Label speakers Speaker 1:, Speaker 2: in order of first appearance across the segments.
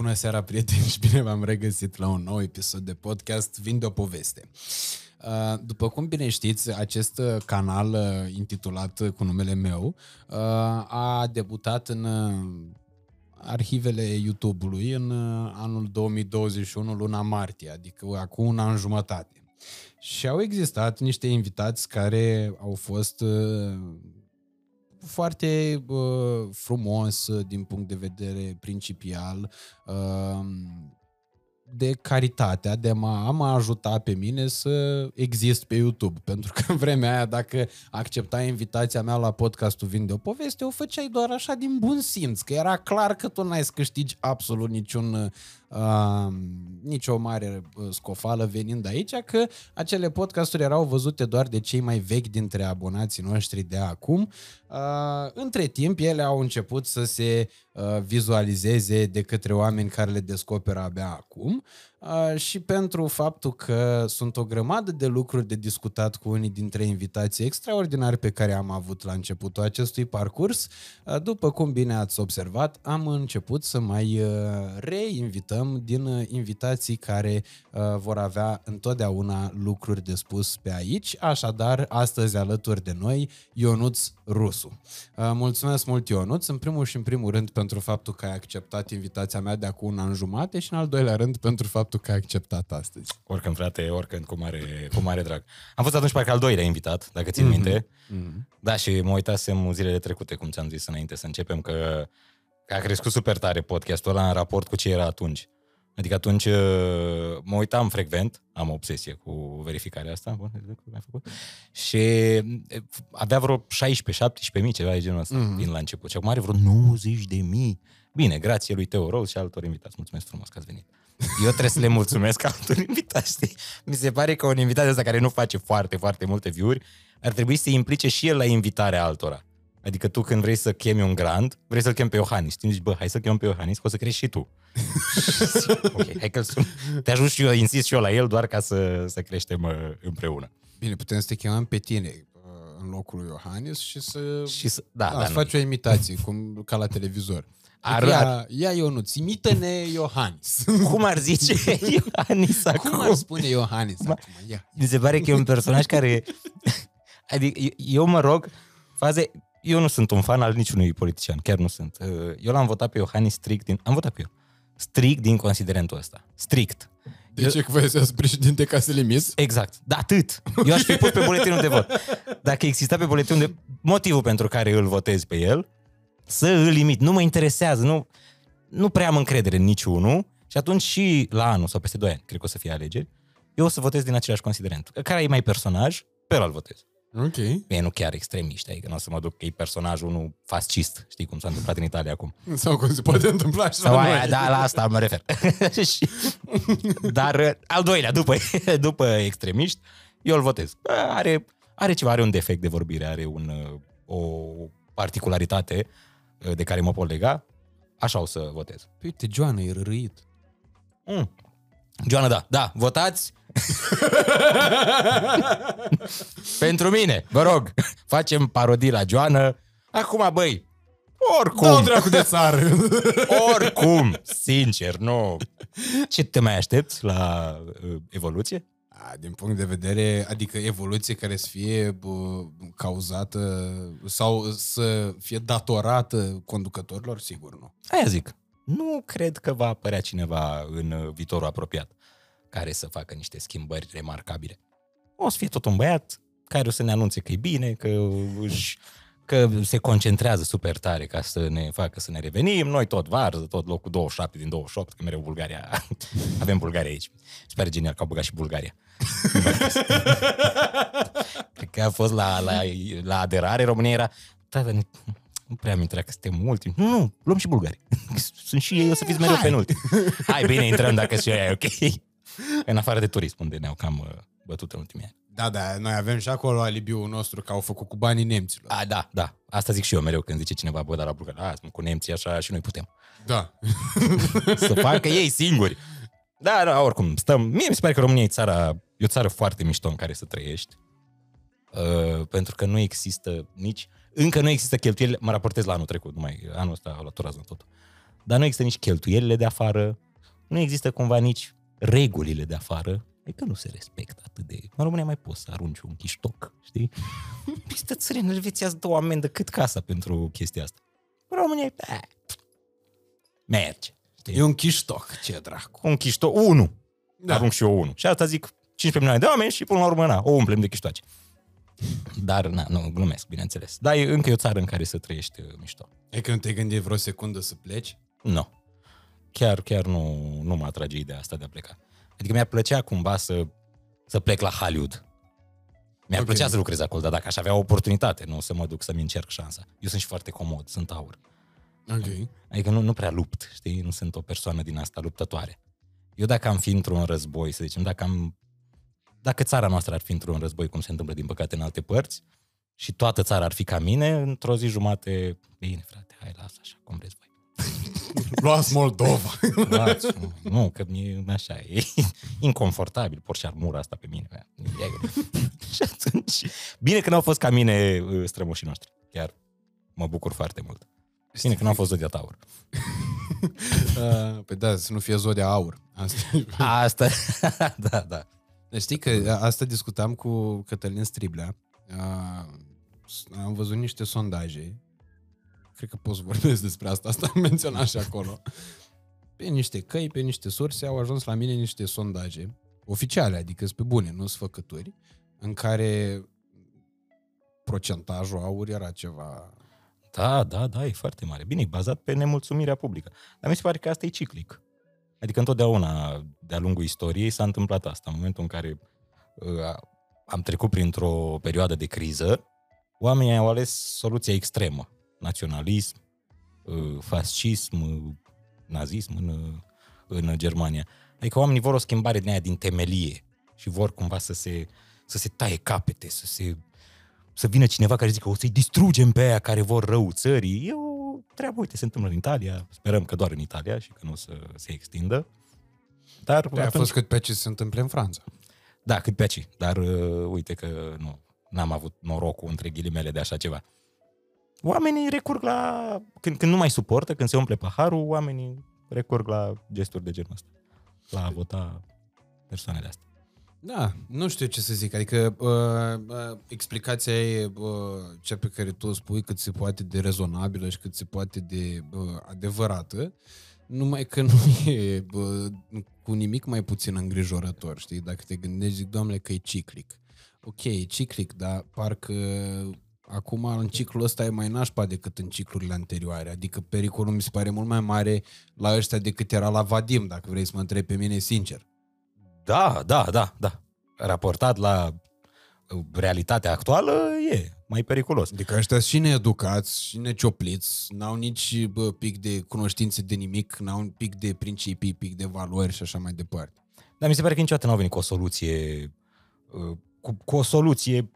Speaker 1: Bună seara, prieteni, și bine v-am regăsit la un nou episod de podcast Vin de o poveste. Uh, după cum bine știți, acest canal uh, intitulat cu numele meu uh, a debutat în arhivele YouTube-ului în anul 2021, luna martie, adică acum un an jumătate. Și au existat niște invitați care au fost foarte uh, frumos din punct de vedere principial, uh, de caritatea de a mă ajuta pe mine să exist pe YouTube. Pentru că în vremea aia, dacă acceptai invitația mea la podcastul Vin de o poveste, o făceai doar așa din bun simț, că era clar că tu n-ai să câștigi absolut niciun uh, nicio mare scofală venind aici, că acele podcasturi erau văzute doar de cei mai vechi dintre abonații noștri de acum. Uh, între timp, ele au început să se uh, vizualizeze de către oameni care le descoperă abia acum și pentru faptul că sunt o grămadă de lucruri de discutat cu unii dintre invitații extraordinari pe care am avut la începutul acestui parcurs. După cum bine ați observat, am început să mai reinvităm din invitații care vor avea întotdeauna lucruri de spus pe aici. Așadar, astăzi alături de noi, Ionuț Rusu. Mulțumesc mult, Ionuț, în primul și în primul rând pentru faptul că ai acceptat invitația mea de acum un an jumate și în al doilea rând pentru faptul faptul că ai acceptat astăzi.
Speaker 2: Oricând, frate, oricând, cu mare, cu mare drag. Am fost atunci parcă al doilea invitat, dacă țin mm-hmm. minte. Mm-hmm. Da, și mă uitasem zilele trecute, cum ți-am zis înainte să începem, că, că a crescut super tare podcastul ăla în raport cu ce era atunci. Adică atunci uh, mă uitam frecvent, am o obsesie cu verificarea asta, bun, făcut, și uh, avea vreo 16-17 mii, ceva de genul ăsta, mm-hmm. din la început. Și acum are vreo 90 de mii. Bine, grație lui Teo Rose și altor invitați. Mulțumesc frumos că ați venit. Eu trebuie să le mulțumesc altor invitați, știi? Mi se pare că un invitat ăsta care nu face foarte, foarte multe view ar trebui să implice și el la invitarea altora. Adică tu când vrei să chemi un grand, vrei să-l chemi pe Iohannis. Știi, zici, bă, hai să chem pe Iohannis, că o să crești și tu. ok, hai că sun. Te ajut și eu, insist și eu la el, doar ca să, să creștem uh, împreună.
Speaker 1: Bine, putem să te chemăm pe tine uh, în locul lui Iohannis și să,
Speaker 2: și să da, da, da,
Speaker 1: faci o imitație, cum, ca la televizor. Ar, ia, ia Ionuț, imită-ne Iohannis.
Speaker 2: Cum ar zice Iohannis acum?
Speaker 1: Cum ar spune Iohannis acum?
Speaker 2: Ia. Mi se pare că e un personaj care... Adică eu mă rog, faze... Eu nu sunt un fan al niciunui politician, chiar nu sunt. Uh, eu l-am votat pe Iohannis strict din... Am votat pe el. Strict din considerentul ăsta. Strict.
Speaker 1: De ce că să președinte ca să mis?
Speaker 2: Exact. Da, atât. Eu aș fi pus pe buletinul de vot. Dacă exista pe buletinul de... Motivul pentru care îl votez pe el să îl limit. Nu mă interesează, nu, nu prea am încredere în niciunul și atunci și la anul sau peste 2 ani, cred că o să fie alegeri, eu o să votez din același considerent. Care e mai personaj, pe ăla îl votez.
Speaker 1: Ok.
Speaker 2: Bine, nu chiar extremiști, adică nu o să mă duc că e personajul unul fascist, știi cum s-a întâmplat în Italia acum.
Speaker 1: Sau cum se poate întâmpla și
Speaker 2: Sau la aia, noi. Da, la asta mă refer. Dar al doilea, după, după extremiști, eu îl votez. Are, are ceva, are un defect de vorbire, are un, o particularitate Uh, de care mă pot lega, așa o să votez.
Speaker 1: Păi uite, Joana e râit.
Speaker 2: Mm. Joana, da. Da, votați. Pentru mine, vă rog, facem parodii la Joana. Acum, băi, oricum.
Speaker 1: Dă dracu de țară.
Speaker 2: oricum, sincer, nu. Ce te mai aștepți la uh, evoluție?
Speaker 1: Din punct de vedere, adică evoluție care să fie bă, cauzată sau să fie datorată conducătorilor, sigur nu.
Speaker 2: Aia zic. Nu cred că va apărea cineva în viitorul apropiat care să facă niște schimbări remarcabile. O să fie tot un băiat care o să ne anunțe că e bine, că își că se concentrează super tare ca să ne facă să ne revenim. Noi tot varză, tot locul 27 din 28, că mereu Bulgaria. Avem Bulgaria aici. Se pare genial că au băgat și Bulgaria. Cred că a fost la, la, la aderare, România era... Da, dar nu prea am intrat că suntem ultimi. Nu, nu, luăm și bulgari. Sunt și ei, o să fiți mereu pe ultimi. Hai, bine, intrăm dacă și aia e ok. În afară de turism, unde ne-au cam uh, bătut în ultimii ani.
Speaker 1: Da, da, noi avem și acolo alibiul nostru că au făcut cu banii nemților.
Speaker 2: A, da, da. Asta zic și eu mereu când zice cineva, bă, dar la Bulgaria, a, cu nemții așa și noi putem.
Speaker 1: Da.
Speaker 2: Să facă ei singuri. Da, da, oricum, stăm. Mie mi se pare că România e țara, e o țară foarte mișto în care să trăiești. Uh, pentru că nu există nici, încă nu există cheltuieli, mă raportez la anul trecut, numai anul ăsta a luat totul. dar nu există nici cheltuielile de afară, nu există cumva nici regulile de afară, e că nu se respectă atât de... În România mai poți să arunci un chiștoc, știi? Peste țări în Elveția îți dă o amendă cât casa pentru chestia asta. În România e... eh, merge. Știi?
Speaker 1: E un chiștoc, ce dracu.
Speaker 2: un chiștoc, unul. Da.
Speaker 1: Da.
Speaker 2: Arunc și eu unul. Și asta zic 15 milioane de oameni și până la urmă, na, o umplem de chiștoace. Dar, na, nu, glumesc, bineînțeles. Dar e încă e o țară în care să trăiești uh, mișto.
Speaker 1: E că nu te-ai gândit vreo secundă să pleci?
Speaker 2: Nu. Chiar, chiar nu, nu mă atrage ideea asta de a pleca. Adică mi-ar plăcea cumva să, să plec la Hollywood. Mi-ar
Speaker 1: Ok.
Speaker 2: plăcea să lucrez acolo, dar dacă aș avea o oportunitate, nu o să mă duc să-mi încerc șansa. Eu sunt și foarte comod, sunt aur.
Speaker 1: Ok.
Speaker 2: Adică nu, nu prea lupt, știi? Nu sunt o persoană din asta luptătoare. Eu dacă am fi într-un război, să zicem, dacă am... Dacă țara noastră ar fi într-un război, cum se întâmplă din păcate în alte părți, și toată țara ar fi ca mine, într-o zi jumate, bine frate, hai lasă așa, cum vreți voi.
Speaker 1: Luați Moldova.
Speaker 2: Luați, nu, nu, că mi așa, e inconfortabil, por și armura asta pe mine. bă. E- și atunci, bine că n-au fost ca mine uh, strămoșii noștri. Chiar mă bucur foarte mult. Bine că n-au fost Zodia Taur.
Speaker 1: Uh, păi da, să nu fie zodia aur. Asta.
Speaker 2: Asta, da, da.
Speaker 1: Deci știi că asta discutam cu Cătălin Striblea. Uh, am văzut niște sondaje. Cred că pot să vorbesc despre asta. Asta am menționat și acolo. Pe niște căi, pe niște surse au ajuns la mine niște sondaje oficiale, adică sunt pe bune, nu sunt făcături, în care procentajul aur era ceva...
Speaker 2: Da, da, da, e foarte mare. Bine, e bazat pe nemulțumirea publică. Dar mi se pare că asta e ciclic. Adică întotdeauna, de-a lungul istoriei, s-a întâmplat asta. În momentul în care uh, am trecut printr-o perioadă de criză, oamenii au ales soluția extremă. Naționalism, uh, fascism, uh, nazism în, uh, în Germania. Adică oamenii vor o schimbare din aia din temelie și vor cumva să se, să se taie capete, să se să vină cineva care zică o să-i distrugem pe aia care vor rău țării. E o treabă, uite, se întâmplă în Italia, sperăm că doar în Italia și că nu o să se extindă. Dar
Speaker 1: Păi a fost cât pe ce se întâmplă în Franța.
Speaker 2: Da, cât pe aici. Dar uh, uite că nu, n-am avut norocul între ghilimele de așa ceva. Oamenii recurg la... Când, când nu mai suportă, când se umple paharul, oamenii recurg la gesturi de genul ăsta. La a vota persoanele astea.
Speaker 1: Da, nu știu ce să zic. Adică uh, uh, explicația e uh, cea pe care tu o spui cât se poate de rezonabilă și cât se poate de uh, adevărată, numai că nu e uh, cu nimic mai puțin îngrijorător, știi? Dacă te gândești, zic, doamne, că e ciclic. Ok, e ciclic, dar parcă acum în ciclul ăsta e mai nașpa decât în ciclurile anterioare. Adică pericolul mi se pare mult mai mare la ăștia decât era la Vadim, dacă vrei să mă întrebi pe mine sincer.
Speaker 2: Da, da, da, da. Raportat la uh, realitatea actuală, e mai periculos.
Speaker 1: Adică ăștia sunt și needucați, și neciopliți, n-au nici bă, pic de cunoștințe de nimic, n-au un pic de principii, pic de valori și așa mai departe.
Speaker 2: Dar mi se pare că niciodată n-au venit cu o soluție, uh, cu, cu o soluție,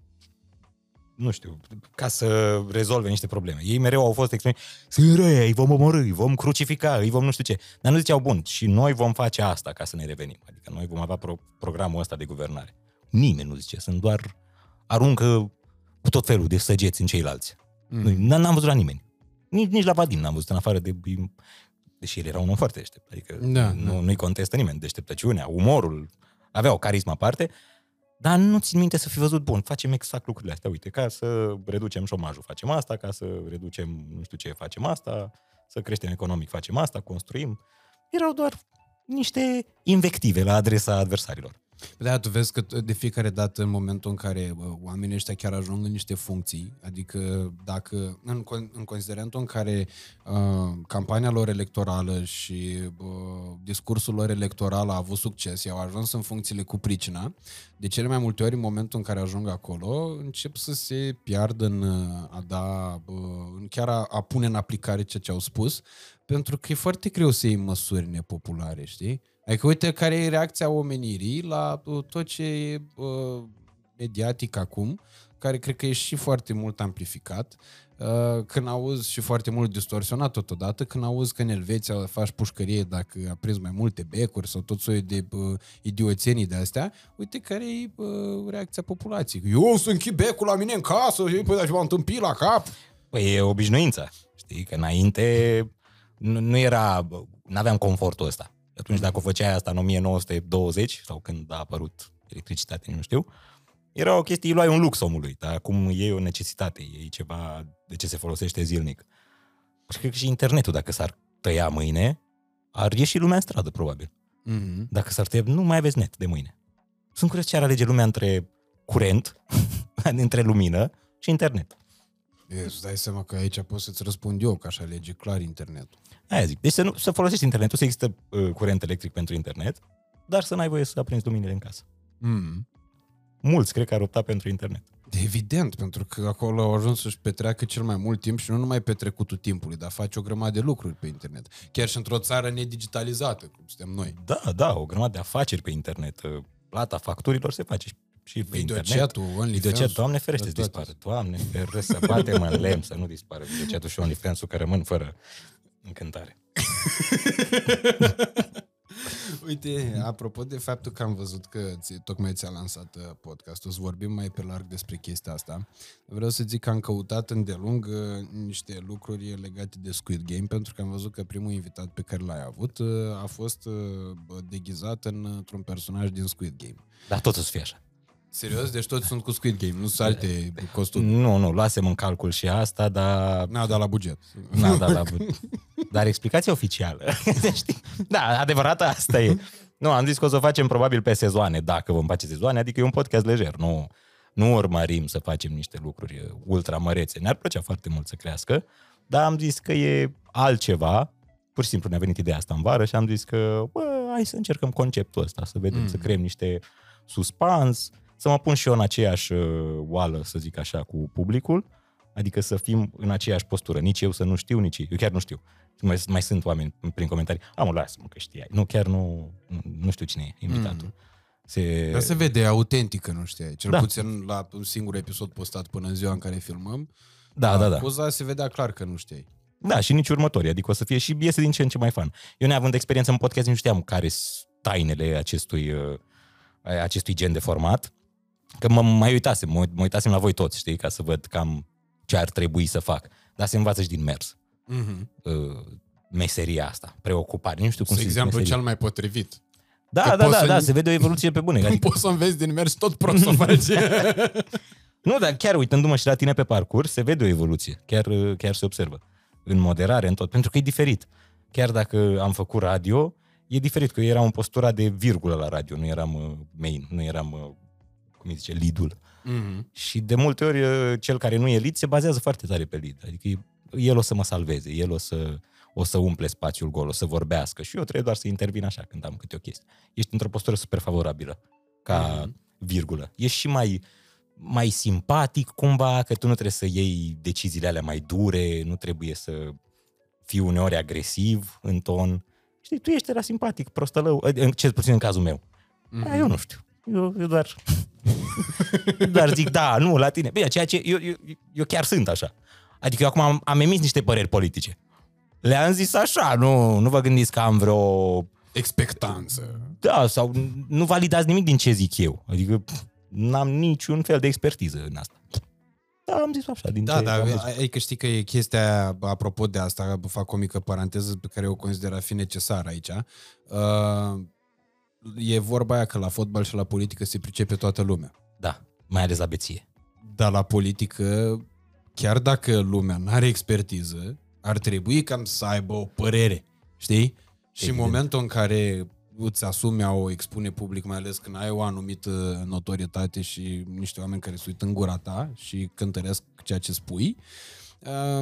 Speaker 2: nu știu, ca să rezolve niște probleme. Ei mereu au fost extremi, sunt răi, îi vom omorâ, îi vom crucifica, îi vom nu știu ce. Dar nu ziceau, bun, și noi vom face asta ca să ne revenim. Adică noi vom avea pro- programul ăsta de guvernare. Nimeni nu zice, sunt doar aruncă cu tot felul de săgeți în ceilalți. Mm. N-am văzut la nimeni. Nici, nici la Vadim n-am văzut, în afară de... Deși el era un om foarte deștept. Adică
Speaker 1: Da,
Speaker 2: nu,
Speaker 1: da.
Speaker 2: nu-i contestă nimeni. Deșteptăciunea, umorul, avea o carismă aparte, dar nu țin minte să fi văzut, bun, facem exact lucrurile astea. Uite, ca să reducem șomajul facem asta, ca să reducem nu știu ce facem asta, să creștem economic facem asta, construim. Erau doar niște invective la adresa adversarilor.
Speaker 1: Da, tu vezi că de fiecare dată în momentul în care bă, oamenii ăștia chiar ajung în niște funcții, adică dacă în, con- în considerentul în care uh, campania lor electorală și uh, discursul lor electoral a avut succes, i-au ajuns în funcțiile cu pricina, de cele mai multe ori în momentul în care ajung acolo, încep să se piardă în uh, a da, uh, în chiar a, a pune în aplicare ceea ce au spus, pentru că e foarte greu să iei măsuri nepopulare, știi? Adică uite care e reacția omenirii la uh, tot ce e uh, mediatic acum, care cred că e și foarte mult amplificat, uh, când auzi și foarte mult distorsionat totodată, când auzi că în Elveția faci pușcărie dacă a prins mai multe becuri sau tot soiul de uh, idioțenii de astea, uite care e uh, reacția populației. Eu o să închid becul la mine în casă și păi, și m-am întâmpit la cap.
Speaker 2: Păi e obișnuința. Știi că înainte nu, nu era, nu aveam confortul ăsta. Atunci dacă o făceai asta în 1920 sau când a apărut electricitatea, nu știu, era o chestie, îi luai un lux omului, dar acum e o necesitate, e ceva de ce se folosește zilnic. Și cred că și internetul, dacă s-ar tăia mâine, ar ieși lumea în stradă, probabil.
Speaker 1: Mm-hmm.
Speaker 2: Dacă s-ar tăia, nu mai aveți net de mâine. Sunt curios ce ar alege lumea între curent, între lumină și internet.
Speaker 1: E, îți dai seama că aici pot să-ți răspund eu, că aș alege clar internetul.
Speaker 2: Aia zic. Deci să, nu, să folosești internetul, să există uh, curent electric pentru internet, dar să n-ai voie să aprinzi luminile în casă.
Speaker 1: Mm.
Speaker 2: Mulți cred că ar opta pentru internet.
Speaker 1: Evident, pentru că acolo au ajuns să-și petreacă cel mai mult timp și nu numai petrecutul timpului, dar face o grămadă de lucruri pe internet. Chiar și într-o țară nedigitalizată, cum suntem noi.
Speaker 2: Da, da, o grămadă de afaceri pe internet. Uh, Plata facturilor se face și- și pe internet.
Speaker 1: Videochat-ul, OnlyFans.
Speaker 2: Videochat, Doamne ferește să
Speaker 1: toate
Speaker 2: dispară. Doamne ferește să batem în lemn să nu dispară videochat-ul și OnlyFans-ul că rămân fără încântare.
Speaker 1: Uite, apropo de faptul că am văzut că ți, tocmai ți-a lansat uh, podcastul, să vorbim mai pe larg despre chestia asta. Vreau să zic că am căutat îndelung uh, niște lucruri legate de Squid Game, pentru că am văzut că primul invitat pe care l-ai avut uh, a fost uh, bă, deghizat în, într-un personaj din Squid Game.
Speaker 2: Dar tot o să fie așa.
Speaker 1: Serios? Deci toți sunt cu Squid Game, nu sunt alte costuri.
Speaker 2: Nu, nu, luasem în calcul și asta, dar
Speaker 1: N-a dat la buget.
Speaker 2: N-am dat la Dar explicația oficială. Știi? da, adevărat asta e. Nu, am zis că o să o facem probabil pe sezoane, dacă vom face sezoane, adică e un podcast lejer, nu, nu urmărim să facem niște lucruri ultra mărețe. Ne-ar plăcea foarte mult să crească, dar am zis că e altceva, pur și simplu ne-a venit ideea asta în vară și am zis că, bă, hai să încercăm conceptul ăsta, să vedem, mm. să creăm niște suspans, să mă pun și eu în aceeași uh, oală, să zic așa, cu publicul, adică să fim în aceeași postură. Nici eu să nu știu, nici eu chiar nu știu. Mai, mai sunt oameni prin comentarii, am lasă-mă că știai. Nu, chiar nu, nu, nu știu cine e invitatul. Mm. Se...
Speaker 1: Dar se vede autentică, nu știai. Cel
Speaker 2: Da.
Speaker 1: puțin la un singur episod postat până în ziua în care filmăm.
Speaker 2: Da, da, da.
Speaker 1: Poza se vedea clar că nu știai.
Speaker 2: Da, și nici următorii, adică o să fie și iese din ce în ce mai fan. Eu neavând experiență în podcast, nu știam care sunt tainele acestui, uh, acestui gen de format, că mă mai uitasem, mă, mă uitasem la voi toți, știi, ca să văd cam ce ar trebui să fac. Dar se învață și din mers.
Speaker 1: Mm-hmm.
Speaker 2: Uh, meseria asta, preocupare, nu știu cum
Speaker 1: Cum
Speaker 2: să zic
Speaker 1: exemplu
Speaker 2: meserie.
Speaker 1: cel mai potrivit.
Speaker 2: Da,
Speaker 1: că
Speaker 2: da,
Speaker 1: poți
Speaker 2: da,
Speaker 1: să-
Speaker 2: da, se vede o evoluție pe bune.
Speaker 1: Cum
Speaker 2: Adică,
Speaker 1: poți să înveți din mers tot prost să faci?
Speaker 2: nu, dar chiar uitându-mă și la tine pe parcurs, se vede o evoluție. Chiar, uh, chiar se observă. În moderare, în tot. Pentru că e diferit. Chiar dacă am făcut radio, e diferit, că eu eram în postura de virgulă la radio, nu eram uh, main, nu eram, uh, cum îi zice, lead-ul.
Speaker 1: mm-hmm.
Speaker 2: Și de multe ori uh, cel care nu e lead se bazează foarte tare pe lead. Adică e- el o să mă salveze, el o să, o să umple spațiul gol, o să vorbească și eu trebuie doar să intervin așa când am câte o chestie. Ești într-o postură super favorabilă ca
Speaker 1: Mhm.
Speaker 2: virgulă. Ești și mai, mai simpatic cumva, că tu nu trebuie să iei deciziile alea mai dure, nu trebuie să fii uneori agresiv în ton. Știi, tu ești era simpatic, prostălău, în- cel puțin în cazul meu. Mm-hmm. Eu nu știu. Eu, eu doar doar zic, da, nu, la tine. Bine, ceea ce eu, eu, eu chiar sunt așa. Adică eu acum am, am emis niște păreri politice. Le-am zis așa, nu, nu vă gândiți că am vreo...
Speaker 1: Expectanță.
Speaker 2: Da, sau nu validați nimic din ce zic eu. Adică pf, n-am niciun fel de expertiză în asta. Da, am zis așa, din
Speaker 1: Da,
Speaker 2: ce
Speaker 1: dar
Speaker 2: am văzut.
Speaker 1: ai că știi că e chestia aia, apropo de asta, fac o mică paranteză pe care o consider a fi necesară aici. Uh, e vorba aia că la fotbal și la politică se pricepe toată lumea.
Speaker 2: Da, mai ales la beție.
Speaker 1: Dar la politică, chiar dacă lumea nu are expertiză, ar trebui cam să aibă o părere, știi? Și în
Speaker 2: Evident.
Speaker 1: momentul în care îți asumi a o expune public, mai ales când ai o anumită notorietate și niște oameni care se uită în gura ta și cântăresc ceea ce spui, uh,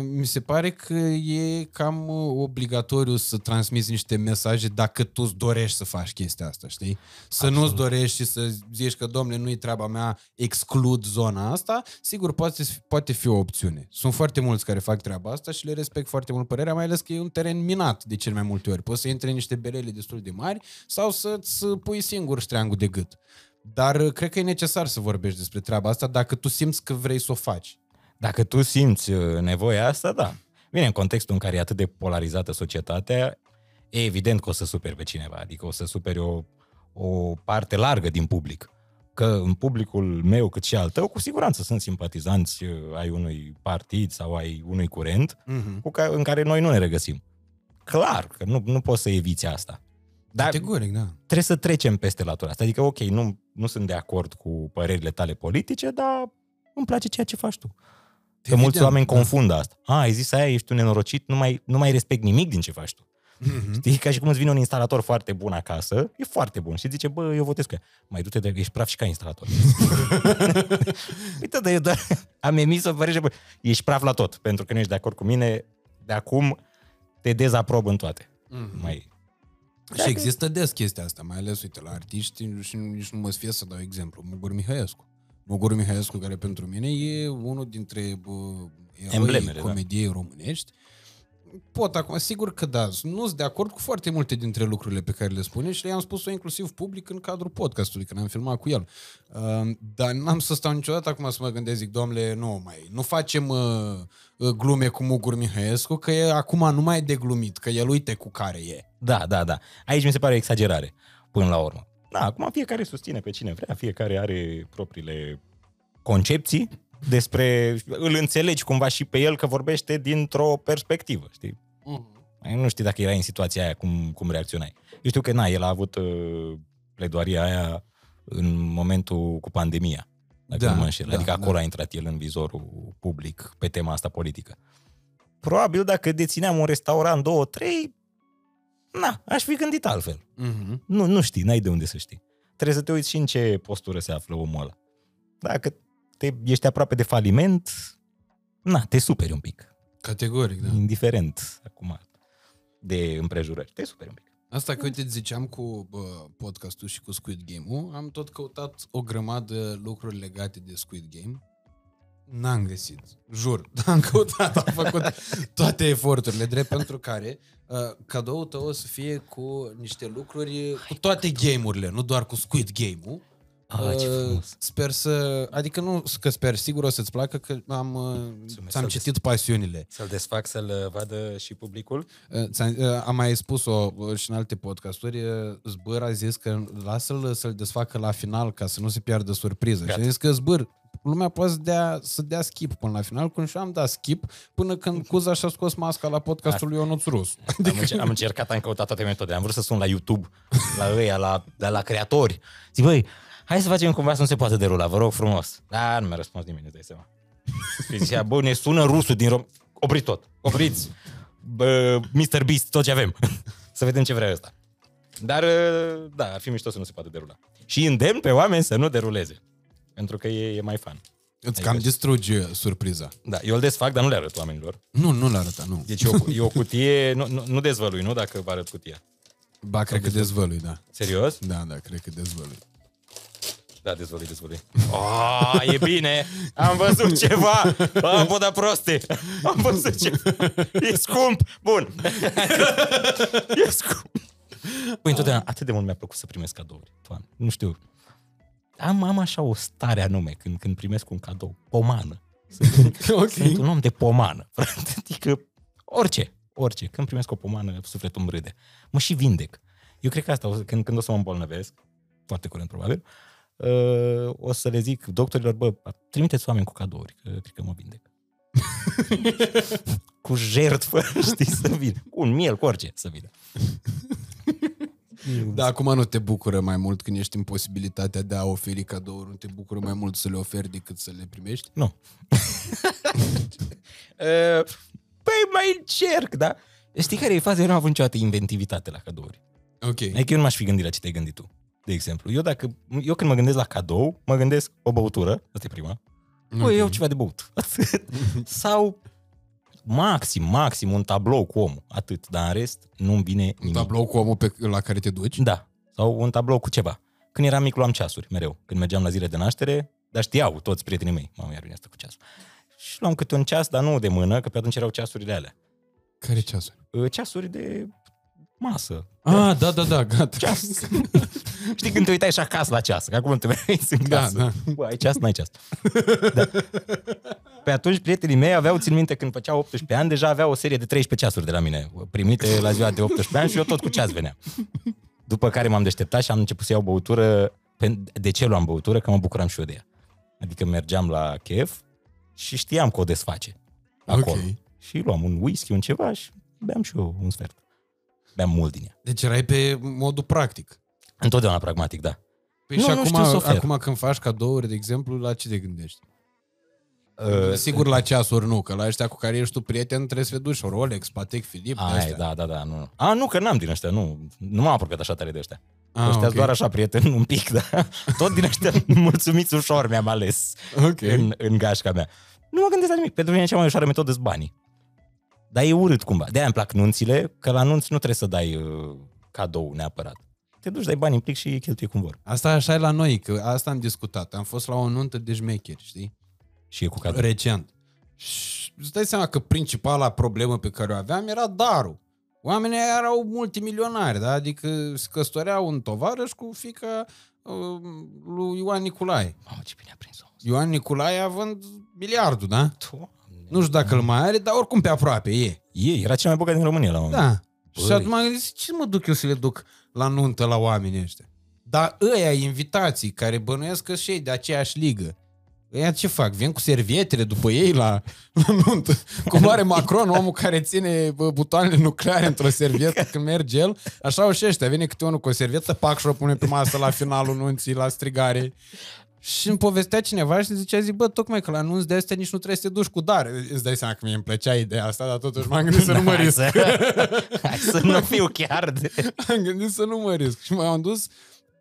Speaker 1: mi se pare că e cam uh, obligatoriu să transmiți niște mesaje dacă tu îți dorești să faci chestia asta, știi? Să
Speaker 2: Absolut.
Speaker 1: nu-ți dorești și să zici că, domnule, nu-i treaba mea, exclud zona asta, sigur, poate, poate fi o opțiune. Sunt foarte mulți care fac treaba asta și le respect foarte mult părerea, mai ales că e un teren minat de cel mai multe ori. Poți să intri în niște belele destul de mari sau să-ți pui singur ștreangul de gât. Dar uh, cred că e necesar să vorbești despre treaba asta dacă tu simți că vrei să o faci.
Speaker 2: Dacă tu simți uh, nevoia asta, da. Bine, în contextul în care e atât de polarizată societatea, e evident că o să superi pe cineva, adică o să superi o, o parte largă din public. Că în publicul meu, cât și al tău, cu siguranță sunt simpatizanți uh, ai unui partid sau ai unui curent
Speaker 1: Mm-hmm.
Speaker 2: cu ca, în care noi nu ne regăsim. clar că nu, nu poți să eviți asta. Dar
Speaker 1: Categoric, da.
Speaker 2: trebuie să trecem peste latura asta. Adică, ok, nu, nu sunt de acord cu părerile tale politice, dar îmi place ceea ce faci tu. Că
Speaker 1: Evident,
Speaker 2: mulți oameni
Speaker 1: da.
Speaker 2: confundă asta. A, ai zis aia, ești un nenorocit, nu mai, nu mai respect nimic din ce faci tu.
Speaker 1: Mhm.
Speaker 2: Știi? Ca și cum îți vine un instalator foarte bun acasă, e foarte bun și zice, bă, eu votez cu ea. Mai du-te de ești praf și ca instalator. Uite, dar eu doar am emis o părere, bă, ești praf la tot, pentru că nu ești de acord cu mine, de acum te dezaprob în toate.
Speaker 1: Mhm.
Speaker 2: Mai...
Speaker 1: Și există des chestia asta, mai ales, uite, la artiști și nici nu mă sfie să dau exemplu. Mugur Mihăiescu. Mugur Mihăiescu, care pentru mine e unul dintre bă, eroii
Speaker 2: Emblemele, da.
Speaker 1: comediei românești. Pot acum, sigur că da, nu sunt de acord cu foarte multe dintre lucrurile pe care le spune și le-am spus-o inclusiv public în cadrul podcastului, când am filmat cu el. Uh, dar n-am să stau niciodată acum să mă gândesc, zic, domnule, nu mai, nu facem uh, uh, glume cu Mugur Mihăiescu, că e acum nu mai e de glumit, că el uite cu care e.
Speaker 2: Da, da, da. Aici mi se pare o exagerare, până la urmă. Da, acum fiecare susține pe cine vrea, fiecare are propriile concepții despre... Îl înțelegi cumva și pe el că vorbește dintr-o perspectivă, știi? Mai Nu știi dacă erai în situația aia, cum, cum reacționai. Eu știu că, na, el a avut uh, pledoaria aia în momentul cu pandemia, dacă
Speaker 1: Da,
Speaker 2: nu mă înșel.
Speaker 1: da,
Speaker 2: adică acolo
Speaker 1: da.
Speaker 2: a intrat el în vizorul public pe tema asta politică. Probabil dacă dețineam un restaurant, două, trei, na, aș fi gândit altfel.
Speaker 1: Mm-hmm.
Speaker 2: Nu, nu știi, n-ai de unde să știi. Trebuie să te uiți și în ce postură se află omul ăla. Dacă te, ești aproape de faliment, na, te superi un pic.
Speaker 1: Categoric, da.
Speaker 2: Indiferent acum de împrejurări. Te superi un pic.
Speaker 1: Asta că, uite, ziceam cu bă, podcastul și cu Squid Game-ul, am tot căutat o grămadă lucruri legate de Squid Game. N-am găsit, jur. Am căutat, am făcut toate eforturile, drept pentru care uh, cadoul tău o să fie cu niște lucruri, cu toate game-urile, nu doar cu Squid Game-ul.
Speaker 2: Ah, ce
Speaker 1: Uh,
Speaker 2: frumos.
Speaker 1: Sper să... Adică nu că sper, sigur o să-ți placă că am, uh, ți-am
Speaker 2: Să-l
Speaker 1: citit pasiunile.
Speaker 2: Să-l desfac, să-l vadă și publicul?
Speaker 1: Uh, ți-am- uh, Am mai spus-o uh, și în alte podcasturi, uh, Zbăr a zis că lasă-l să-l desfacă la final ca să nu se piardă surpriză.
Speaker 2: Gata.
Speaker 1: Și a zis că Zbăr, lumea poate să dea, să dea skip până la final, cum și eu am dat skip până când Cuza și-a scos masca la podcastul lui Ionuț Rus.
Speaker 2: Am, încer- am încercat, am căutat toate metodele. Am vrut să sun la YouTube, la ăia, la, de la creatori. Zic, băi, hai să facem cumva să nu se poată derula, vă rog frumos. Da, nu mi-a răspuns nimeni, îți dai seama. Și zicea, bă, ne sună rusul din Rom... Opriți tot, opriți. Bă, Mr. Beast, tot ce avem. să vedem ce vrea ăsta. Dar, uh, da, ar fi mișto să nu se poată derula. Și îndemn pe oameni să nu deruleze. Pentru că e, e mai fan.
Speaker 1: Îți cam distrugi uh, surpriza.
Speaker 2: Da, eu îl desfac, dar nu le arăt oamenilor.
Speaker 1: Nu, nu l-arăta, nu.
Speaker 2: Deci e o, e o cutie, nu, nu, nu dezvălui, nu dacă vă arăt cutia.
Speaker 1: Ba, cred că dezvălui, da.
Speaker 2: Serios?
Speaker 1: Da, da, cred că dezvălui.
Speaker 2: Da, dezvălui, dezvălui. Oh, e bine! Am văzut ceva! Am vodat proste! Am văzut ceva! E scump! Bun! E scump! Păi, întotdeauna, atât de mult mi-a plăcut să primesc cadouri. Doamne, nu știu. Am, am așa o stare anume când, când primesc un cadou. Pomană. Sunt,
Speaker 1: Ok.
Speaker 2: sunt un om de pomană. frate. Adică orice, orice. Când primesc o pomană, sufletul îmi râde. Mă și vindec. Eu cred că asta, o să- când, când o să mă îmbolnăvesc, foarte curând probabil, uh, o să le zic doctorilor, bă, trimiteți oameni cu cadouri, că cred că mă vindec. cu jertfă, știi, să vină. Cu un miel, cu orice, să vină.
Speaker 1: Da, acum nu te bucură mai mult când ești în posibilitatea de a oferi cadouri, nu te bucură mai mult să le oferi decât să le primești?
Speaker 2: Nu. Uh, păi mai încerc, da? Știi care e faza? Eu nu am avut niciodată inventivitate la cadouri.
Speaker 1: Ok.
Speaker 2: Adică eu nu m-aș fi gândit la ce te-ai gândit tu. De exemplu, eu dacă eu când mă gândesc la cadou, mă gândesc o băutură, asta e prima. Okay. Băi, eu ceva de băut. Atât. Sau maxim, maxim un tablou cu omul. Atât. Dar în rest nu-mi vine
Speaker 1: Un
Speaker 2: nimic.
Speaker 1: tablou cu omul pe, la care te duci?
Speaker 2: Da. Sau un tablou cu ceva. Când eram mic luam ceasuri, mereu. Când mergeam la zile de naștere, dar știau toți prietenii mei. Mamă, iar vine asta cu ceasul. Și luam câte un ceas, dar nu de mână, că pe atunci erau ceasurile alea.
Speaker 1: Care ceasuri?
Speaker 2: Uh, Ceasuri de masă.
Speaker 1: Ah, da, da, da, gata.
Speaker 2: Ceas. Știi când te uitai și acasă la ceas, că acum te uiți în
Speaker 1: Da,
Speaker 2: casă.
Speaker 1: da.
Speaker 2: Bă, ai ceas, n-ai ceas. Da. Pe atunci prietenii mei aveau, țin minte, când făceau 18 ani, deja aveau o serie de 13 ceasuri de la mine, primite la ziua de 18 ani și eu tot cu ceas veneam. După care m-am deșteptat și am început să iau băutură. Pe- De ce luam băutură? Că mă bucuram și eu de ea. Adică mergeam la chef și știam că o desface acolo.
Speaker 1: Ok.
Speaker 2: Și luam un whisky, un ceva și beam și eu un sfert. Beam mult din ea.
Speaker 1: Deci erai pe modul practic.
Speaker 2: Întotdeauna pragmatic, da.
Speaker 1: Păi
Speaker 2: Nu,
Speaker 1: și
Speaker 2: nu
Speaker 1: acum,
Speaker 2: știu să ofer.
Speaker 1: acum când faci cadouri, de exemplu, la ce te gândești?
Speaker 2: Uh,
Speaker 1: Sigur la ceasuri nu, că la ăștia cu care ești tu prieten trebuie să le duci Rolex, Patek Philippe,
Speaker 2: Ai,
Speaker 1: astea.
Speaker 2: da, da, da, nu. A, nu, că n-am din ăștia, nu. Nu m-am apropiat așa tare de ăștia.
Speaker 1: Ah,
Speaker 2: ăștia
Speaker 1: ok.
Speaker 2: doar așa prieten un pic, da. Tot din ăștia mulțumiți ușor mi-am ales
Speaker 1: Ok.
Speaker 2: în, în gașca mea. Nu mă gândesc la nimic. Pentru mine cea mai ușoară metodă sunt banii. Dar e urât cumva. De-aia îmi plac nunțile, că la nunți nu trebuie să dai uh, cadou neapărat. Te duci, dai bani în plic și cheltui cum vor.
Speaker 1: Asta așa e la noi, că asta am discutat. Am fost la o nuntă de șmecheri, știi?
Speaker 2: Și e cu cadou.
Speaker 1: Recent. Și îți dai seama că principala problemă pe care o aveam era darul. Oamenii aia erau multimilionari, da? Adică se căsătoreau un tovarăș cu fica uh, lui Ioan Nicolae.
Speaker 2: Mamă, ce bine a prins-o.
Speaker 1: Ioan Nicolae având miliardul, da?
Speaker 2: Doamne.
Speaker 1: Nu știu dacă îl mai are, dar oricum pe aproape e.
Speaker 2: E, era cel mai bogat din România la un moment.
Speaker 1: Da.
Speaker 2: Băi.
Speaker 1: Și atunci m-am gândit, ce mă duc eu să le duc la nuntă la oamenii ăștia? Dar ăia invitații care bănuiesc că și ei de aceeași ligă, ăia ce fac? Vin cu servietele după ei la, la nuntă? Cum are Macron, omul care ține bă, butoanele nucleare într-o servietă când merge el? Așa au și ăștia. Vine câte unul cu o servietă, pac și o pune pe masă la finalul nunții, la strigare. Și îmi povestea cineva și zicea, zic, bă, tocmai că la nunți de astea nici nu trebuie să te duci cu dar. Îți dai seama că mie îmi plăcea ideea asta, dar totuși m-am gândit să nu mă
Speaker 2: Hai
Speaker 1: risc.
Speaker 2: să, hai să nu fiu chiar de...
Speaker 1: Am gândit să nu mă risc. Și m-am dus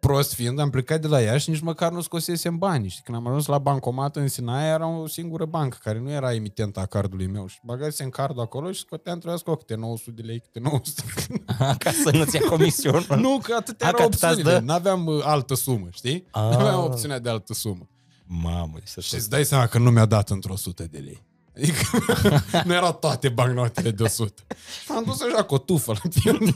Speaker 1: prost fiind, am plecat de la ea și nici măcar nu scosesem bani. Și când am ajuns la bancomat în Sinaia, era o singură bancă care nu era emitenta a cardului meu. Și băgasem cardul acolo și scoteam trebuia să scot câte 900 de lei, câte 900.
Speaker 2: Ca să nu-ți ia comisionul.
Speaker 1: nu, că atât
Speaker 2: A,
Speaker 1: era
Speaker 2: că atât ați
Speaker 1: opțiunile.
Speaker 2: dă?
Speaker 1: N-aveam uh, altă sumă, știi?
Speaker 2: Ah.
Speaker 1: N-aveam opțiunea de altă sumă.
Speaker 2: Mamă, să
Speaker 1: Și îți dai seama că nu mi-a dat într-o 100 de lei. Adică nu erau toate bancnotele de 100. Și am dus așa cu o tufă la tine.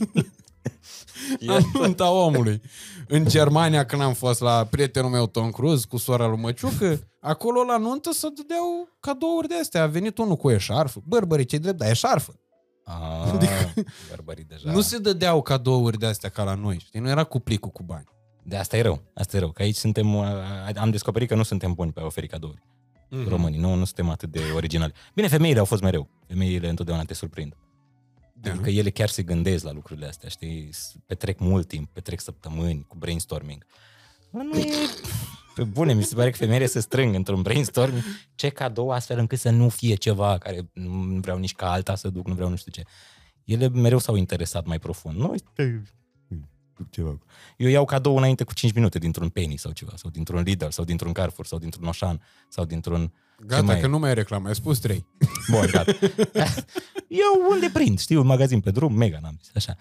Speaker 1: La nunta omului. În Germania, când am fost la prietenul meu Tom Cruise cu sora lui Măciucă, acolo la nuntă se dădeau cadouri de astea. A venit unul cu eșarfă. Bărbării, ce drept, dar eșarfă.
Speaker 2: Ah,
Speaker 1: Adică-
Speaker 2: bărbării deja.
Speaker 1: Da. Nu se dădeau cadouri de astea ca la noi, știi? Nu era cu plicul cu bani.
Speaker 2: De asta e rău. Asta e rău. Că aici suntem... uh, Am descoperit că nu suntem buni pe a oferi cadouri.
Speaker 1: Mhm.
Speaker 2: Românii. Nu, nu suntem atât de originali. Bine, femeile au fost mereu. Femeile întotdeauna te surprind.
Speaker 1: Da.
Speaker 2: Adică ele chiar se gândesc la lucrurile astea, știi? S- Petrec mult timp, petrec săptămâni cu brainstorming. Bă, Nu e... Pe bune, mi se pare că femeile se strâng într-un brainstorming ce cadou astfel încât să nu fie ceva care nu vreau nici ca alta să duc, nu vreau nu știu ce. Ele mereu s-au interesat mai profund. Nu, uite, ceva. Eu iau cadou înainte cu 5 minute dintr-un Penny sau ceva, sau dintr-un Lidl, sau dintr-un Carrefour, sau dintr-un Oșan, sau dintr-un... ce
Speaker 1: Gata,
Speaker 2: mai
Speaker 1: că
Speaker 2: e?
Speaker 1: nu mai e reclamă, ai spus trei.
Speaker 2: Bun, gata. Eu unde prind, știu, un magazin pe drum, mega n-am zis, așa.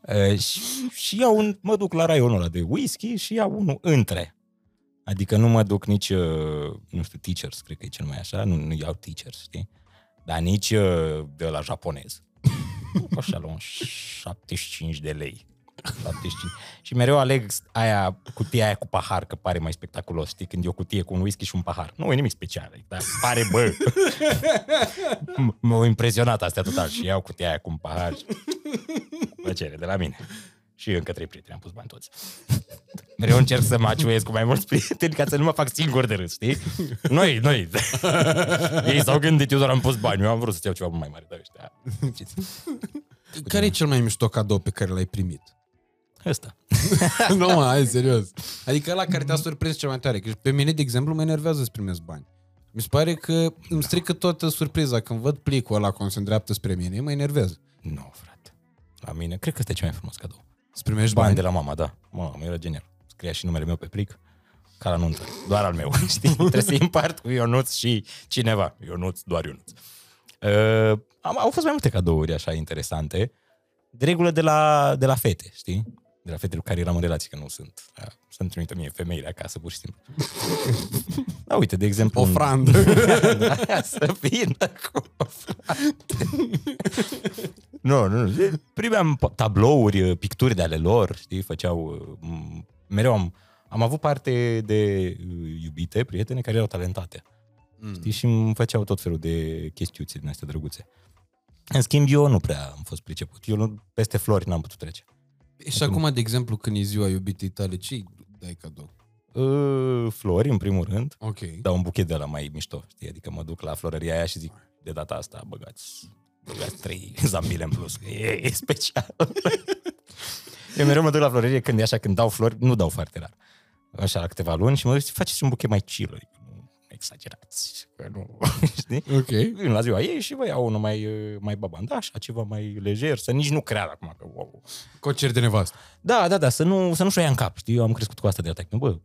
Speaker 2: Uh, și, și iau un, mă duc la raionul ăla de whisky și iau unul între. Adică nu mă duc nici, uh, nu știu, teachers, cred că e cel mai așa, nu, nu iau teachers, știi? Dar nici uh, de la japonez. Așa, la un 75 de lei. 75. Și mereu aleg aia, cutia aia cu pahar, că pare mai spectaculos, știi? Când e o cutie cu un whisky și un pahar. Nu e nimic special, dar pare, bă. M- M-au impresionat astea total și iau cutia aia cu un pahar. și- Plăcere de la mine. Și încă trei prieteni, am pus bani toți. Mereu încerc să mă aciuiesc cu mai mulți prieteni ca să nu mă fac singur de râs, știi? Noi, noi. Ei s-au gândit, eu doar am pus bani, eu am vrut să iau ceva mai mare, dar ăștia. știți?
Speaker 1: Care e cel mai mișto cadou pe care l-ai primit?
Speaker 2: Ăsta.
Speaker 1: nu, mă, hai, serios. Adică la care te-a surprins cel mai tare. Că pe mine, de exemplu, mă enervează să primesc bani. Mi se pare că îmi strică toată surpriza. Când văd plicul ăla cum se îndreaptă spre mine, mă enervează.
Speaker 2: Nu, frate. La mine, cred că ăsta e cel mai frumos cadou.
Speaker 1: Îți primești
Speaker 2: Bani
Speaker 1: bani,
Speaker 2: de la mama, da. Mamă, era genial. Scria și numele meu pe plic, ca la nuntă. Doar al meu, știi? Trebuie să împart cu Ionuț și cineva. Ionuț, doar Ionuț. Uh, am, au fost mai multe cadouri așa interesante. De regulă de la, de la fete, știi? De la fetele cu care eram în relații, că nu sunt. Da, să-mi trimită mie femeile acasă, pur și simplu. da, uite, de exemplu... un-
Speaker 1: ofrandă.
Speaker 2: da, să vină cu o Nu, nu, nu. Primeam po- tablouri, picturi de ale lor, știi, făceau... m- Mereu am, am avut parte de uh, iubite, prietene care erau talentate.
Speaker 1: Mm.
Speaker 2: Știi, și îmi făceau tot felul de chestiuțe din astea drăguțe. În schimb, eu nu prea am fost priceput. Eu nu, peste flori n-am putut trece.
Speaker 1: Și acum, de exemplu, când e ziua iubitei tale, ce dai cadou?
Speaker 2: Uh, flori, în primul rând,
Speaker 1: Ok.
Speaker 2: dar un buchet de la mai mișto, știi? Adică mă duc la florăria aia și zic, de data asta băgați trei zambile în plus, e, e special. Eu mereu mă duc la florerie când e așa, când dau flori, nu dau foarte rar. Așa, la câteva luni și mă duc, faceți un buchet mai chill, adică nu exagerați, că nu, știi?
Speaker 1: Ok.
Speaker 2: Vin la ziua ei și vă iau unul mai, mai baban, da, așa, ceva mai lejer, să nici nu creadă acum că, wow.
Speaker 1: Concert de nevastă.
Speaker 2: Da, da, da, să nu, să nu-și o ia în cap, știi? Eu am crescut cu asta de atac. Bă,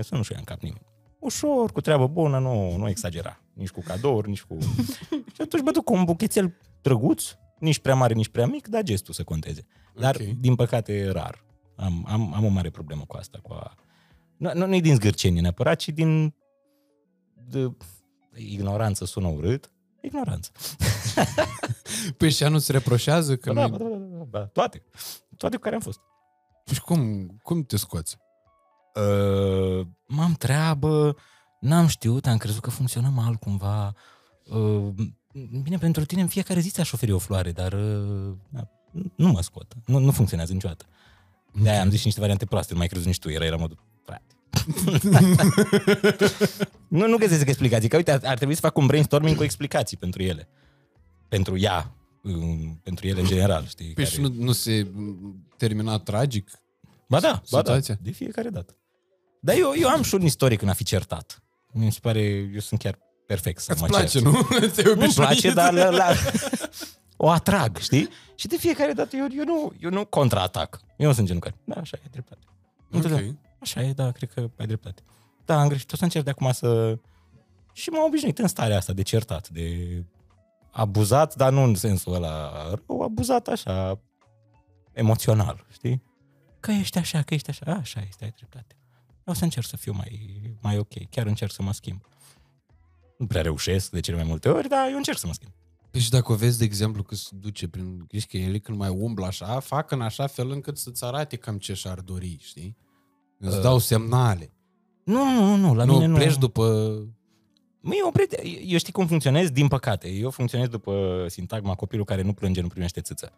Speaker 2: să nu-și o ia în cap nimeni. Ușor, cu treabă bună, nu, nu exagera. Nici cu cadouri, nici cu... și atunci mă duc cu un buchețel drăguț, nici prea mare, nici prea mic, dar gestul să conteze. Dar,
Speaker 1: Ok.
Speaker 2: din păcate, rar. Am, am, am o mare problemă cu asta, cu a... Nu, nu, nu-i din zgârcenie neapărat, ci din... De, ignoranță sună urât. Ignoranță.
Speaker 1: Păi și ea nu se reproșează că
Speaker 2: Da,
Speaker 1: nu
Speaker 2: da, da, da, da, da. Toate. Toate cu care am fost.
Speaker 1: Și cum, cum te scoți?
Speaker 2: Uh, m-am treabă, n-am știut, am crezut că funcționa mal cumva. Uh, bine, pentru tine în fiecare zi ți-aș oferi o floare, dar uh, da, nu mă scot. Nu, nu funcționează niciodată. De-aia am zis și niște variante proaste, nu mai crezut nici tu, era, era modul, frate. nu, nu găsesc explicații, că uite, ar, ar trebui să fac un brainstorming cu explicații pentru ele. Pentru ea, um, pentru ele în general, știi?
Speaker 1: Păi și nu, nu se m, termina tragic?
Speaker 2: Ba da, ba da,
Speaker 1: situația?
Speaker 2: de fiecare dată. Dar eu, eu am și un istoric în a fi certat. Mi se pare, eu sunt chiar perfect să
Speaker 1: Îți
Speaker 2: mă
Speaker 1: place,
Speaker 2: cert.
Speaker 1: nu? Ți-ai
Speaker 2: Nu-mi place,
Speaker 1: obișnuit.
Speaker 2: dar la, la, o atrag, știi? Și de fiecare dată eu, eu, nu, eu nu contraatac. Eu nu sunt genul care, da, așa e, ai dreptate.
Speaker 1: Ok.
Speaker 2: Așa e, da, cred că ai dreptate. Da, am greșit, o să încerc de acum să... Și m-am obișnuit în starea asta de certat, de abuzat, dar nu în sensul ăla rău, abuzat așa, emoțional, știi? Că ești așa, că ești așa, A, așa este, ai dreptate. O să încerc să fiu mai, mai ok, chiar încerc să mă schimb. Nu prea reușesc de cele mai multe ori, dar eu încerc să mă schimb.
Speaker 1: Păi și dacă o vezi, de exemplu, că se duce prin... Știi că el când mai umblă așa, fac în așa fel încât să-ți arate cam ce și-ar dori, știi? Îți
Speaker 2: Uh,
Speaker 1: dau semnale.
Speaker 2: Nu, nu, nu, nu la
Speaker 1: nu
Speaker 2: mine nu.
Speaker 1: pleci după...
Speaker 2: Mă, eu, prieten, eu știi cum funcționez? Din păcate. Eu funcționez după sintagma copilul care nu plânge, nu primește țâță.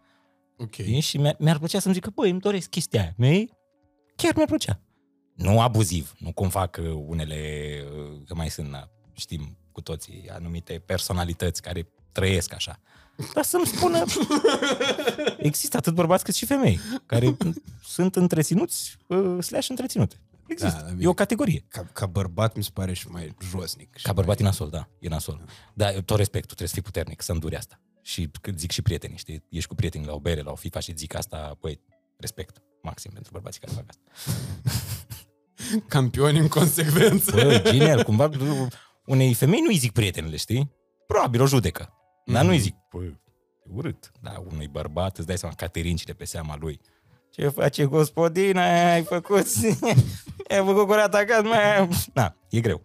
Speaker 1: Ok.
Speaker 2: Știi? Și mi-ar, mi-ar plăcea să-mi zică, băi, îmi doresc chestia aia. Mei, chiar mi-ar plăcea. Nu abuziv, nu cum fac uh, unele, uh, că mai sunt, na, știm cu toții, anumite personalități care trăiesc așa. Dar să-mi spună, există atât bărbați cât și femei, care sunt întreținuți, uh, slash întreținute. Există.
Speaker 1: Da,
Speaker 2: Da,
Speaker 1: bine.
Speaker 2: e o categorie.
Speaker 1: Ca, ca bărbat mi se pare și mai josnic. și
Speaker 2: Ca bărbat e nasol, da, e nasol. Dar tot respectul, trebuie să fii puternic, să înduri asta. Și cât zic și prietenii, știi, ești cu prieteni la o bere, la o FIFA și zic asta, băi, respect maxim pentru bărbații care fac asta.
Speaker 1: mai campioni în consecvență.
Speaker 2: Bă, genial, cumva unei femei nu-i zic prietenele, știi? Probabil o judecă. Dar nu-i zic, bă, e urât. Dar unui bărbat îți dai seama caterincile pe seama lui. Ce face gospodina, ai făcut, ai făcut curat acasă, mai... Na, e greu.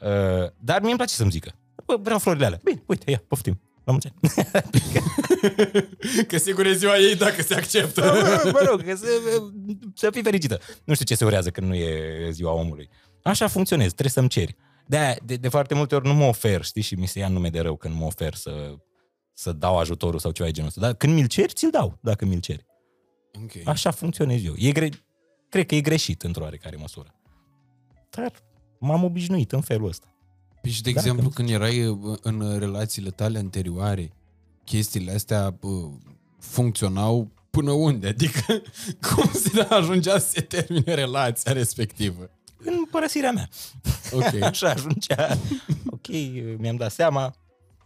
Speaker 2: Uh, dar mie îmi place să-mi zică. Bă, vreau florile alea. Bine, uite, ia, poftim. La mulți ani.
Speaker 1: Că sigur e ziua ei dacă se acceptă.
Speaker 2: Bă, mă rog, să, să fii fericită. Nu știu ce se urează când nu e ziua omului. Așa funcționez, trebuie să-mi ceri. De, de, de foarte multe ori nu mă ofer, știi, și mi se ia nume de rău când mă ofer să, să dau ajutorul sau ceva de genul ăsta. Dar când mi-l ceri, ți-l dau, dacă mi-l ceri.
Speaker 1: ok.
Speaker 2: Așa funcționez eu. E gre... Cred că e greșit într-o oarecare măsură. Dar m-am obișnuit în felul ăsta.
Speaker 1: Păi și, de
Speaker 2: Da,
Speaker 1: exemplu,
Speaker 2: că-
Speaker 1: când erai uh, în relațiile tale anterioare, chestiile astea uh, funcționau până unde? Adică cum se ajungea să se termine relația respectivă?
Speaker 2: În părăsirea mea.
Speaker 1: Ok.
Speaker 2: Așa ajungea. Ok, mi-am dat seama.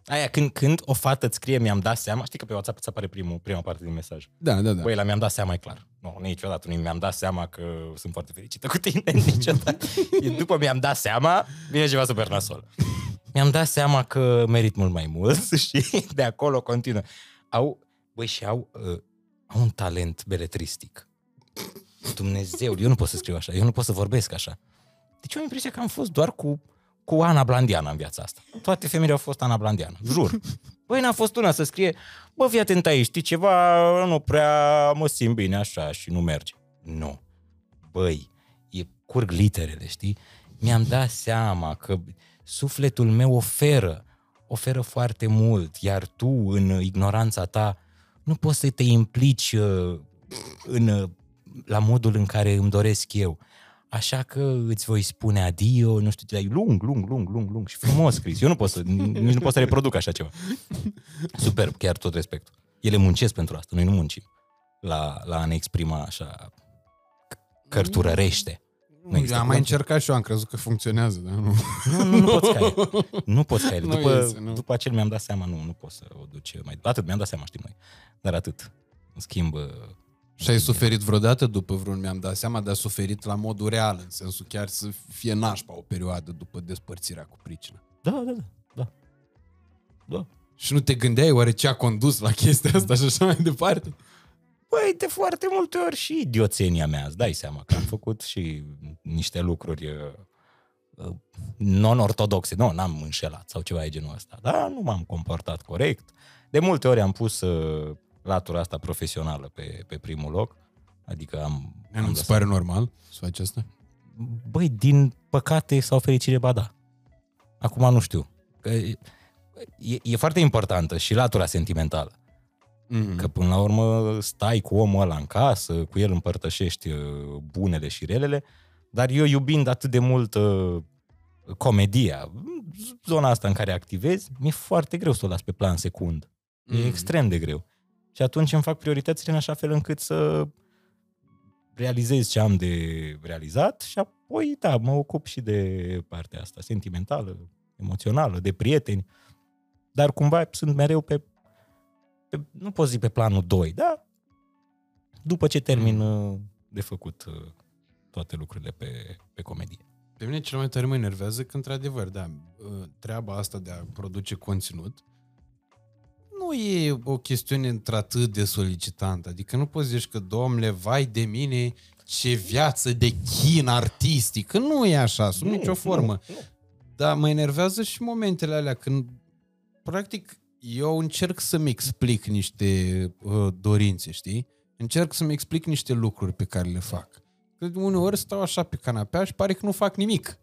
Speaker 2: Aia, când, când o fată îți scrie mi-am dat seama, știi că pe WhatsApp îți apare primul, prima parte din mesaj.
Speaker 1: Da, da, da.
Speaker 2: Băi, la mi-am dat seama, e clar. Nu, niciodată nu mi-am dat seama că sunt foarte fericită cu tine, niciodată. E după mi-am dat seama, vine ceva super nasol. Mi-am dat seama că merit mult mai mult și de acolo continuă. Au, băi, și au, uh, au un talent beletristic. Dumnezeu, eu nu pot să scriu așa, eu nu pot să vorbesc așa. Deci eu am impresia că am fost doar cu, cu Ana Blandiana în viața asta. Toate femeile au fost Ana Blandiana, jur. Băi, n-a fost una să scrie, bă, fii atent aici, știi ceva, nu prea mă simt bine așa și nu merge. Nu. Băi, e curg literele, știi? Mi-am dat seama că sufletul meu oferă, oferă foarte mult, iar tu, în ignoranța ta, nu poți să te implici uh, în, uh, la modul în care îmi doresc eu. așa că îți voi spune adio, nu știu ce, lung, lung, lung, lung, lung și frumos scris. Eu nu pot să, nici nu pot să reproduc așa ceva. Superb, chiar tot respectul. Ele muncesc pentru asta, noi nu muncim la, la a ne exprima așa cărturărește.
Speaker 1: Nu există Am mai încercat și eu, am crezut că funcționează, dar nu.
Speaker 2: Nu, nu, nu poți ca el. Nu poți ca el.
Speaker 1: Nu
Speaker 2: După,
Speaker 1: iese, nu.
Speaker 2: după acel mi-am dat seama, nu, nu poți să o duci mai... Atât, mi-am dat seama, știm noi. Dar atât. În schimb,
Speaker 1: Și ai suferit vreodată după vreun, mi-am dat seama, dar suferit la modul real, în sensul chiar să fie nașpa o perioadă după despărțirea cu pricina.
Speaker 2: da, da, da, da. Da.
Speaker 1: Și nu te gândeai oare ce a condus la chestia asta și așa mai departe?
Speaker 2: Băi, de foarte multe ori și idioțenia mea, îți dai seama că am făcut și niște lucruri uh, uh, non-ortodoxe. Nu, n-am înșelat sau ceva de genul ăsta. Dar nu m-am comportat corect. De multe ori am pus uh, latura asta profesională pe, pe primul loc. Adică am... am
Speaker 1: Nu ți
Speaker 2: lăsat-
Speaker 1: pare normal să faci asta?
Speaker 2: Băi, din păcate sau fericire, ba da. Acum nu știu. Că e, e foarte importantă și latura sentimentală.
Speaker 1: Mm-hmm.
Speaker 2: Că până la urmă stai cu omul ăla în casă, cu el împărtășești uh, bunele și relele, dar eu iubind atât de mult uh, comedia, zona asta în care activezi, mi-e foarte greu să o las pe plan secund. E
Speaker 1: Mhm.
Speaker 2: extrem de greu. Și atunci îmi fac prioritățile în așa fel încât să realizez ce am de realizat și apoi, da, mă ocup și de partea asta sentimentală, emoțională, de prieteni, dar cumva sunt mereu pe, pe nu pot zic pe planul 2, da? După ce termin uh, de făcut uh, toate lucrurile pe, pe comedie.
Speaker 1: Pe mine cel mai tare mă enervează că, într-adevăr, da, treaba asta de a produce conținut nu e o chestiune într-atât de solicitantă. Adică nu poți zici că, domnule, vai de mine, ce viață de chin artistic. Că nu e așa, sub
Speaker 2: Nu,
Speaker 1: nicio formă.
Speaker 2: nu, nu.
Speaker 1: Dar mă enervează și momentele alea când, practic, eu încerc să-mi explic niște uh, dorințe, știi? Încerc să-mi explic niște lucruri pe care le fac. Că uneori stau așa pe canapea și pare că nu fac nimic.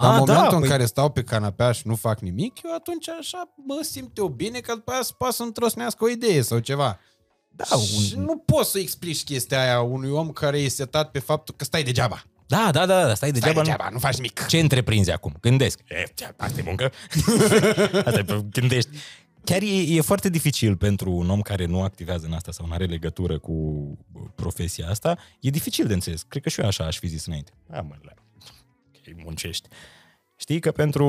Speaker 1: Dar
Speaker 2: A,
Speaker 1: în
Speaker 2: da,
Speaker 1: momentul în
Speaker 2: păi-
Speaker 1: care stau pe canapea și nu fac nimic, eu atunci așa mă simt eu bine că după aia să poată să-mi trosnească o idee sau ceva.
Speaker 2: Da,
Speaker 1: Și
Speaker 2: un,
Speaker 1: nu poți să explici chestia aia unui om care e setat pe faptul că stai degeaba.
Speaker 2: da, da, da, da, stai
Speaker 1: Stai
Speaker 2: degeaba.
Speaker 1: degeaba, nu faci nimic.
Speaker 2: Ce întreprinzi acum? Gândesc. E, ce, asta e muncă. asta e, gândești. Chiar e, e foarte dificil pentru un om care nu activează în asta sau nu are legătură cu profesia asta. E dificil de înțeles. Cred că și eu așa aș fi zis înainte. A, mă, la... ok, muncești. Știi că pentru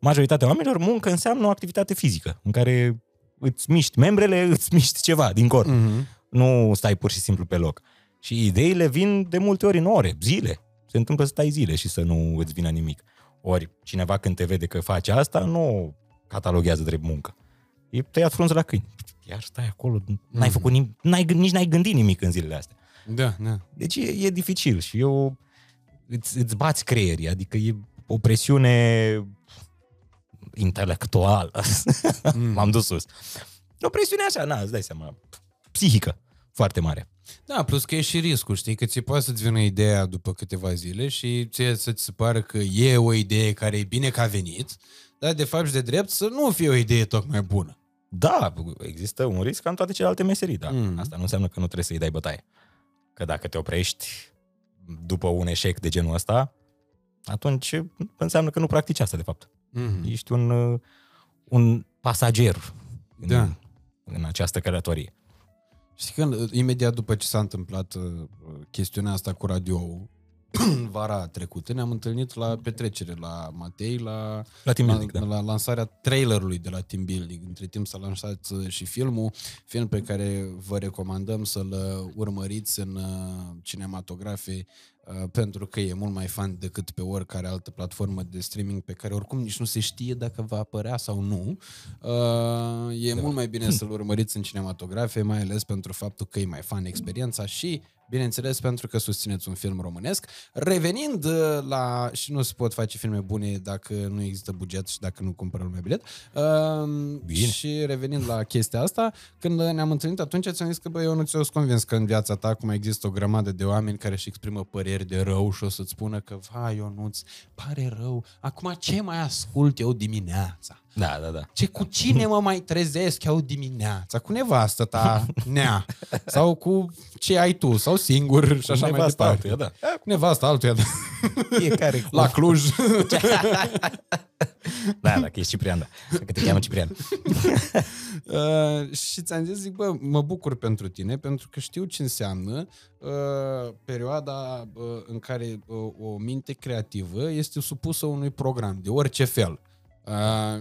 Speaker 2: majoritatea oamenilor muncă înseamnă o activitate fizică în care îți miști membrele, îți miști ceva din corp.
Speaker 1: Mm-hmm.
Speaker 2: Nu stai pur și simplu pe loc. Și ideile vin de multe ori în ore, zile. Se întâmplă să stai zile și să nu îți vină nimic. Ori cineva când te vede că faci asta, nu o cataloghează drept muncă. E tăiat frunze la câini. Iar stai acolo, n-ai făcut nim- n-ai, gând- nici n-ai gândit nimic în zilele astea.
Speaker 1: Da, da.
Speaker 2: Deci e, e dificil și eu îți, îți bați creierii, adică e o presiune intelectuală.
Speaker 1: Mm.
Speaker 2: M-am dus sus. O presiune așa, na, îți dai seama, psihică foarte mare.
Speaker 1: Da, plus că e și riscul, știi, că ți poate să-ți vină ideea după câteva zile și ție să-ți se pară că e o idee care e bine că a venit, dar de fapt și de drept să nu fie o idee tocmai bună.
Speaker 2: Da, există un risc ca în toate celelalte meserii, da.
Speaker 1: Mm.
Speaker 2: Asta nu înseamnă că nu trebuie să-i dai bătaie. Că dacă te oprești după un eșec de genul ăsta, atunci înseamnă că nu practici asta, de fapt.
Speaker 1: Mm-hmm.
Speaker 2: Ești un, uh, un pasager în,
Speaker 1: Da.
Speaker 2: în această călătorie.
Speaker 1: Știi că uh, imediat după ce s-a întâmplat uh, chestiunea asta cu radio vara trecută, ne-am întâlnit la petrecere la Matei, la,
Speaker 2: La team
Speaker 1: la,
Speaker 2: building, da.
Speaker 1: la lansarea trailerului de la Team Building. Între timp s-a lansat uh, și filmul, film pe care vă recomandăm să-l uh, urmăriți în uh, cinematografe uh, pentru că e mult mai fan decât pe oricare altă platformă de streaming pe care oricum nici nu se știe dacă va apărea sau nu. Uh, E mult mai bine să-l urmăriți în cinematografe, mai ales pentru faptul că e mai fan experiența și Bineînțeles, pentru că susțineți un film românesc. Revenind uh, la... și nu se pot face filme bune dacă nu există buget și dacă nu cumpără lumea bilet. Uh,
Speaker 2: Bine.
Speaker 1: Și revenind la chestia asta, când ne-am întâlnit atunci, ți-am zis că, bă, eu nu ți-o convins că în viața ta acum există o grămadă de oameni care își exprimă păreri de rău și o să-ți spună că, vai, Ionuț, pare rău. Acum ce mai ascult eu dimineața?
Speaker 2: Da, da, da.
Speaker 1: Ce cu cine mă mai trezesc eu dimineața? Cu nevastă ta, nea. Sau cu ce ai tu, sau singur și așa mai
Speaker 2: nevasta
Speaker 1: departe.
Speaker 2: altuia, da.
Speaker 1: Cu nevasta altuia, da.
Speaker 2: Fiecare cu...
Speaker 1: la Cluj.
Speaker 2: Da, dacă e Ciprian, da. Dacă te cheamă Ciprian.
Speaker 1: Uh, și ți-am zis, zic, bă, mă bucur pentru tine, pentru că știu ce înseamnă uh, perioada uh, în care uh, o minte creativă este supusă unui program, de orice fel. Uh,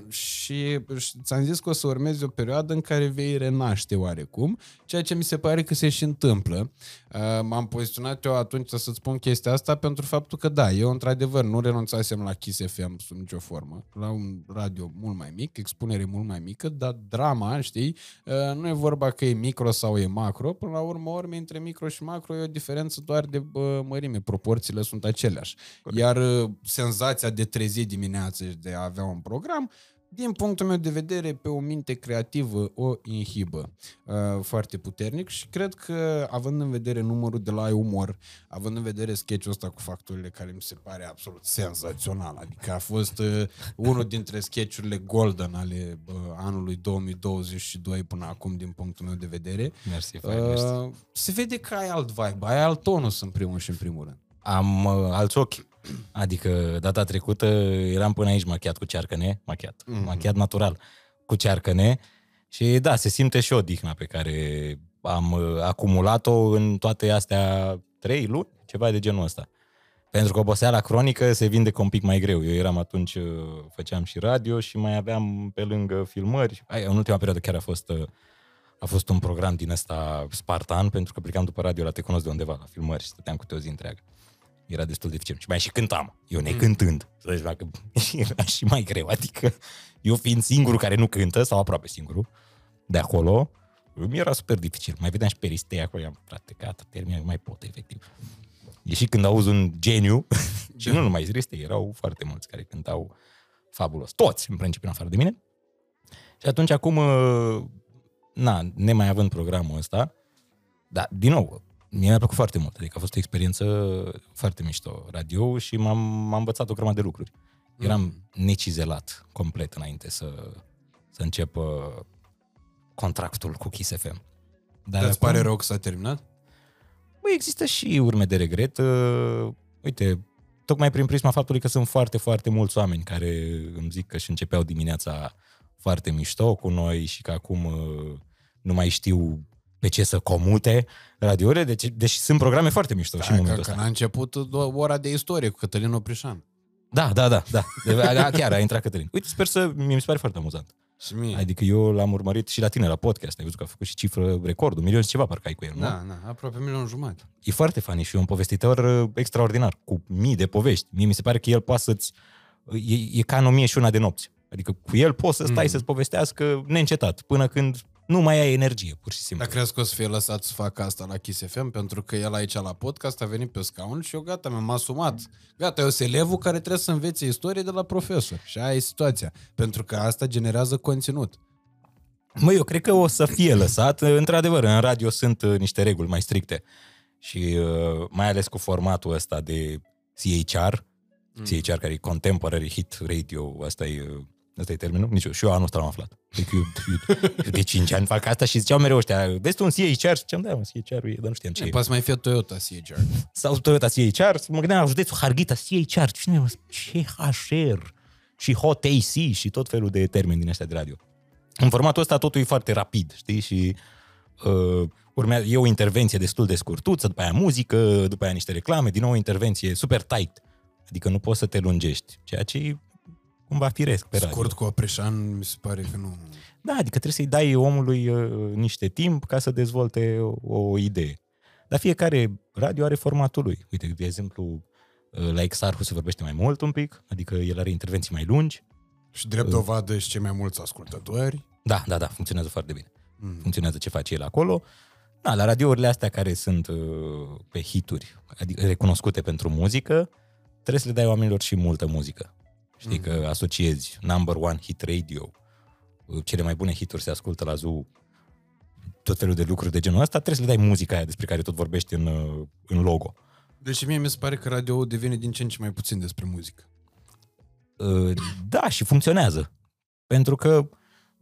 Speaker 1: și, și ți-am zis că o să urmezi o perioadă în care vei renaște oarecum, ceea ce mi se pare că se și întâmplă. Uh, m-am poziționat eu atunci să-ți spun chestia asta pentru faptul că da, eu într-adevăr nu renunțasem la Kiss FM sub nicio formă, la un radio mult mai mic, expunere mult mai mică, dar drama, știi, uh, nu e vorba că e micro sau e macro, până la urmă ori între micro și macro e o diferență doar de uh, mărime, proporțiile sunt aceleași. Iar uh, senzația de trezi dimineața și de a avea un program, din punctul meu de vedere, pe o minte creativă o inhibă uh, foarte puternic și cred că, având în vedere numărul de la umor, având în vedere sketch-ul ăsta cu facturile care mi se pare absolut senzațional, adică a fost uh, unul dintre sketchurile golden ale uh, anului 2022 până acum, din punctul meu de vedere,
Speaker 2: Mersi, fain, mersi.
Speaker 1: uh, se vede că ai alt vibe, ai alt tonus în primul și în primul rând.
Speaker 2: Am uh, alți ochi. Adică data trecută eram până aici machiat cu cearcăne, machiat,
Speaker 1: Mhm.
Speaker 2: mm-hmm. machiat natural cu cearcăne și da, se simte și odihna pe care am uh, acumulat-o în toate astea trei luni, ceva de genul ăsta. Pentru că oboseala cronică se vinde un pic mai greu. Eu eram atunci, uh, făceam și radio și mai aveam pe lângă filmări. Ai, în ultima perioadă chiar a fost, uh, a fost un program din ăsta spartan, pentru că plecam după radio la Te cunosc de undeva, la filmări și stăteam câte o zi întreagă. Era destul de dificil. Și mai și cântam. Eu necântând. Să deci dacă era și mai greu. Adică eu fiind singurul care nu cântă, sau aproape singurul, de acolo, mi era super dificil. Mai vedeam și Peristei acolo, i-am, frate, gata, termin, nu mai pot, efectiv. E și când auzi un geniu, și nu numai Peristei, erau foarte mulți care cântau fabulos. Toți, în principiu, în afară de mine. Și atunci, acum, uh, na, nemai având programul ăsta, dar, din nou, mie mi-a plăcut foarte mult. Adică a fost o experiență foarte mișto radio și m-am, m-am învățat o grămadă de lucruri. Eram necizelat complet înainte să, să încep uh, contractul cu Kiss FM. Dar
Speaker 1: Dar îți
Speaker 2: acum-
Speaker 1: pare rău că s-a terminat?
Speaker 2: Bă, există și urme de regret. Uh, uite, tocmai prin prisma faptului că sunt foarte, foarte mulți oameni care îmi zic că și începeau dimineața foarte mișto cu noi și că acum uh, nu mai știu pe ce să comute radiourile, deci, deși sunt programe foarte mișto și în
Speaker 1: Da,
Speaker 2: momentul
Speaker 1: că,
Speaker 2: ăsta.
Speaker 1: că a început ora de istorie cu Cătălin Oprișan.
Speaker 2: Da, da, da, da. De, a, chiar a intrat Cătălin. Uite, sper să, mi se pare foarte amuzant.
Speaker 1: Și mie.
Speaker 2: Adică eu l-am urmărit și la tine la podcast, ai văzut că a făcut și cifră record, un milion și ceva parcă ai cu el, nu?
Speaker 1: Da, da, aproape milion jumate.
Speaker 2: E foarte funny și e un povestitor uh, extraordinar, cu mii de povești. Mie mi se pare că el poate să-ți... E, e ca în o mie și una de nopți. Adică cu el poți să stai mm. să-ți povestească neîncetat, până când nu mai ai energie, pur și simplu.
Speaker 1: Dar crezi că o să fie lăsat să facă asta la Kiss FM? Pentru că el aici la podcast a venit pe scaun și eu gata, mi-am asumat. Gata, eu sunt elevul care trebuie să învețe istorie de la profesor. Și aia e situația. Pentru că asta generează conținut.
Speaker 2: Mă, eu cred că o să fie lăsat. Într-adevăr, în radio sunt uh, niște reguli mai stricte. Și uh, mai ales cu formatul ăsta de CHR, mm. CHR care e Contemporary Hit Radio, asta e, uh, asta e termenul? Nici eu, și eu anul ăsta l-am aflat. Adică eu, eu, eu de 5 ani fac asta și ziceau mereu ăștia, vezi tu un CHR? Și ziceam, da, un CHR e, dar nu știam ce e.
Speaker 1: Poate să mai fie Toyota CHR.
Speaker 2: Sau Toyota CHR, mă gândeam la județul Harghita CHR, cine mă, CHR și Hot AC și tot felul de termeni din ăștia de radio. În formatul ăsta totul e foarte rapid, știi, și uh, urmează, e o intervenție destul de scurtuță, după aia muzică, după aia niște reclame, din nou o intervenție super tight, adică nu poți să te lungești, ceea ce e cumva firesc pe radio.
Speaker 1: Scurt cu Oprișan, mi se pare că nu...
Speaker 2: Da, adică trebuie să-i dai omului uh, niște timp ca să dezvolte o, o idee. Dar fiecare radio are formatul lui. Uite, de exemplu, uh, la Exarhu se vorbește mai mult un pic, adică el are intervenții mai lungi.
Speaker 1: Și drept dovadă și cei mai mulți ascultători.
Speaker 2: Da, da, da, funcționează foarte bine. Mm. Funcționează ce face el acolo. Da, la radiourile astea care sunt uh, pe hituri, adică recunoscute pentru muzică, trebuie să le dai oamenilor și multă muzică. Știi mm. că asociezi number one hit radio, uh, cele mai bune hituri se ascultă la Zoo, tot felul de lucruri de genul ăsta, trebuie să le dai muzica aia despre care tot vorbești în, uh, în logo.
Speaker 1: Deci mie mi se pare că radio devine din ce în ce mai puțin despre muzică.
Speaker 2: Uh, Da, și funcționează. Pentru că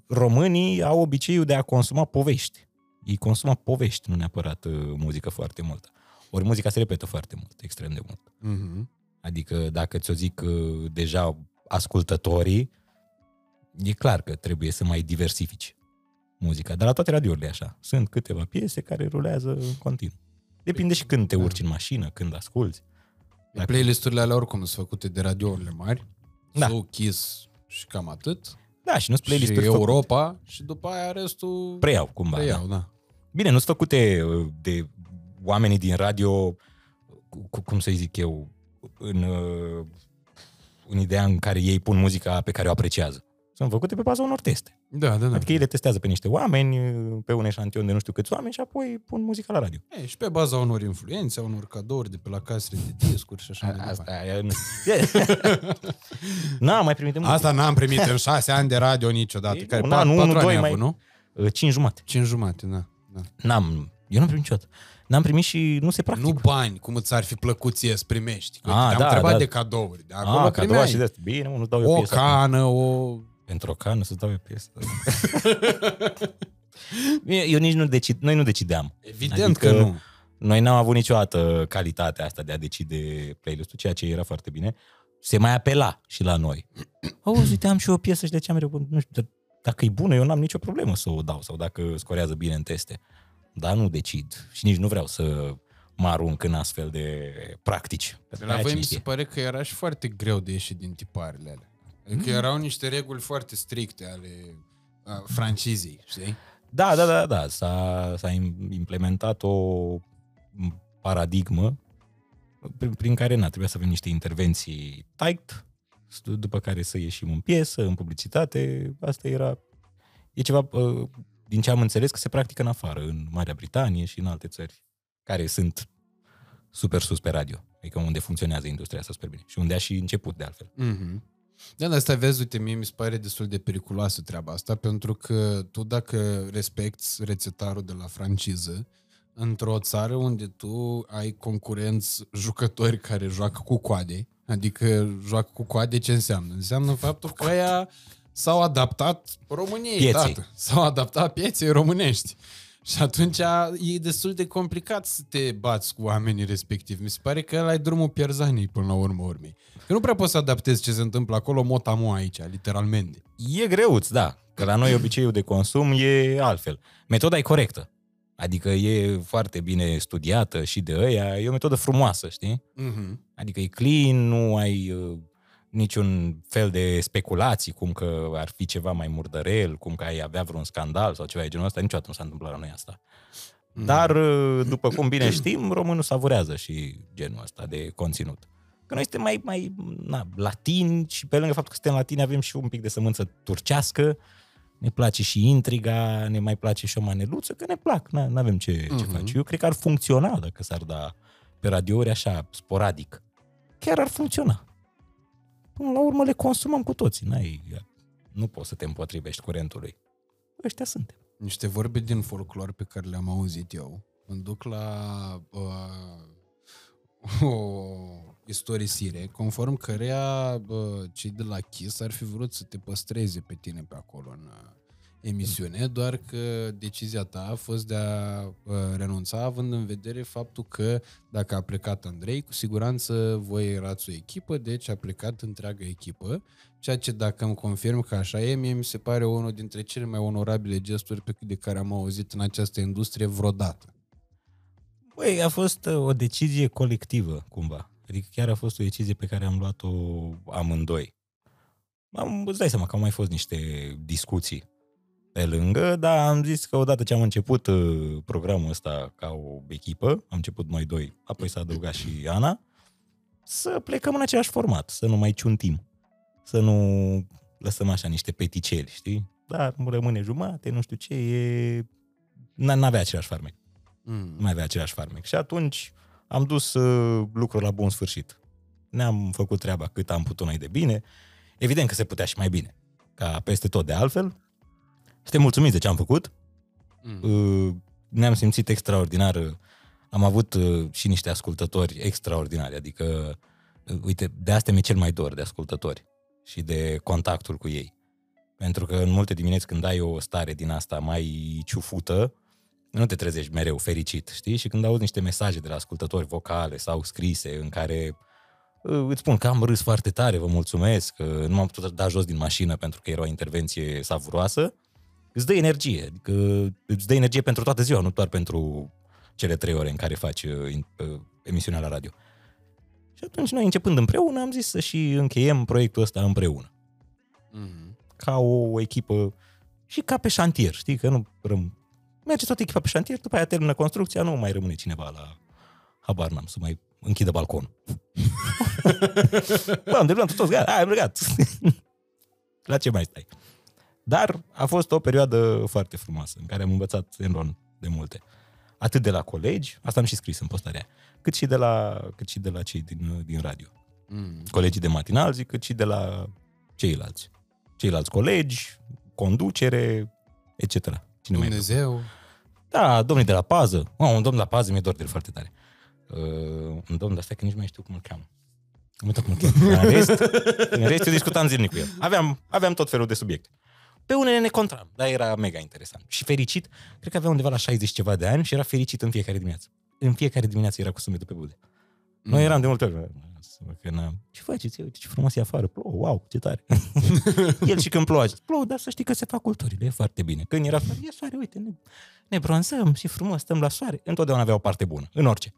Speaker 2: românii au obiceiul de a consuma povești. Ei consumă povești, nu neapărat uh, muzică foarte multă. Ori muzica se repetă foarte mult, extrem de mult.
Speaker 1: Mhm.
Speaker 2: Adică dacă ți-o zic uh, deja ascultătorii, e clar că trebuie să mai diversifici muzica. Dar la toate radiourile e așa. Sunt câteva piese care rulează în continuu. Depinde și când te urci în mașină, când asculti. Dacă-
Speaker 1: Playlisturile alea oricum sunt făcute de radiourile mari.
Speaker 2: Da.
Speaker 1: Sau Kiss și cam atât.
Speaker 2: Da, și nu sunt
Speaker 1: Și
Speaker 2: playlist-uri făcute.
Speaker 1: Europa și după aia restul
Speaker 2: Preiau cumva.
Speaker 1: preiau,
Speaker 2: Da.
Speaker 1: da.
Speaker 2: Bine, nu sunt făcute uh, de oamenii din radio, cu- cum să zic eu, în, uh, în ideea în care ei pun muzica pe care o apreciază. Sunt făcute pe baza unor teste.
Speaker 1: Da, da, da.
Speaker 2: Adică ei le testează pe niște oameni, uh, pe un eșantion de nu știu câți oameni și apoi pun muzica la radio.
Speaker 1: E, și pe baza unor influențe, a unor cadouri de pe la casele de discuri și așa mai departe.
Speaker 2: Asta aia nu. N-am mai primit de mult.
Speaker 1: Asta n-am primit în șase ani de radio niciodată.
Speaker 2: Ei,
Speaker 1: Care
Speaker 2: un
Speaker 1: patru,
Speaker 2: an,
Speaker 1: patru
Speaker 2: unu,
Speaker 1: ani
Speaker 2: doi,
Speaker 1: ai
Speaker 2: mai-
Speaker 1: avut, nu?
Speaker 2: Uh, Cinci jumate.
Speaker 1: Cinci jumate, da. da.
Speaker 2: N-am, eu n-am primit niciodată. N-am primit și nu se practică.
Speaker 1: Nu bani, cum îți ar fi plăcut ție să primești. Că
Speaker 2: Ah,
Speaker 1: te-am
Speaker 2: da,
Speaker 1: întrebat
Speaker 2: da.
Speaker 1: de cadouri. De acolo
Speaker 2: Ah, cadoua
Speaker 1: primeai
Speaker 2: și de asta. Bine, mă, nu-ți dau eu
Speaker 1: o
Speaker 2: piesa.
Speaker 1: cană, o...
Speaker 2: Pentru o cană să-ți dau eu piesă. Bine, eu nici nu decid, noi nu decideam.
Speaker 1: Evident
Speaker 2: Adică
Speaker 1: că nu.
Speaker 2: Noi n-am avut niciodată calitatea asta de a decide playlist-ul, ceea ce era foarte bine. Se mai apela și la noi. Auzi, uite, am și eu o piesă și de ce am mereu, nu știu, dar dacă e bună, eu n-am nicio problemă să o dau sau dacă scorează bine în teste. Dar nu decid și nici nu vreau să mă arunc în astfel de practici. Pentru că
Speaker 1: La
Speaker 2: aia
Speaker 1: voi
Speaker 2: cine
Speaker 1: mi se
Speaker 2: știe.
Speaker 1: pare că era și foarte greu de ieșit din tiparele alea. Adică
Speaker 2: Mm.
Speaker 1: erau niște reguli foarte stricte ale a, francizei, știi?
Speaker 2: Da, da, da, da. S-a, s-a im- implementat o paradigmă prin, prin care na, trebuia să avem niște intervenții tight, st- după care să ieșim în piesă, în publicitate. Asta era... E ceva, uh, din ce am înțeles, că se practică în afară, în Marea Britanie și în alte țări care sunt super sus pe radio. Adică unde funcționează industria asta super bine. Și unde a și început, de altfel.
Speaker 1: Mm-hmm. Da, dar asta vezi, uite, mie mi se pare destul de periculoasă treaba asta, pentru că tu dacă respecti rețetarul de la franciză, într-o țară unde tu ai concurenți jucători care joacă cu coade, adică joacă cu coade, ce înseamnă? Înseamnă faptul că aia s-au adaptat României,
Speaker 2: Pieței.
Speaker 1: tată. S-au adaptat pieței românești. Și atunci e destul de complicat să te bați cu oamenii respectivi. Mi se pare că ăla e drumul pierzanii până la urmă urmei. Că nu prea poți să adaptezi ce se întâmplă acolo motamo aici, literalmente.
Speaker 2: E greuț, da. Că la noi obiceiul de consum e altfel. Metoda e corectă. Adică e foarte bine studiată și de ăia. E o metodă frumoasă, știi?
Speaker 1: Mm-hmm.
Speaker 2: Adică e clean, nu ai uh, niciun fel de speculații, cum că ar fi ceva mai murdărel, cum că ai avea vreun scandal sau ceva de genul ăsta. Niciodată nu s-a întâmplat la noi asta. Dar, uh, după cum bine știm, românul savurează și genul ăsta de conținut. Că noi suntem mai, mai na, latini și pe lângă faptul că suntem latini avem și un pic de sămânță turcească, ne place și intriga, ne mai place și o maneluță, că ne plac, nu avem ce, ce
Speaker 1: Mhm.
Speaker 2: face. Eu cred că ar funcționa dacă s-ar da pe radiouri așa, sporadic. Chiar ar funcționa. Până la urmă le consumăm cu toții. N-ai, nu poți să te împotrivești curentului. Ăștia suntem.
Speaker 1: Niște vorbe din folclor pe care le-am auzit eu. Îmi duc la uh, o istorisire conform cărea uh, cei de la Kiss ar fi vrut să te păstreze pe tine pe acolo în uh, emisiune, doar că decizia ta a fost de a uh, renunța având în vedere faptul că dacă a plecat Andrei, cu siguranță voi erați o echipă, deci a plecat întreaga echipă, ceea ce dacă îmi confirm că așa e, mie mi se pare unul dintre cele mai onorabile gesturi pe de care am auzit în această industrie vreodată.
Speaker 2: Băi, a fost uh, o decizie colectivă, cumva. Adică chiar a fost o decizie pe care am luat-o amândoi. Am, îți dai seama că au mai fost niște discuții pe lângă, dar am zis că odată ce am început uh, programul ăsta ca o echipă, am început noi doi, apoi s-a adăugat și Ana, să plecăm în același format, să nu mai ciuntim, să nu lăsăm așa niște peticeli, știi? Dar rămâne jumate, nu știu ce, e... N- N-avea același farmec
Speaker 1: Mm.
Speaker 2: nu mai avea același farmec. Și atunci am dus uh, lucrul la bun sfârșit. Ne-am făcut treaba cât am putut noi de bine. Evident că se putea și mai bine. Ca peste tot de altfel. Suntem mulțumiți de ce am făcut.
Speaker 1: Mm.
Speaker 2: Uh, ne-am simțit extraordinar. Am avut uh, și niște ascultători extraordinari. Adică, uh, uite, de asta mi-e cel mai dor de ascultători și de contactul cu ei. Pentru că în multe dimineți când ai o stare din asta mai ciufută, nu te trezești mereu fericit, știi? Și când auzi niște mesaje de la ascultători vocale sau scrise în care uh, îți spun că am râs foarte tare, vă mulțumesc, că nu m-am putut da jos din mașină pentru că era o intervenție savuroasă, îți dă energie, adică îți dă energie pentru toată ziua, nu doar pentru cele trei ore în care faci uh, uh, emisiunea la radio. Și atunci noi începând împreună am zis să și încheiem proiectul ăsta împreună. Mm-hmm. Ca o echipă și ca pe șantier, știi, că nu răm... merge toată echipa pe șantier, după aia termină construcția, nu mai rămâne cineva la habar n-am, să mai închidă balconul. Bă, am terminat toți, gata, ai, am legat. la ce mai stai? Dar a fost o perioadă foarte frumoasă, în care am învățat enorm de multe. Atât de la colegi, asta am și scris în postarea cât și de la, cât și de la cei din, din radio. Mm. Colegii de matinal, zic, cât și de la ceilalți. Ceilalți colegi, conducere, etc.
Speaker 1: Cine Dumnezeu. Mai
Speaker 2: da, domnii de la pază. Oh, un domn de la pază mi-e dor de el foarte tare. Uh, un domn de asta că nici nu mai știu cum îl cheamă. Am uitat cum îl cheamă. În rest, în rest eu discutam zilnic cu el. Aveam, aveam tot felul de subiecte. Pe unele ne contram, dar era mega interesant. Și fericit, cred că avea undeva la 60 ceva de ani și era fericit în fiecare dimineață. În fiecare dimineață era cu sunetul pe bude. Mm. Noi eram de multe ori, că ce faceți? Uite ce frumos e afară, plouă, wow, ce tare. El și când plouă, plouă, dar să știi că se fac culturile, e foarte bine. Când era afară, e soare, uite, ne, ne bronzăm și frumos stăm la soare. Întotdeauna avea o parte bună, în orice.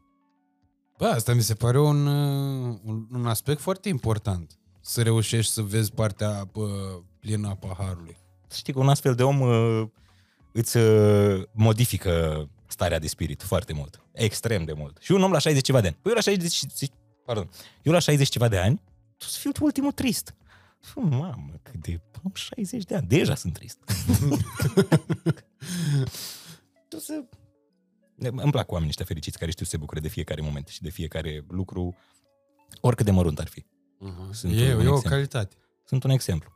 Speaker 1: Bă, asta mi se pare un, uh, un, un aspect foarte important. Să reușești să vezi partea bă, plină a paharului.
Speaker 2: Știi că un astfel de om uh, îți uh, modifică starea de spirit foarte mult. Extrem de mult. Și un om la 60 ceva de ani. Păi eu la 60, pardon, eu la 60 ceva de ani, tu să fiu ultimul trist. Mamă, cât de... Am 60 de ani, deja sunt trist. tu să... Îmi plac oamenii ăștia fericiți care știu să se bucure de fiecare moment și de fiecare lucru, oricât de mărunt ar fi.
Speaker 1: Uh-huh. Sunt e, un, e o calitate.
Speaker 2: Sunt un exemplu.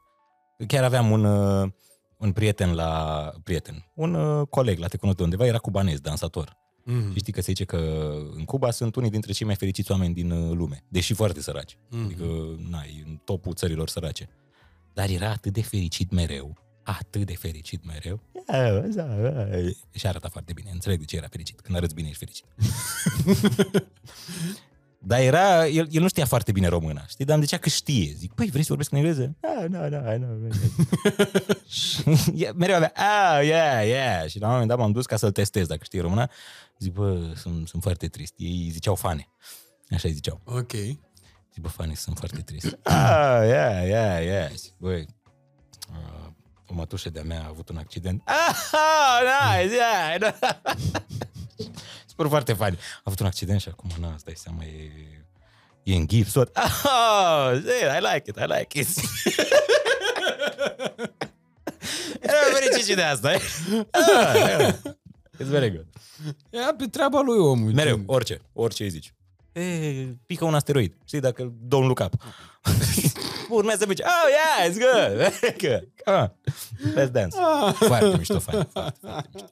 Speaker 2: Chiar aveam un, uh, un prieten la... prieten, un uh, coleg la Te cunosc de undeva, era cubanez, dansator. Mm. Și știi că se zice că în Cuba sunt unii dintre cei mai fericiți oameni din uh, lume, deși foarte săraci. Mm. Adică, na, în topul țărilor sărace. Dar era atât de fericit mereu, atât de fericit mereu. Și arăta foarte bine. Înțeleg de ce era fericit. Când arăți bine, ești fericit. Dar era, el, el nu știa foarte bine româna, știi? Dar îmi zicea că știe. Zic, păi, vrei să vorbesc în engleză? Ah, no, no, no. și mereu avea, ah, yeah, yeah. Și la un moment dat m-am dus ca să-l testez dacă știe româna. Zic, bă, sunt, sunt foarte trist. Ei ziceau fane. Așa îi ziceau.
Speaker 1: Ok.
Speaker 2: Zic, bă, fane, sunt foarte trist. ah, yeah, yeah, yeah. Zic, băi, uh, o mătușă de-a mea a avut un accident. Ah, nice, yeah. Spune foarte fain. A avut un accident și acum, na, îți dai seama, e, e în gips tot. Oh, I like it, I like it. Era fericit și de asta, eh? Ah, yeah. It's very good.
Speaker 1: Ia pe treaba lui omul.
Speaker 2: Mereu, orice, orice îi zici. E, pică un asteroid. Știi, dacă don't look up. Urmează să Oh, yeah, it's good. good. Come on. Let's dance. Ah. Foarte mișto, fain. Foarte, foarte mișto.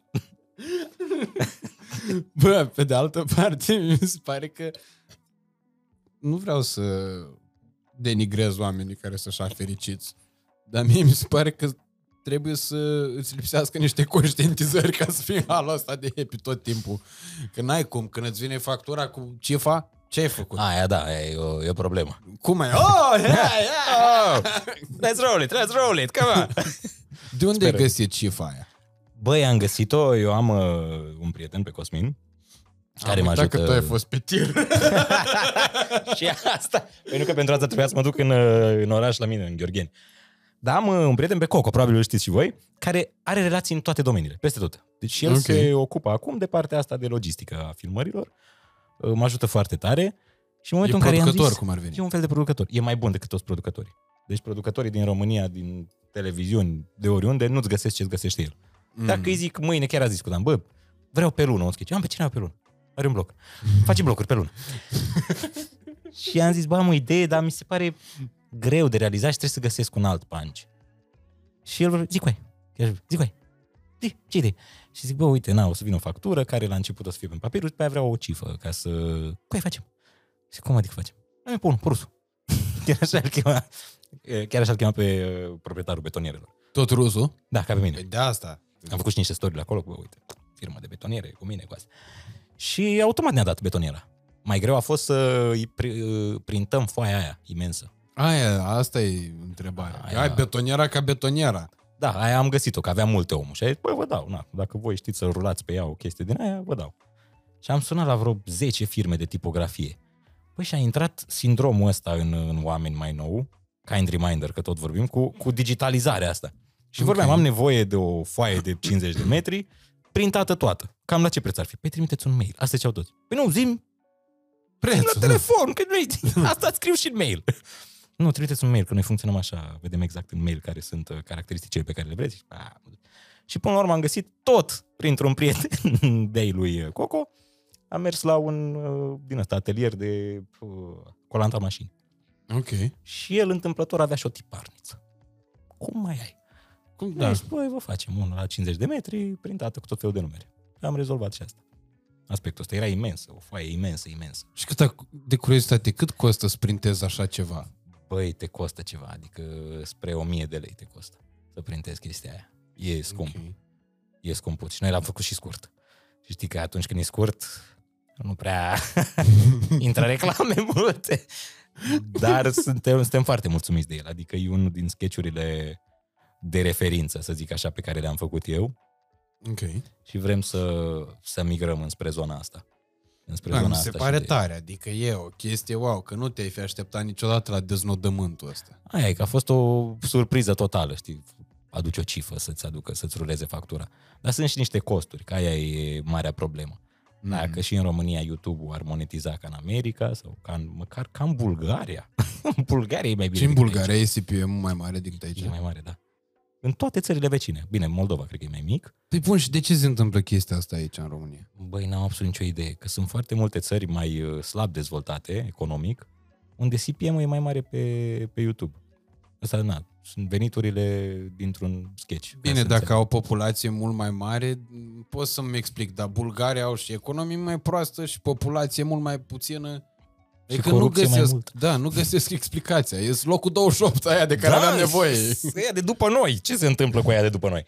Speaker 1: Bă, pe de altă parte, mi se pare că nu vreau să denigrez oamenii care sunt așa fericiți, dar mie mi se pare că trebuie să îți lipsească niște conștientizări ca să fii halul ăsta de happy tot timpul. Că n-ai cum, când îți vine factura cu cifa, ce ai făcut?
Speaker 2: Aia, da, e o, e o problemă.
Speaker 1: Cum ai? Oh, yeah, yeah!
Speaker 2: oh, let's roll it, let's roll it, come on!
Speaker 1: De unde Sper. ai găsit cifa aia?
Speaker 2: Băi, am găsit-o, eu am uh, un prieten pe Cosmin, care mă ajută...
Speaker 1: că tu ai fost pe tir.
Speaker 2: și asta, pentru că pentru asta trebuia să mă duc în, uh, în oraș la mine, în Gheorgheni. Dar am uh, un prieten pe Coco, probabil îl știți și voi, care are relații în toate domeniile, peste tot. Deci el okay. se ocupă acum de partea asta de logistică a filmărilor, uh, mă ajută foarte tare și în momentul
Speaker 1: e
Speaker 2: în care am zis,
Speaker 1: cum ar veni.
Speaker 2: E un fel de producător. E mai bun decât toți producătorii. Deci producătorii din România, din televiziuni, de oriunde, nu-ți găsesc ce-ți găsește el. Mm. Dacă îi zic mâine, chiar a zis cu Dan, bă, vreau pe lună un sketch. Am pe cine pe lună? Are un bloc. Face blocuri pe lună. și am zis, bă, am o idee, dar mi se pare greu de realizat și trebuie să găsesc un alt punch. Și el zic, uai, zic, uai, zi, ce idee? Și zic, bă, uite, na, o să vină o factură care la început o să fie pe papir, după aia vreau o cifră ca să... Cum facem? Și cum adică facem? Noi pun, purusul. chiar așa îl chema, chiar așa îl chema pe uh, proprietarul betonierelor.
Speaker 1: Tot rusul?
Speaker 2: Da, ca pe mine.
Speaker 1: Păi de asta.
Speaker 2: Am făcut și niște story acolo, bă, uite. firmă de betoniere cu mine, cu asta. Și automat ne-a dat betoniera. Mai greu a fost să îi pri- uh, printăm foaia aia imensă.
Speaker 1: Aia, asta e întrebarea.
Speaker 2: Aia-
Speaker 1: Ai betoniera ca betoniera.
Speaker 2: Da, aia am găsit-o, că aveam multe omul. Și a zis, băi, vă dau, na, dacă voi știți să rulați pe ea o chestie din aia, vă dau. Și am sunat la vreo 10 firme de tipografie. Păi și a intrat sindromul ăsta în, în oameni mai nou, kind reminder, că tot vorbim, cu, cu digitalizarea asta. Și
Speaker 1: Ok.
Speaker 2: vorbeam, am nevoie de o foaie de 50 de metri, printată toată. Cam la ce preț ar fi? Păi trimiteți un mail. Asta ce au toți. Păi nu, zim
Speaker 1: Prețul.
Speaker 2: la telefon, că nu Asta scriu și în mail. Nu, trimiteți un mail, că noi funcționăm așa, vedem exact în mail care sunt uh, caracteristicile pe care le vreți. Ah, Și până la urmă am găsit tot printr-un prieten de lui Coco. Am mers la un uh, din ăsta atelier de uh, colanta mașini.
Speaker 1: Ok.
Speaker 2: Și el întâmplător avea și o tiparniță. Cum mai ai?
Speaker 1: Cum,
Speaker 2: Da.
Speaker 1: da.
Speaker 2: Deci, băi, vă facem unul la 50 de metri, printată cu tot felul de numere. Am rezolvat și asta. Aspectul ăsta era imens, o foaie imensă, imensă.
Speaker 1: Și cât a- de curiozitate, cât costă să printezi așa ceva?
Speaker 2: Băi, te costă ceva, adică spre 1000 de lei te costă să printezi chestia aia. E scump, okay.
Speaker 1: Ok.
Speaker 2: e scump. Și noi l-am făcut și scurt. Și știi că atunci când e scurt, nu prea intră reclame multe. Dar suntem, suntem foarte mulțumiți de el. Adică e unul din sketchurile de referință, să zic așa, pe care le-am făcut eu
Speaker 1: Ok.
Speaker 2: și vrem să, să migrăm înspre zona asta. Înspre
Speaker 1: Da,
Speaker 2: zona
Speaker 1: mi se
Speaker 2: asta
Speaker 1: pare
Speaker 2: și de...
Speaker 1: tare, adică e o chestie wow, că nu te-ai fi așteptat niciodată la deznodământul ăsta.
Speaker 2: Aia e că a fost o surpriză totală, știi? Aduci o cifră să-ți aducă, să-ți ruleze factura. Dar sunt și niște costuri, că aia e marea problemă.
Speaker 1: Mm.
Speaker 2: Dacă și în România YouTube-ul ar monetiza ca în America sau ca în, măcar ca în Bulgaria. în Bulgaria e mai bine
Speaker 1: Și în
Speaker 2: decât
Speaker 1: Bulgaria ACP e mult mai mare decât aici.
Speaker 2: aici. E mai mare, da. În toate țările vecine. Bine, Moldova cred că e mai mic.
Speaker 1: Păi bun, și de ce se întâmplă chestia asta aici în România?
Speaker 2: Băi, n-am absolut nicio idee. Că sunt foarte multe țări mai uh, slab dezvoltate economic, unde CPM-ul e mai mare pe, pe YouTube. Asta, na, sunt veniturile dintr-un sketch. ca
Speaker 1: Bine,
Speaker 2: să
Speaker 1: dacă
Speaker 2: înțeleg.
Speaker 1: au o populație mult mai mare, pot să-mi explic, dar Bulgaria au și economie mai proastă și populație mult mai puțină.
Speaker 2: Și
Speaker 1: Adică nu
Speaker 2: corupție mai
Speaker 1: găsesc,
Speaker 2: mult.
Speaker 1: da, nu găsesc explicația. E locul 28 aia de care da, aveam nevoie.
Speaker 2: Ea de după noi. Ce se întâmplă cu ea de după noi?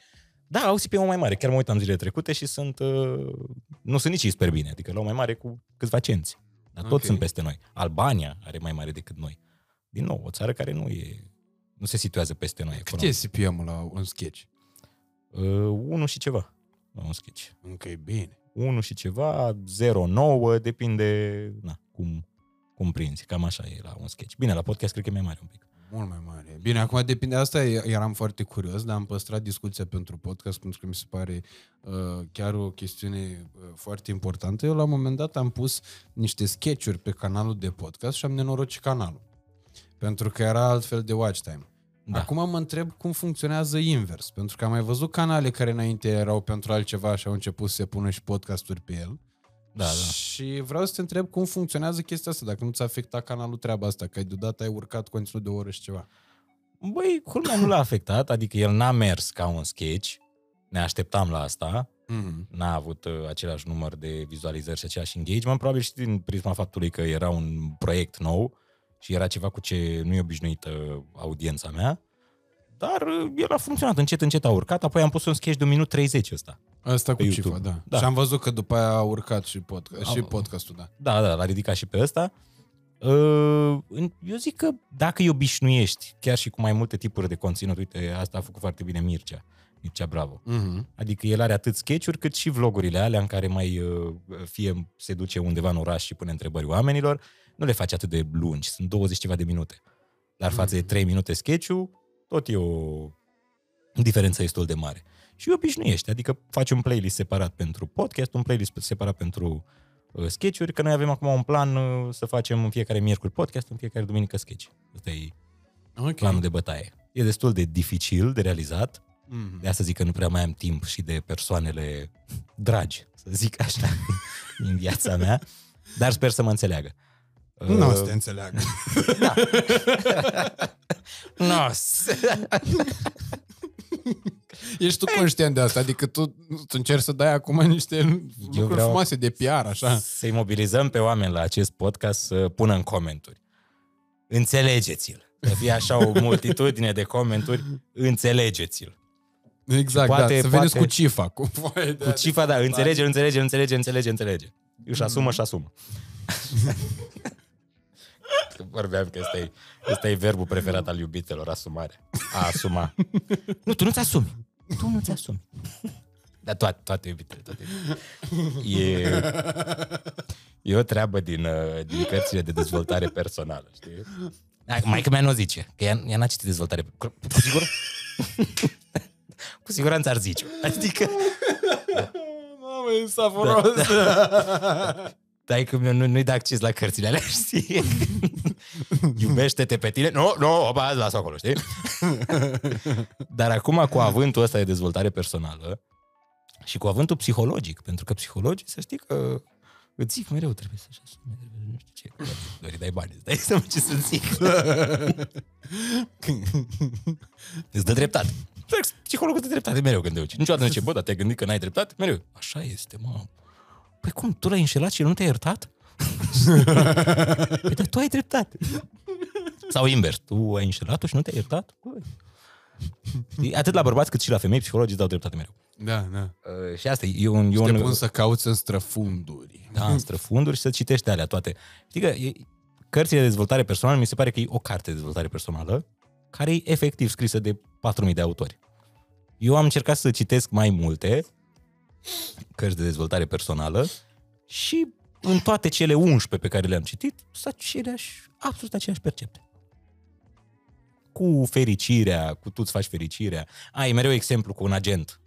Speaker 2: Da, au CPM mai mare. Chiar mă uitam zilele trecute și sunt... Uh, nu sunt nici super bine. Adică la mai mare cu câțiva cenți. Dar toți
Speaker 1: Ok.
Speaker 2: sunt peste noi. Albania are mai mare decât noi. Din nou, o țară care nu e... Nu se situează peste noi.
Speaker 1: Cât
Speaker 2: economic.
Speaker 1: e CPM-ul la un sketch?
Speaker 2: Uh, unu și ceva. La un sketch.
Speaker 1: Încă e bine.
Speaker 2: 1 și ceva, 0,9, depinde na, cum, cum prinzi. Cam așa e la un sketch. Bine, la podcast cred că e mai mare un pic.
Speaker 1: Mult mai mare. Bine, acum depinde. Asta e- eram foarte curios, dar am păstrat discuția pentru podcast pentru că mi se pare uh, chiar o chestiune uh, foarte importantă. Eu la un moment dat am pus niște sketch-uri pe canalul de podcast și am nenorocit canalul. Pentru că era altfel de watch time.
Speaker 2: Da.
Speaker 1: Da. Acum mă întreb cum funcționează invers, pentru că am mai văzut canale care înainte erau pentru altceva și au început să se pună și podcasturi pe el.
Speaker 2: Da, da.
Speaker 1: Și vreau să te întreb cum funcționează chestia asta, dacă nu ți-a afectat canalul treaba asta, că ai deodată ai urcat conținut de o oră și ceva.
Speaker 2: Băi, culmea nu l-a afectat, adică el n-a mers ca un sketch, ne așteptam la asta,
Speaker 1: Mm-hmm.
Speaker 2: n-a avut uh, același număr de vizualizări și același engagement, probabil și din prisma faptului că era un proiect nou și era ceva cu ce nu e obișnuită audiența mea, dar uh, el a funcționat, încet, încet a urcat, apoi am pus un sketch de un minut 30 ăsta.
Speaker 1: Asta cu
Speaker 2: Pe
Speaker 1: cifra,
Speaker 2: YouTube.
Speaker 1: da.
Speaker 2: Da.
Speaker 1: Și am văzut că după aia a urcat și, podcast, și
Speaker 2: Am-
Speaker 1: podcastul, da.
Speaker 2: Da, da, l-a ridicat și pe ăsta. Uh, Eu zic că dacă îi obișnuiești, chiar și cu mai multe tipuri de conținut, uite, asta a făcut foarte bine Mircea, Mircea Bravo.
Speaker 1: Mm-hmm.
Speaker 2: Adică el are atât sketch-uri cât și vlogurile alea în care mai uh, fie se duce undeva în oraș și pune întrebări oamenilor, nu le face atât de lungi, sunt 20 ceva de minute. Dar față de 3 minute sketch-ul, tot e o diferență destul de mare. Și îi obișnuiești, adică faci un playlist separat pentru podcast, un playlist separat pentru uh, sketch-uri, că noi avem acum un plan uh, să facem în fiecare miercuri podcast, în fiecare duminică sketch. Ăsta e
Speaker 1: Ok.
Speaker 2: planul de bătaie. E destul de dificil de realizat,
Speaker 1: Mm-hmm.
Speaker 2: de asta zic că nu prea mai am timp și de persoanele dragi, să zic așa, din viața mea, dar sper să mă înțeleagă.
Speaker 1: Nu o să
Speaker 2: Uh,
Speaker 1: te înțeleagă.
Speaker 2: Nu,
Speaker 1: Ești tu conștient de asta, adică tu, tu încerci să dai acum niște lucruri
Speaker 2: vreau-
Speaker 1: frumoase de PR, așa.
Speaker 2: să-i mobilizăm pe oameni la acest podcast să pună în comenturi. Înțelegeți-l. Să fie așa o multitudine de comenturi, înțelegeți-l.
Speaker 1: Exact,
Speaker 2: poate-
Speaker 1: da, să
Speaker 2: poate-
Speaker 1: veniți cu cifa. Cu, foaie de
Speaker 2: Cu cifa, da, înțelege, înțelege, înțelege, înțelege, înțelege. Își asumă și asumă. Că Vorbeam că ăsta e, ăsta e verbul preferat al iubitelor, asumare. A asuma. Nu, tu nu-ți asumi. Tu nu-ți asumi. Dar toate, toate iubitele, toate iubitele. E, e o treabă din, uh, din cărțile de dezvoltare personală, știi? Da, Maica mea nu o zice, că ea, ea n-a citit dezvoltare. Cu sigur? Cu siguranță ar zice. Adică,
Speaker 1: Mamă, e savuros.
Speaker 2: dai că nu, nu-i dă acces la cărțile alea, știi? Iubește-te pe tine. Nu, nu, opa, las acolo, știi? Dar acum cu avântul ăsta de dezvoltare personală și cu avântul psihologic, pentru că psihologii, să știi că îți zic mereu, trebuie să-și asume, trebuie, nu știu ce, că doar îi dai bani, îți dai seama ce să zic. îți dă dreptate. Psihologul dă dreptate mereu când te uiți. Niciodată nu zice, bă, dar te-ai gândit că n-ai dreptate? Mereu. Așa este, mă. Păi cum, tu l-ai înșelat și el nu te-a iertat? păi dar tu ai dreptate. Sau invers, tu ai înșelat-o și nu te-ai iertat? Băi. Știi? Atât la bărbați cât și la femei, psihologii îți dau dreptate mereu.
Speaker 1: Da, da.
Speaker 2: Uh, și asta e e un... E
Speaker 1: Te
Speaker 2: un
Speaker 1: pun să cauți în străfunduri.
Speaker 2: da, în străfunduri și să citești alea toate. Știi că e, cărțile de dezvoltare personală, mi se pare că e o carte de dezvoltare personală care e efectiv scrisă de 4.000 de autori. Eu am încercat să citesc mai multe cărți de dezvoltare personală și în toate cele 11 pe care le-am citit, sunt aceleași, absolut aceleași percepte. Cu fericirea, cu tu îți faci fericirea. Ai mereu exemplu cu un agent.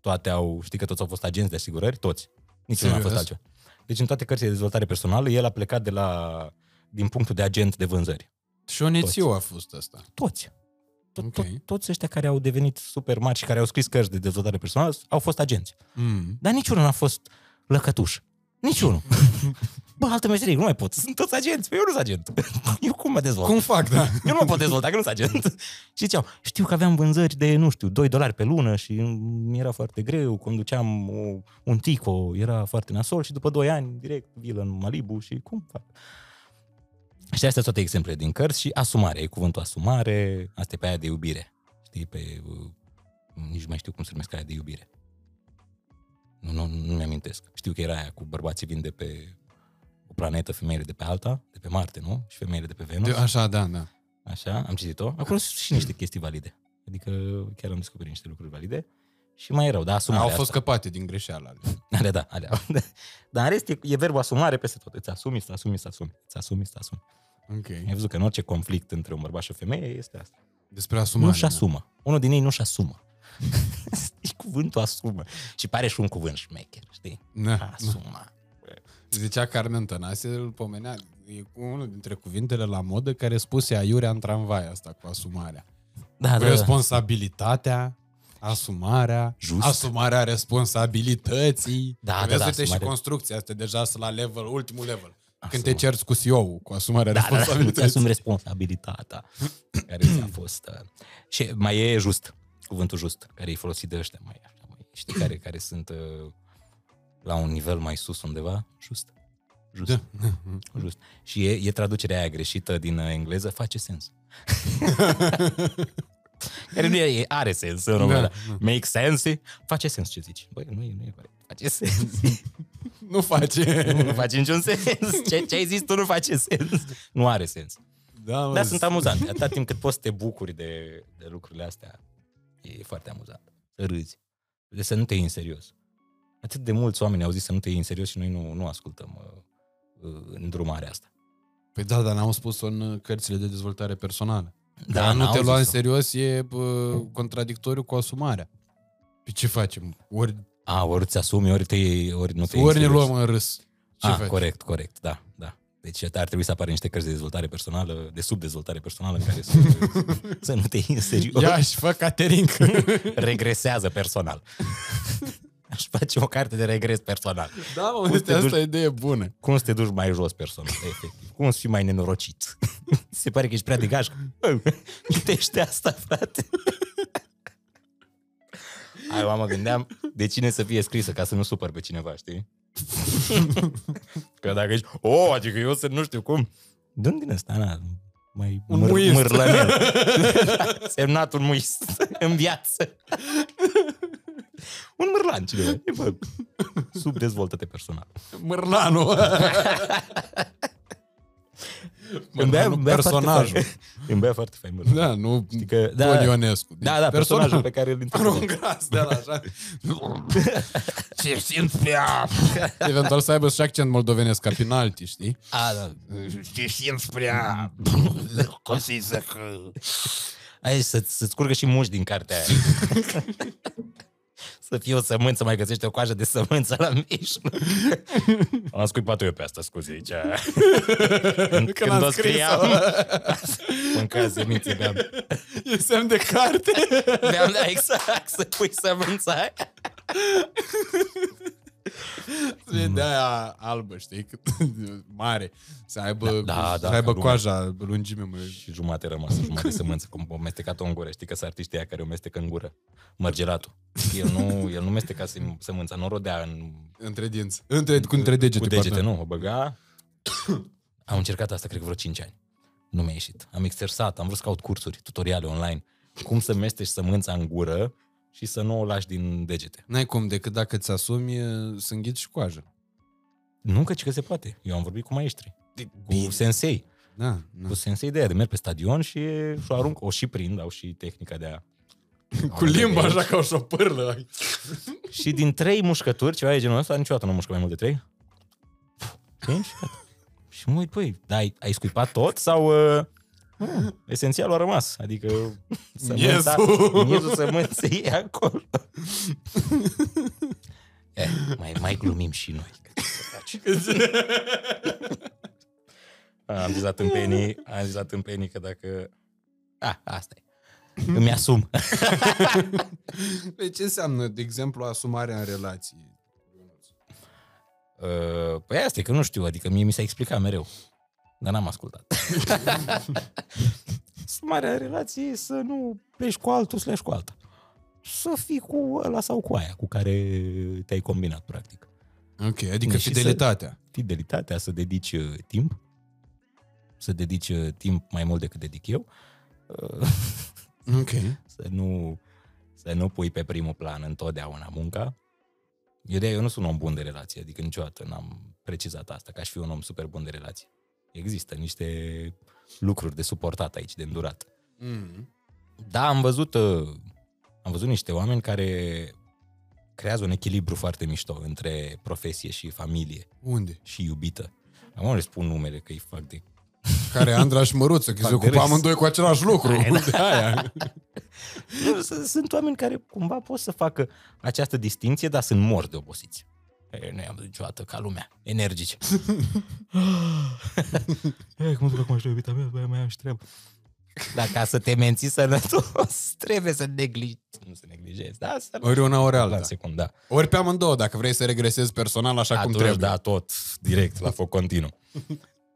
Speaker 2: Toate au, știi că toți au fost agenți de asigurări? Toți. Niciunul n-a fost
Speaker 1: Serios?
Speaker 2: altceva. Deci în toate cărțile de dezvoltare personală, el a plecat de la, din punctul de agent de vânzări.
Speaker 1: Și Onețiu a fost asta.
Speaker 2: Toți. Tot,
Speaker 1: Ok.
Speaker 2: tot, toți ăștia care au devenit super mari și care au scris cărți de dezvoltare personală au fost agenți.
Speaker 1: Mm.
Speaker 2: Dar niciunul n-a fost lăcătuș. Niciunul. Bă, altă meserie, nu mai pot. Sunt toți agenți. Păi eu nu sunt agent. Eu cum mă dezvolt?
Speaker 1: Cum fac, da?
Speaker 2: Eu nu mă pot dezvolta, că nu sunt agent. Și ziceau, știu că aveam vânzări de, nu știu, 2 dolari pe lună și mi era foarte greu, conduceam o, un Tico, era foarte nasol și după 2 ani, direct, vilă în Malibu și cum fac? Și astea sunt toate exemplele din cărți și asumare, e cuvântul asumare, asta e pe aia de iubire. Știi, pe, uh, nici nu mai știu cum se numesc aia de iubire. Nu, nu, nu mi-amintesc. Știu că era aia cu bărbații vin de pe o planetă, femeile de pe alta, de pe Marte, nu? Și femeile de pe Venus.
Speaker 1: De, așa, da, da.
Speaker 2: Așa, am citit-o. Acolo sunt și niște chestii valide. Adică chiar am descoperit niște lucruri valide. Și mai erau, da, asumare
Speaker 1: Au fost
Speaker 2: asta.
Speaker 1: scăpate din greșeala.
Speaker 2: Alea, da, alea. Dar în rest e, e verbul asumare peste tot. Îți asumi, îți asumi, îți asumi. Îți asumi, îți asumi.
Speaker 1: Ok.
Speaker 2: Ai văzut că în orice conflict între un bărbat și o femeie este asta.
Speaker 1: Despre asumare.
Speaker 2: Nu-și asumă. Unul din ei nu-și asumă. e cuvântul asumă. Și pare și un cuvânt șmecher, știi?
Speaker 1: Da. da.
Speaker 2: Asuma.
Speaker 1: Zicea Carmen Tănase, îl pomenea, e unul dintre cuvintele la modă care spuse aiurea în tramvai asta cu asumarea.
Speaker 2: Da,
Speaker 1: Cu
Speaker 2: da, da.
Speaker 1: Responsabilitatea, asumarea,
Speaker 2: Just.
Speaker 1: asumarea responsabilității.
Speaker 2: Da,
Speaker 1: Vezi,
Speaker 2: da, da,
Speaker 1: uite, și
Speaker 2: asumare.
Speaker 1: construcția asta deja sunt la level, ultimul level. Când
Speaker 2: Asumă.
Speaker 1: te cerți cu CEO cu asumarea
Speaker 2: Da, da, da, nu-ți
Speaker 1: responsabilității.
Speaker 2: asumi responsabilitatea care ți-a fost. Uh, și mai e just, cuvântul just, care e folosit de ăștia mai, așa, mai știi, care, care sunt uh, la un nivel mai sus undeva, just. Just.
Speaker 1: Da.
Speaker 2: just. Și e, e traducerea aia greșită din uh, engleză, face sens. care nu e, e- are sens în română.
Speaker 1: Da,
Speaker 2: Da, Make sense, face sens ce zici. Băi, nu e, nu e corect. Face sens.
Speaker 1: Nu face.
Speaker 2: nu, nu face niciun sens. Ce, ce ai zis tu nu face sens. Nu are sens.
Speaker 1: Da, mă,
Speaker 2: Da, sunt amuzante. Atâta timp cât poți să te bucuri de, de lucrurile astea, e foarte amuzant. Să râzi. De să nu te iei în serios. Atât de mulți oameni au zis să nu te iei în serios și noi nu, nu ascultăm uh, uh, îndrumarea asta.
Speaker 1: Păi da, dar n-am spus-o în uh, cărțile de dezvoltare personală.
Speaker 2: Da,
Speaker 1: Dar nu
Speaker 2: n-au
Speaker 1: te lua în
Speaker 2: zis-o.
Speaker 1: serios e bă, contradictoriu cu asumarea. Pe ce facem? Ori,
Speaker 2: A, ori ți asumi, ori, te, iei- ori nu te iei
Speaker 1: ori
Speaker 2: în
Speaker 1: ne
Speaker 2: serios.
Speaker 1: luăm în râs. Ce
Speaker 2: A,
Speaker 1: faci?
Speaker 2: corect, corect, da, da. Deci ar trebui să apară niște cărți de dezvoltare personală, de subdezvoltare personală, în care să, să nu te iei în serios.
Speaker 1: Ia și fă Caterinca.
Speaker 2: regresează personal. Aș face o carte de regres personal.
Speaker 1: da, mă,
Speaker 2: Cum
Speaker 1: uite,
Speaker 2: te
Speaker 1: asta
Speaker 2: duci-
Speaker 1: e idee bună.
Speaker 2: Cum să te duci mai jos personal, efectiv? Cum să fii mai nenorocit? Se pare că ești prea de gașcă. Bă, Citește asta, frate. Ai, mă gândeam de cine să fie scrisă ca să nu supăr pe cineva, știi? Că dacă ești, o, adică eu sunt nu știu cum. Dă din ăsta, na, mai
Speaker 1: Un
Speaker 2: mâr,
Speaker 1: muist.
Speaker 2: mârlănel. Semnat un muist în viață. Un mârlan, cineva. E, bă, subdezvoltă-te personal.
Speaker 1: Mârlanu.
Speaker 2: Îmi bea,
Speaker 1: Mârlanu,
Speaker 2: îmi bea
Speaker 1: personajul.
Speaker 2: Foarte fain. îmi bea foarte fain mârlan.
Speaker 1: Da, nu
Speaker 2: Știi că,
Speaker 1: da,
Speaker 2: da,
Speaker 1: Ionescu. Deci
Speaker 2: da, da, personajul pe care îl
Speaker 1: Are un
Speaker 2: interpretezi.
Speaker 1: gras de la așa. Ce simt prea... Eventual să aibă și accent moldovenesc ca penalti, știi?
Speaker 2: A, da.
Speaker 1: Ce simt prea... Cum să zic că...
Speaker 2: Ai să, să-ți curgă și mușchi din cartea aia. Să fie o sămânță, mai găsești o coajă de sămânță la mijloc. Am scuipat eu pe asta, scuze, aici. Când, când
Speaker 1: am
Speaker 2: o
Speaker 1: scris-o.
Speaker 2: scriam, mânca semințe, beam.
Speaker 1: E semn de carte.
Speaker 2: Beam, da, exact, să pui sămânța aia.
Speaker 1: E de aia albă, știi? Cât- Mare. Să aibă,
Speaker 2: Da, da,
Speaker 1: să
Speaker 2: da,
Speaker 1: aibă
Speaker 2: ca lumea.
Speaker 1: coaja lungime, mă.
Speaker 2: Și jumate rămasă, jumate sămânță, cum o mestecat-o în gură. Știi că sunt artiștii aia care o mestecă în gură. Mărgelatul. El nu, el nu mesteca săm- sămânța, nu o rodea în
Speaker 1: Între dinți. Între, cu între degete.
Speaker 2: Cu degete,
Speaker 1: pardon.
Speaker 2: nu, o băga. Am încercat asta, cred că vreo 5 ani. Nu mi-a ieșit. Am exersat, am vrut să caut cursuri, tutoriale online. Cum să mestești sămânța în gură și să nu o lași din degete.
Speaker 1: N-ai cum, decât dacă ți asumi, e, să înghiți și coajă.
Speaker 2: Nu că, ci că se poate. Eu am vorbit cu maestri, cu sensei.
Speaker 1: Da, da.
Speaker 2: Cu sensei de aia, de merg pe stadion și, și o arunc, o și prind, au și tehnica de a
Speaker 1: Cu limba așa ca o șopârlă.
Speaker 2: Și din trei mușcături, ceva de genul ăsta, niciodată nu mușcă mai mult de trei. Știi? Și gata. Și mă uit, păi, dar ai, ai scuipat tot sau... Uh, uh, esențialul a rămas. Adică sămânța,
Speaker 1: Miezul.
Speaker 2: miezul sămânței e acolo. eh, mai, mai glumim și noi. Că ce să faci? am zis la tâmpenii, am zis la tâmpenii că dacă... A, asta e. Îmi asum.
Speaker 1: Păi ce înseamnă, de exemplu, asumarea în relații?
Speaker 2: Uh, Păi asta e că nu știu, adică mie mi s-a explicat mereu. Dar n-am ascultat. Sumarea relației e să nu pleci cu altul, să pleci cu alta. Să fii cu ăla sau cu aia cu care te-ai combinat, practic.
Speaker 1: Ok, adică
Speaker 2: Deci și
Speaker 1: fidelitatea.
Speaker 2: Fidelitatea, să dedici uh, timp, să dedici uh, timp mai mult decât dedic eu, uh,
Speaker 1: Ok.
Speaker 2: să nu, să nu pui pe primul plan întotdeauna munca. Eu, de eu nu sunt un om bun de relație, adică niciodată n-am precizat asta, că aș fi un om super bun de relație. Există niște lucruri de suportat aici, de îndurat.
Speaker 1: Mm.
Speaker 2: Da, am văzut, uh, am văzut niște oameni care creează un echilibru foarte mișto între profesie și familie
Speaker 1: Unde?
Speaker 2: și iubită. Acum nu le spun numele, că îi fac de...
Speaker 1: Care Andra și Măruță, că
Speaker 2: Fac
Speaker 1: se ocupă
Speaker 2: râs.
Speaker 1: amândoi cu același lucru. De aia.
Speaker 2: Nu, s- Sunt oameni care cumva pot să facă această distinție, dar sunt morți de obosiți. E, noi am văzut niciodată ca lumea, energici. e, cum zic acum, știu, iubita mea, băi, mai am și treabă. Dar ca să te menții sănătos, trebuie să negliji, nu să neglijezi, da? Să
Speaker 1: Ori una, ori
Speaker 2: la
Speaker 1: alta.
Speaker 2: secunda.
Speaker 1: Ori pe amândouă, dacă vrei să regresezi personal așa cum
Speaker 2: Atunci,
Speaker 1: trebuie.
Speaker 2: da, tot, direct, la foc continuu.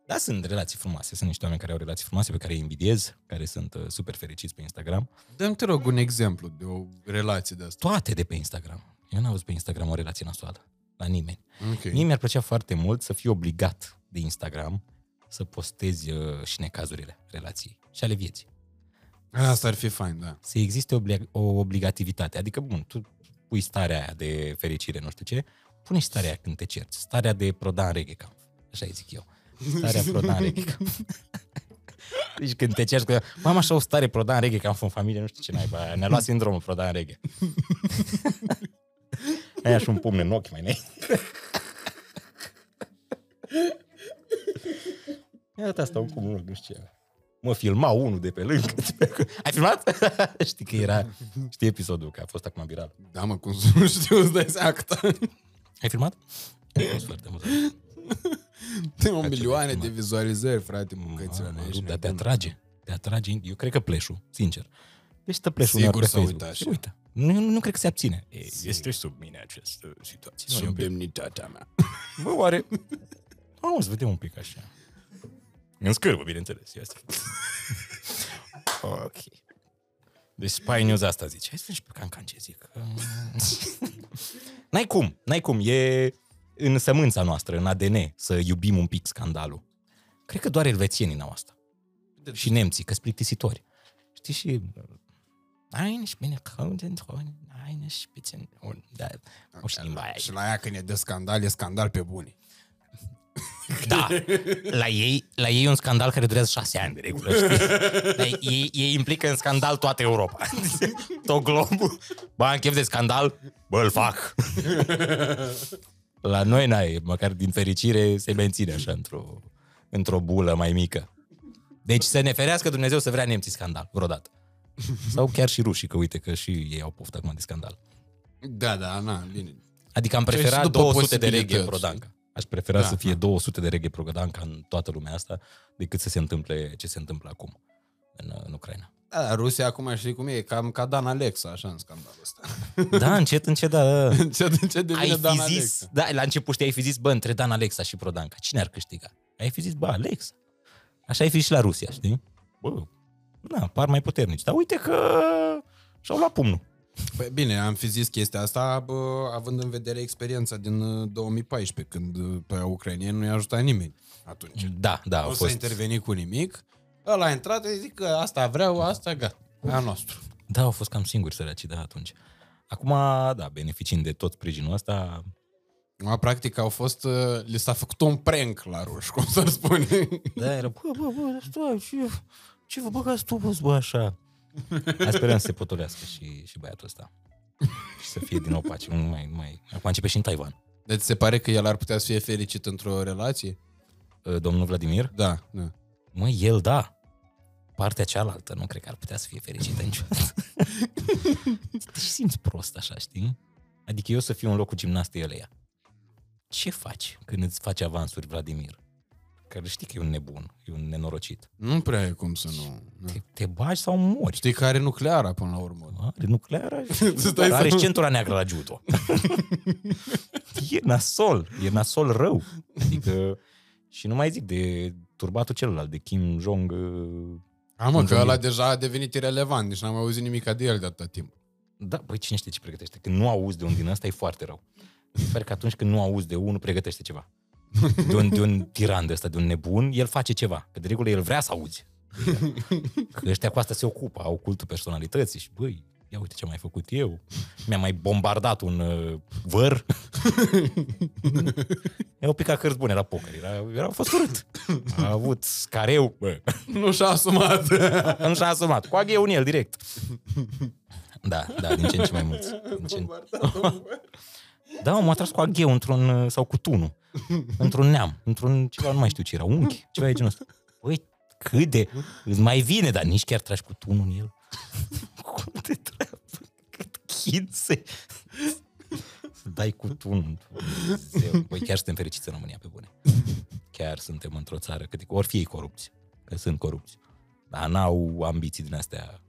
Speaker 2: Da, sunt relații frumoase. Sunt niște oameni care au relații frumoase pe care îi invidiez, care sunt uh, super fericiți pe Instagram.
Speaker 1: Dă-mi, te rog, un exemplu de o relație de asta.
Speaker 2: Toate de pe Instagram. Eu n-am văzut pe Instagram o relație nasoală. La nimeni.
Speaker 1: Ok.
Speaker 2: Mie mi-ar plăcea foarte mult să fiu obligat de Instagram să postezi uh, și necazurile relației și ale vieții.
Speaker 1: Asta ar fi fain, da.
Speaker 2: Să existe obli- o obligativitate. Adică, bun, tu pui starea aia de fericire, nu știu ce, pune și starea aia când te cerți. Starea de prodan reggae camp. Așa îi zic eu. Starea prodan reggae camp. Deci când te cerți cu Mam, așa o stare prodan reggae camp în familie, nu știu ce naiba. Ne-a luat sindromul prodan reggae. Aia și un pumn în ochi mai nei. Iată asta, un pumn în ochi, nu știu ce. Mă filma unul de pe lângă. Ai filmat? Știi că era... Știi episodul, că a fost acum viral.
Speaker 1: Da, mă, cum să nu știu, îți dai seama cât
Speaker 2: Ai filmat? A fost foarte amuzant.
Speaker 1: Tem o
Speaker 2: Ca
Speaker 1: milioane
Speaker 2: ceva,
Speaker 1: de
Speaker 2: mă.
Speaker 1: vizualizări, frate, bucățile
Speaker 2: Mă,
Speaker 1: alea. ești
Speaker 2: Dar te
Speaker 1: nebun.
Speaker 2: atrage. Te atrage. Eu cred că pleșul, sincer. Deci stă pleșul
Speaker 1: Sigur
Speaker 2: uneori pe
Speaker 1: s-a
Speaker 2: Facebook.
Speaker 1: uitat
Speaker 2: Și
Speaker 1: așa.
Speaker 2: Uite. Nu, nu, nu cred că se abține. E, este sub mine această situație. Nu, e
Speaker 1: Sub
Speaker 2: un pic.
Speaker 1: demnitatea mea.
Speaker 2: Bă, oare... Am să vedem un pic așa. În scârbă, bineînțeles. Ia să- ok. Deci Spy News asta zice. Hai să vedem și pe Cancan ce zic. n-ai cum, n-ai cum. E în sămânța noastră, în ADN, să iubim un pic scandalul. Cred că doar elvețienii n-au asta. Și nemții, că sunt plictisitori. Știi, și... Eine Spinne, eine Spitzen. Da, o și limba aia.
Speaker 1: Și la ea când e de scandal, e scandal pe buni.
Speaker 2: Da, la ei, la ei e un scandal care durează șase ani de regulă, știi? Dar ei, ei implică în scandal toată Europa. Tot globul. Bă, am chef de scandal? Bă, îl fac. La noi n-ai, măcar din fericire se menține așa într-o, într-o bulă mai mică. Deci să ne ferească Dumnezeu să vrea nemții scandal, vreodată. Sau chiar și rușii, că uite că și ei au poftă acum de scandal.
Speaker 1: Da, da, na, bine.
Speaker 2: Adică am
Speaker 1: Și
Speaker 2: preferat
Speaker 1: după
Speaker 2: 200 de reggae
Speaker 1: posibilități.
Speaker 2: prodanca. Aș prefera
Speaker 1: Da,
Speaker 2: să fie
Speaker 1: da.
Speaker 2: 200 de reggae prodanca în toată lumea asta decât să se întâmple ce se întâmplă acum în, în Ucraina.
Speaker 1: Da, Rusia acum știi cum e, e cam ca Dan Alexa, așa, în scandalul ăsta.
Speaker 2: Da, încet, încet, da.
Speaker 1: ce, ce devine
Speaker 2: Ai
Speaker 1: Dan
Speaker 2: fi zis,
Speaker 1: Alexa?
Speaker 2: da, la început știi, ai fi zis, bă, între Dan Alexa și Prodanca, cine ar câștiga? Ai fi zis, bă, Alexa. Așa ai fi și la Rusia, știi? Bă, na, par mai puternici. Dar uite că și-au luat pumnul.
Speaker 1: Păi, bine, am fi zis chestia asta bă, având în vedere experiența din uh, 2014, când uh, pe ucrainieni nu i-a ajutat nimeni atunci.
Speaker 2: Da, da,
Speaker 1: Nu
Speaker 2: au
Speaker 1: s-a
Speaker 2: fost.
Speaker 1: intervenit cu nimic, ăla a intrat, îi zic că asta vreau, asta gata, a nostru.
Speaker 2: Da, au fost cam singuri săraci, da, atunci. Acum, da, beneficiind de tot sprijinul ăsta,
Speaker 1: Ma, practic au fost, uh, li s-a făcut un prank la ruși, cum să spune.
Speaker 2: da, era, bă, bă, bă, stai, ce, ce vă băgați tu, bă, bă, așa? Hai sperăm să se potolească și, și băiatul ăsta. și să fie din nou pace. Nu mai, nu mai... Acum începe și în Taiwan.
Speaker 1: Deci se pare că el ar putea să fie fericit într-o relație?
Speaker 2: Uh, Domnul Vladimir?
Speaker 1: Da, da.
Speaker 2: Măi, el da. Partea cealaltă nu cred că ar putea să fie fericită niciodată. Te simți prost așa, știi? Adică eu să fiu în locul gimnastei ăleia. Ce faci când îți faci avansuri, Vladimir? Că știi că e un nebun, e un nenorocit.
Speaker 1: Nu prea e cum să nu... Da.
Speaker 2: Te, te bagi sau mori?
Speaker 1: Știi că are nucleara până la urmă.
Speaker 2: Are nucleară
Speaker 1: Stai
Speaker 2: are
Speaker 1: să-
Speaker 2: și centura neagră la judo. e nasol, e nasol rău. Adică, și nu mai zic de turbatul celălalt, de Kim Jong... uh,
Speaker 1: A, mă,
Speaker 2: Cum
Speaker 1: că
Speaker 2: să
Speaker 1: ăla
Speaker 2: fie?
Speaker 1: deja a devenit irelevant, deci n-am mai auzit nimic de el de atâta timp.
Speaker 2: Da, băi, cine știe ce pregătește? Când nu auzi de un din ăsta e foarte rău. Sper că atunci când nu auzi de unul, pregătește ceva. De un, de un tiran de ăsta, de un nebun, el face ceva. Că de regulă el vrea să auzi. Că ăștia cu asta se ocupă, au cultul personalității și băi, ia uite ce am mai făcut eu. Mi-am mai bombardat un uh, văr. I-au picat cărți bune la poker. Era, era a fost urât. A avut careu. Bă,
Speaker 1: Nu și-a asumat.
Speaker 2: nu și-a asumat. Cu agheu în el, direct. Da, da, din ce în ce mai mulți. Din ce în... Da, m-a tras cu agheu într-un, uh, sau cu tunul, într-un neam, într-un ceva, nu mai știu ce era, unchi, ceva de genul ăsta. Băi, cât de, îți mai vine, dar nici chiar tragi cu tunul în el. Cum te treabă? Cât chințe. Să dai cu tunul. Dumnezeu. Băi, chiar suntem fericiți în România, pe bune. Chiar suntem într-o țară, că ori fie corupți, că sunt corupți, dar n-au ambiții din astea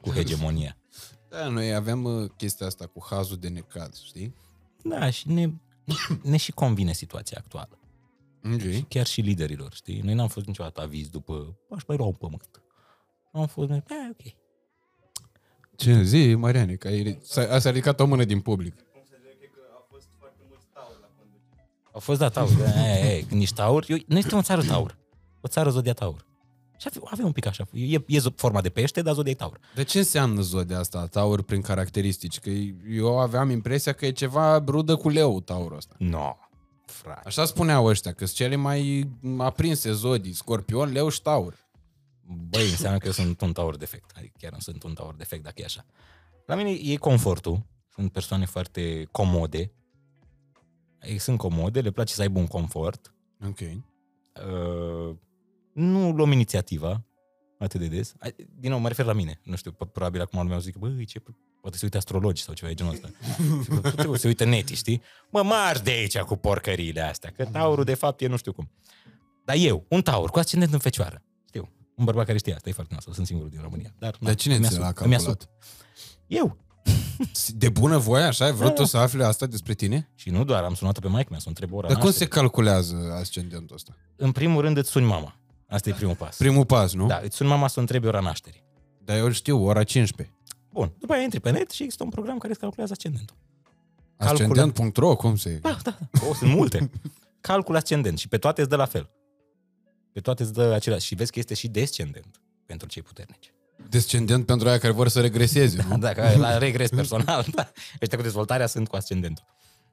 Speaker 2: cu hegemonia.
Speaker 1: Da, noi avem uh, chestia asta cu hazul de necaz, știi?
Speaker 2: Da, și ne, ne și convine situația actuală.
Speaker 1: Ok.
Speaker 2: Chiar și liderilor, știi? Noi n-am fost niciodată aviz după, aș mai lua un pământ. Am fost, eh, ok.
Speaker 1: Ce zi, Mariane, că ai, s-a, a s-a ridicat o mână din public.
Speaker 2: Au fost dat taur. e, e, când ești taur, eu, noi suntem o țară taur. O țară zodia taur. Și avem, avem un pic așa. E, e zo- forma de pește, dar zodia e taur.
Speaker 1: De ce înseamnă zodia asta, taur, prin caracteristici? Că eu aveam impresia că e ceva brudă cu leu, taurul ăsta.
Speaker 2: No, frate.
Speaker 1: Așa spuneau ăștia, că sunt cele mai aprinse zodii, scorpion, leu și taur.
Speaker 2: Băi, înseamnă că eu sunt un taur defect. Adică chiar nu sunt un taur defect dacă e așa. La mine e confortul. Sunt persoane foarte comode. Ei Sunt comode, le place să aibă un confort.
Speaker 1: Ok.
Speaker 2: Uh, nu luăm inițiativa atât de des. Ai- Din nou, mă refer la mine. Nu știu, p- probabil acum lumea o să zică, băi, ce, poate se uite astrologi sau ceva de genul ăsta. Și bă, trebuie să uite neti, știi? Mă, marș de aici cu porcăriile astea, că taurul de fapt e nu știu cum. Dar eu, un taur cu ascendent în fecioară, știu, un bărbat care știe asta, e foarte nasol, sunt singurul din România. Dar,
Speaker 1: Dar cine
Speaker 2: îmi
Speaker 1: ți
Speaker 2: asum,
Speaker 1: l-a
Speaker 2: îmi asum.
Speaker 1: calculat?
Speaker 2: Eu.
Speaker 1: De bună voie, așa? Ai vrut
Speaker 2: Da.
Speaker 1: tu să afli asta despre tine?
Speaker 2: Și nu doar, am sunat pe maică mea să o întreb ora
Speaker 1: Dar cum se
Speaker 2: nașterii.
Speaker 1: calculează ascendentul ăsta?
Speaker 2: În primul rând îți suni mama. Asta e primul pas.
Speaker 1: Primul pas, nu?
Speaker 2: Da, îți suni mama să o întrebi ora nașterii.
Speaker 1: Dar eu îl știu, ora 15.
Speaker 2: Bun, după aia intri pe net și există un program care îți calculează ascendentul. Calculă.
Speaker 1: Ascendent.ro, cum se...
Speaker 2: Da, da, da. O, sunt multe. Calcul ascendent și pe toate îți dă la fel. Pe toate îți dă același. Și vezi că este și descendent. pentru cei puternici.
Speaker 1: Descendent pentru aia care vor să regreseze, nu?
Speaker 2: Dacă la regres personal, da. Ăștia cu dezvoltarea sunt cu ascendentul.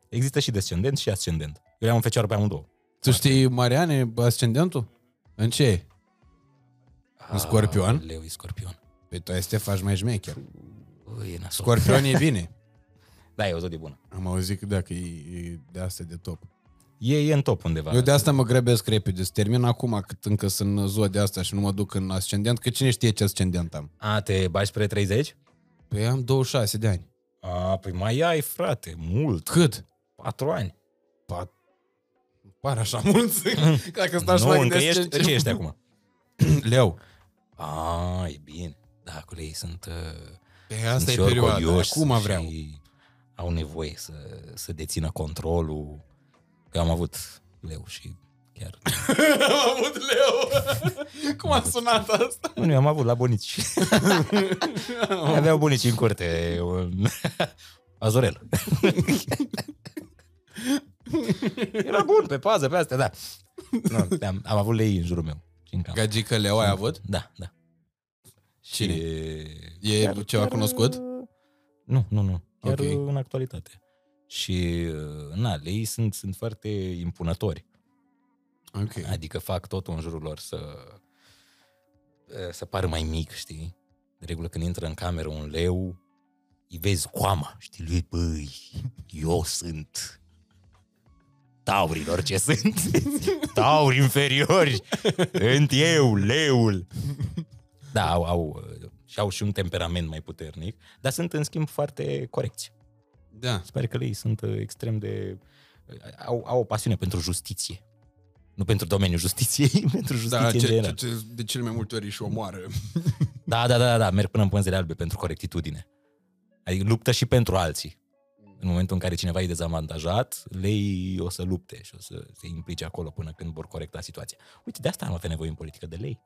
Speaker 2: Există și descendent și ascendent. Eu am un fecioară pe amândouă.
Speaker 1: Tu știi, Mariane, ascendentul? În ce? În scorpion?
Speaker 2: Leu e scorpion.
Speaker 1: Păi tu este să faci mai șmecher.
Speaker 2: Ui,
Speaker 1: scorpion e bine.
Speaker 2: da, e o zi de bună.
Speaker 1: Am auzit că dacă e, e de asta de top.
Speaker 2: E, e în top undeva.
Speaker 1: Eu de asta mă grăbesc repede, să termin acum cât încă sunt în ziua de asta și nu mă duc în ascendent, că cine știe ce ascendent am.
Speaker 2: A, te bagi spre 30?
Speaker 1: Păi am 26 de ani.
Speaker 2: A, păi mai ai, frate, mult.
Speaker 1: Cât?
Speaker 2: 4 ani.
Speaker 1: 4 par așa mulți, că dacă stau și mă gândesc...
Speaker 2: Ești, ce, ce ești acum?
Speaker 1: Leu.
Speaker 2: A, e bine. Da, acolo ei sunt... Uh,
Speaker 1: Pe asta e perioada, acum vreau.
Speaker 2: Și au nevoie să, să dețină controlul. Eu am avut leu și chiar...
Speaker 1: am avut leu! Cum a sunat asta?
Speaker 2: Nu, eu am avut la bunici. Aveau bunici în curte. Un... Azorel. Era bun pe pază, pe astea, da. Nu, am, am avut lei în jurul meu. și în camp.
Speaker 1: Gagică leu ai avut?
Speaker 2: Da, da.
Speaker 1: Cine?
Speaker 2: Și
Speaker 1: E ceva cunoscut?
Speaker 2: Nu, nu, nu. Chiar
Speaker 1: Ok.
Speaker 2: în actualitate. Și, uh, na, lei sunt, sunt foarte impunători.
Speaker 1: Ok.
Speaker 2: Adică fac totul în jurul lor să, să pară mai mic, știi? De regulă când intră în cameră un leu, îi vezi coama, știi? Lui, băi, eu sunt taurilor ce sunt. Tauri inferiori. Sunt eu, leul. Da, au, au, și au și un temperament mai puternic, dar sunt în schimb foarte corecți.
Speaker 1: Da.
Speaker 2: Se pare că ei sunt uh, extrem de... Au, au o pasiune pentru justiție. Nu pentru domeniul justiției, pentru justiție
Speaker 1: Da,
Speaker 2: în
Speaker 1: ce,
Speaker 2: general.
Speaker 1: ce, ce, de cele mai multe ori și omoară.
Speaker 2: Da, da, da, da, da, merg până în pânzele albe pentru corectitudine. Adică luptă și pentru alții. În momentul în care cineva e dezavantajat, lei o să lupte și o să se implice acolo până când vor corecta situația. Uite, de asta am avea nevoie în politică de lei.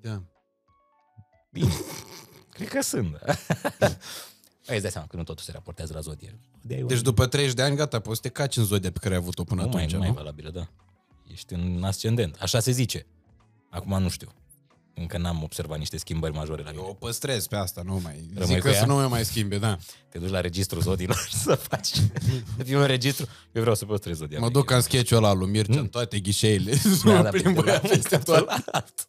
Speaker 1: Da.
Speaker 2: Bine. Cred că sunt. da. Păi îți dai seama că nu totul se raportează la zodie. De
Speaker 1: Deci după 30 de ani, gata, poți să te caci în zodia pe care ai avut-o până
Speaker 2: nu mai,
Speaker 1: atunci,
Speaker 2: nu
Speaker 1: nu?
Speaker 2: mai e valabilă, da. Ești în ascendent. Așa se zice. Acum nu știu. Încă n-am observat niște schimbări majore la
Speaker 1: Eu
Speaker 2: mine.
Speaker 1: o păstrez pe asta, nu mai...
Speaker 2: Rămâi
Speaker 1: Zic
Speaker 2: cu
Speaker 1: că
Speaker 2: ea?
Speaker 1: să nu mai mai schimbe, da.
Speaker 2: Te duci la registrul zodiilor să faci să fie un registru. Eu vreau să păstrez zodia.
Speaker 1: Mă duc ca în sketch-ul ăla lui Mircea, în toate ghișeile.
Speaker 2: Da,
Speaker 1: Da,
Speaker 2: da,
Speaker 1: plimbă
Speaker 2: de la-
Speaker 1: peste
Speaker 2: de
Speaker 1: tot.
Speaker 2: la alt.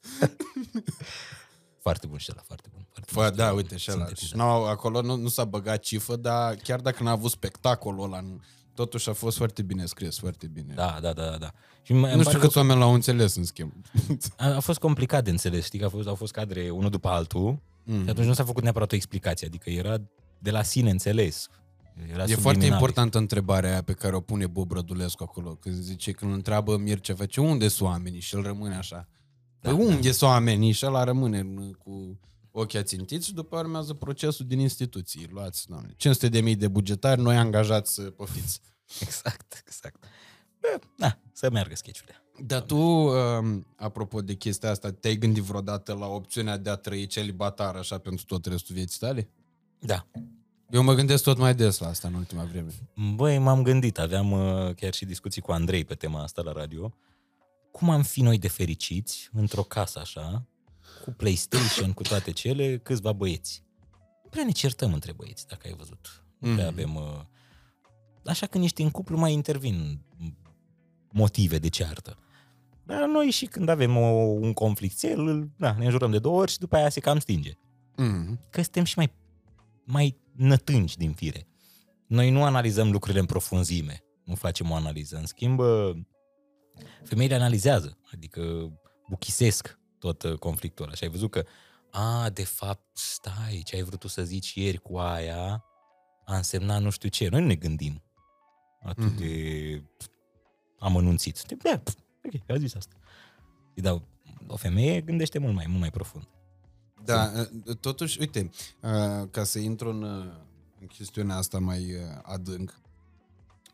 Speaker 2: Foarte bun și ăla, foarte bun. Foarte
Speaker 1: Fă,
Speaker 2: bun.
Speaker 1: da, uite și ăla.
Speaker 2: Sintetizat.
Speaker 1: Și n-au, acolo nu, nu s-a băgat cifă, dar chiar dacă n-a avut spectacolul ăla, nu- totuși a fost foarte bine scris, foarte bine.
Speaker 2: Da, da, da, da. Și îmi- îmi
Speaker 1: nu
Speaker 2: pare
Speaker 1: știu câți oameni l-au înțeles, în schimb.
Speaker 2: A, a fost complicat de înțeles, știi că a fost, au fost cadre unul după altul
Speaker 1: Mm.
Speaker 2: și atunci nu s-a făcut neapărat o explicație, adică era de la sine înțeles. Era
Speaker 1: E foarte
Speaker 2: subliminal.
Speaker 1: importantă întrebarea aia pe care o pune Bob Rădulescu acolo. Când zice, când îl întreabă Mircea, face, unde sunt oamenii? Și el rămâne așa.
Speaker 2: Da,
Speaker 1: Păi unde sunt oamenii? Și ăla rămâne în- cu ochii ațintiți și după urmează procesul din instituții. Luați, doamne, 500 de mii de bugetari, noi angajați să păfiți.
Speaker 2: Exact, exact. Bă, da, să meargă sketch-urile.
Speaker 1: Dar tu, um, apropo de chestia asta, te-ai gândit vreodată la opțiunea de a trăi celibatar așa pentru tot restul vieții tale?
Speaker 2: Da.
Speaker 1: Eu mă gândesc tot mai des la asta în ultima vreme.
Speaker 2: Băi, m-am gândit, aveam uh, chiar și discuții cu Andrei pe tema asta la radio. Cum am fi noi de fericiți într-o casă așa, cu PlayStation, cu toate cele, câțiva băieți. Nu prea ne certăm între băieți, dacă ai văzut. Nu prea
Speaker 1: Mhm.
Speaker 2: avem... Uh... Așa când ești în cuplu mai intervin motive de ceartă. Dar noi și când avem o, un conflict, el, da, ne înjurăm de două ori și după aia se cam stinge
Speaker 1: Mm.
Speaker 2: că suntem și mai, mai nătânci din fire. Noi nu analizăm lucrurile în profunzime, nu facem o analiză. În schimb, femeile analizează, adică buchisesc tot uh, conflictul ăla. Și ai văzut că, a, de fapt, stai, ce ai vrut tu să zici ieri cu aia, a însemnat nu știu ce. Noi nu ne gândim atât
Speaker 1: Mhm.
Speaker 2: de amănunțit. Suntem, da, pf, ok, a zis asta. Dar o femeie gândește mult mai, mult mai profund.
Speaker 1: Da, totuși, uite, uh, ca să intru în, uh, în chestiunea asta mai uh, adânc,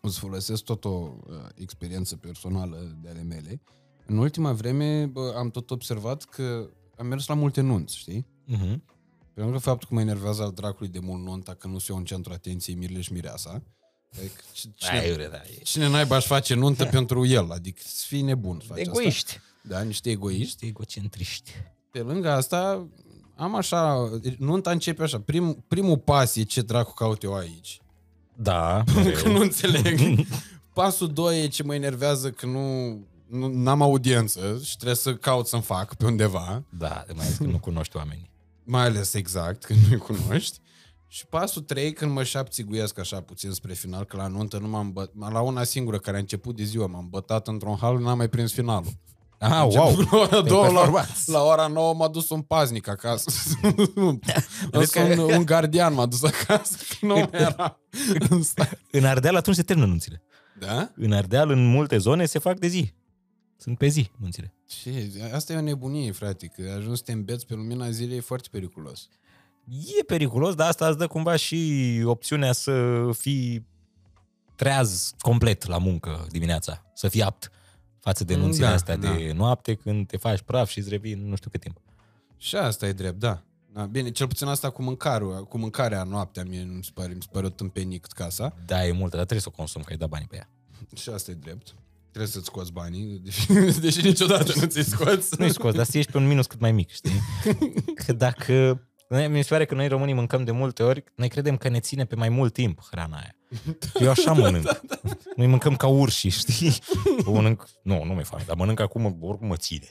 Speaker 1: o să folosesc tot o uh, experiență personală de ale mele. În ultima vreme bă, am tot observat că am mers la multe nunți, știi?
Speaker 2: Uh-huh.
Speaker 1: Pe lângă faptul că mă enervează al dracului de mult nunta că nu se iau în centru atenției Mirle și Mireasa. Adică, c-
Speaker 2: Ai,
Speaker 1: cine,
Speaker 2: ure, da, e.
Speaker 1: cine naiba aș face nuntă pentru el? Adică să fii nebun să faci
Speaker 2: Egoiști.
Speaker 1: asta. Da, niște egoiști.
Speaker 2: Niște egocentriști.
Speaker 1: Pe lângă asta, am așa, nunta începe așa, prim, primul pas e ce dracu caut eu aici.
Speaker 2: Da.
Speaker 1: că nu înțeleg. Pasul 2 e ce mă enervează că nu, nu n-am audiență și trebuie să caut să-mi fac pe undeva.
Speaker 2: Da, mai ales că nu cunoști oamenii.
Speaker 1: Mai ales exact, când nu-i cunoști. Și pasul 3, când mă șapțiguiesc așa puțin spre final, că la nuntă nu m-am băt... La una singură care a început de ziua, m-am bătat într-un hal, n-am mai prins finalul.
Speaker 2: Ah, wow!
Speaker 1: La ora, două, la,
Speaker 2: performanță.
Speaker 1: la ora 9 m-a dus un paznic acasă.
Speaker 2: Vezi că-
Speaker 1: un, un gardian m-a dus acasă, că nu mai era. în stare.
Speaker 2: În Ardeal atunci se termină nunțile.
Speaker 1: da?
Speaker 2: În Ardeal, în multe zone, se fac de zi. Sunt pe zi nunțile.
Speaker 1: Ce? Asta e o nebunie, frate, că ajungi să te îmbeți pe lumina zilei e foarte periculos.
Speaker 2: E periculos, dar asta îți dă cumva și opțiunea să fii treaz complet la muncă dimineața, să fii apt față de nunțile
Speaker 1: Da,
Speaker 2: astea
Speaker 1: da.
Speaker 2: de noapte când te faci praf și îți revii nu știu cât timp.
Speaker 1: Și asta e drept, da. da. Bine, cel puțin asta cu mâncarea, cu mâncarea noaptea mie nu mi se pare, mi se pare o tâmpenic casa.
Speaker 2: Da, e multă, dar trebuie să o consumi, că ai dat banii pe ea.
Speaker 1: Și asta e drept. Trebuie să-ți scoți banii, deși, deși niciodată nu ți-i scoți.
Speaker 2: Nu-i scos, dar să ieși pe un minus cât mai mic, știi? Că dacă... Mi se pare că noi românii mâncăm de multe ori, noi credem că ne ține pe mai mult timp hrana aia. Eu așa mănânc. Noi mâncăm ca urși, știi? Eu mănânc... Nu, nu mi-e foame, dar mănânc acum, oricum mă ține.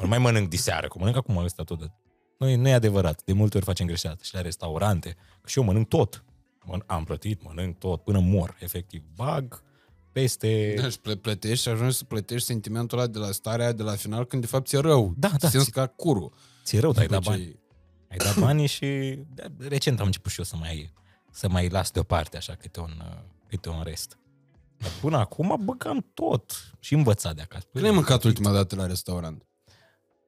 Speaker 2: Nu mai mănânc diseară, că mănânc acum ăsta tot. de- Noi, nu e adevărat. De multe ori facem greșeală. Și la restaurante, că și eu mănânc tot. Mân- Am plătit, mănânc tot, până mor, efectiv. Bag peste...
Speaker 1: Da, și plă- plătești și ajungi să plătești sentimentul ăla de la starea aia de la final când de fapt ți-e rău.
Speaker 2: Da, da,
Speaker 1: Simți
Speaker 2: ți-
Speaker 1: ca curul.
Speaker 2: Ți-e rău, dar ai
Speaker 1: După
Speaker 2: dat
Speaker 1: ce-
Speaker 2: bani. Ai dat banii și da, recent am început și eu să mai, să mai las deoparte așa câte un, uh, câte un rest. Dar până acum băgam tot și învățat de acasă.
Speaker 1: Când ai mâncat ultima dată la restaurant?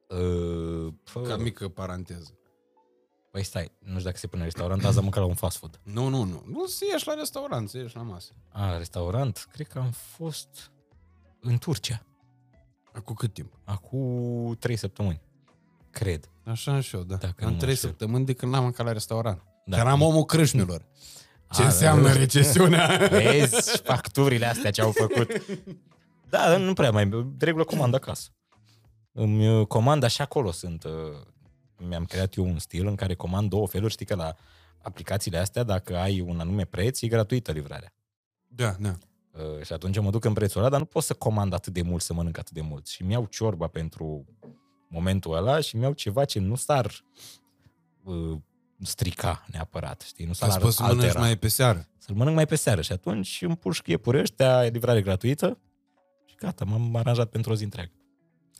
Speaker 2: Uh, fă,
Speaker 1: Ca mică paranteză.
Speaker 2: Păi stai, nu știu dacă se pune în restaurant, azi am mâncat la un fast food.
Speaker 1: Nu, nu, nu. Nu să ieși la restaurant, să ieși la masă.
Speaker 2: A, la restaurant, cred că am fost în Turcia,
Speaker 1: Acum cât timp?
Speaker 2: acum trei săptămâni. Cred.
Speaker 1: Așa am și eu, da.
Speaker 2: Dacă nu
Speaker 1: Am
Speaker 2: mă
Speaker 1: trei
Speaker 2: înșel.
Speaker 1: săptămâni de când n-am mâncat la restaurant.
Speaker 2: Da.
Speaker 1: Da. Eram omul crâșnilor. Ce
Speaker 2: A,
Speaker 1: înseamnă
Speaker 2: da.
Speaker 1: recesiunea?
Speaker 2: Vezi și facturile astea ce au făcut. Da, nu prea mai, de regulă comand acasă. Îmi uh, comand așa acolo sunt, uh, mi-am creat eu un stil în care comand două feluri, știi că la aplicațiile astea, dacă ai un anume preț, e gratuită livrarea.
Speaker 1: Da, da.
Speaker 2: Uh, și atunci eu mă duc în prețul ăla, dar nu pot să comand atât de mult, să mănânc atât de mult. Și mi-au ciorba pentru momentul ăla și mi-au ceva ce nu s-ar uh, strica neapărat, știi? Nu s-ar
Speaker 1: Ați poți să mănânci
Speaker 2: altera.
Speaker 1: mai pe seară.
Speaker 2: Să-l mănânc mai pe seară și atunci împușc iepuri ăștia, e livrare gratuită și gata, m-am aranjat pentru o zi întreagă.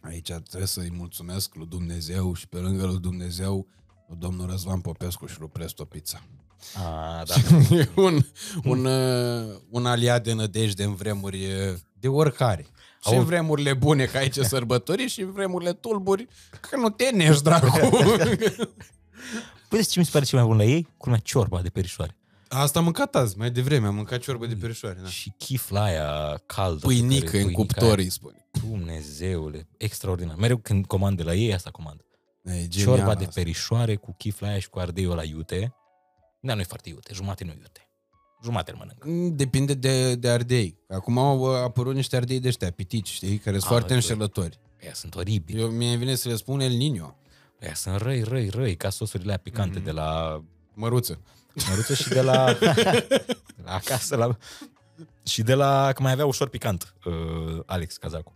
Speaker 1: Aici trebuie să-i mulțumesc lui Dumnezeu și pe lângă lui Dumnezeu lui domnul Răzvan Popescu și lui Presto Pizza.
Speaker 2: A, da.
Speaker 1: E un, un, uh, un aliat de nădejde în vremuri uh, de oricare. Și
Speaker 2: Au-
Speaker 1: în vremurile bune, că aici sărbători, și în vremurile tulburi, că nu te nești, dracu.
Speaker 2: Păi ce mi se pare cel mai bun la ei? Culmea ciorba de perișoare.
Speaker 1: Asta am mâncat azi, mai devreme, am mâncat ciorbă de perișoare. Da.
Speaker 2: Și chifla aia caldă. pe
Speaker 1: Pâinică
Speaker 2: care-
Speaker 1: în
Speaker 2: pâinica
Speaker 1: cuptor,
Speaker 2: aia.
Speaker 1: îi spune.
Speaker 2: Dumnezeule, extraordinar. Mereu când comand de la ei, asta comand.
Speaker 1: E
Speaker 2: Ciorba
Speaker 1: genial
Speaker 2: de
Speaker 1: asta.
Speaker 2: perișoare cu chifla aia și cu ardeiul la iute. Da, nu e foarte iute, jumate nu iute. Jumate îl mănânc.
Speaker 1: Mm, Depinde de, de ardei. Acum au uh, apărut niște ardei de ăștia, pitici, știi, care sunt
Speaker 2: Ah,
Speaker 1: foarte
Speaker 2: bă.
Speaker 1: înșelători.
Speaker 2: Ea sunt oribili.
Speaker 1: Eu, mie vine să le spun El Niño,
Speaker 2: Ea sunt răi, răi, răi, ca sosurile aia picante
Speaker 1: Mhm.
Speaker 2: de la
Speaker 1: măruță.
Speaker 2: Măruță și de la, la acasă, la, și de la, că mai avea ușor picant, uh, Alex Cazacu,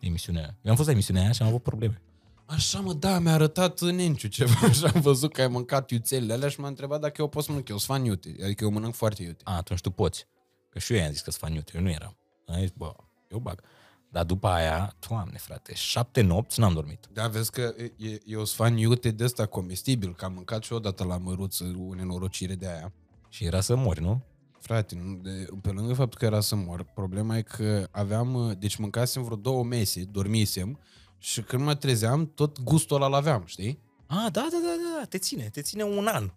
Speaker 2: emisiunea aia. Eu am fost la emisiunea aia și am avut probleme.
Speaker 1: Așa mă, da, mi-a arătat Nenciu ceva și am văzut că ai mâncat iuțelele alea și m-a întrebat dacă eu pot să mănânc. Eu sunt fan iute, adică eu mănânc foarte iute.
Speaker 2: A, atunci tu poți. Că și eu i-am zis că sunt fan iute, eu nu eram. Am zis, bă, eu bag. Dar după aia, doamne frate, șapte nopți n-am dormit.
Speaker 1: Da, vezi că e, eu sunt fan iute de ăsta comestibil, că am mâncat și odată la măruță o nenorocire de aia.
Speaker 2: Și era să mori, nu?
Speaker 1: Frate, nu- de, pe lângă faptul că era să mor, problema e că aveam, deci mâncasem vreo două mese, dormisem și când mă trezeam, tot gustul ăla l-aveam, știi?
Speaker 2: A, da, da, da, da, te ține, te ține un an.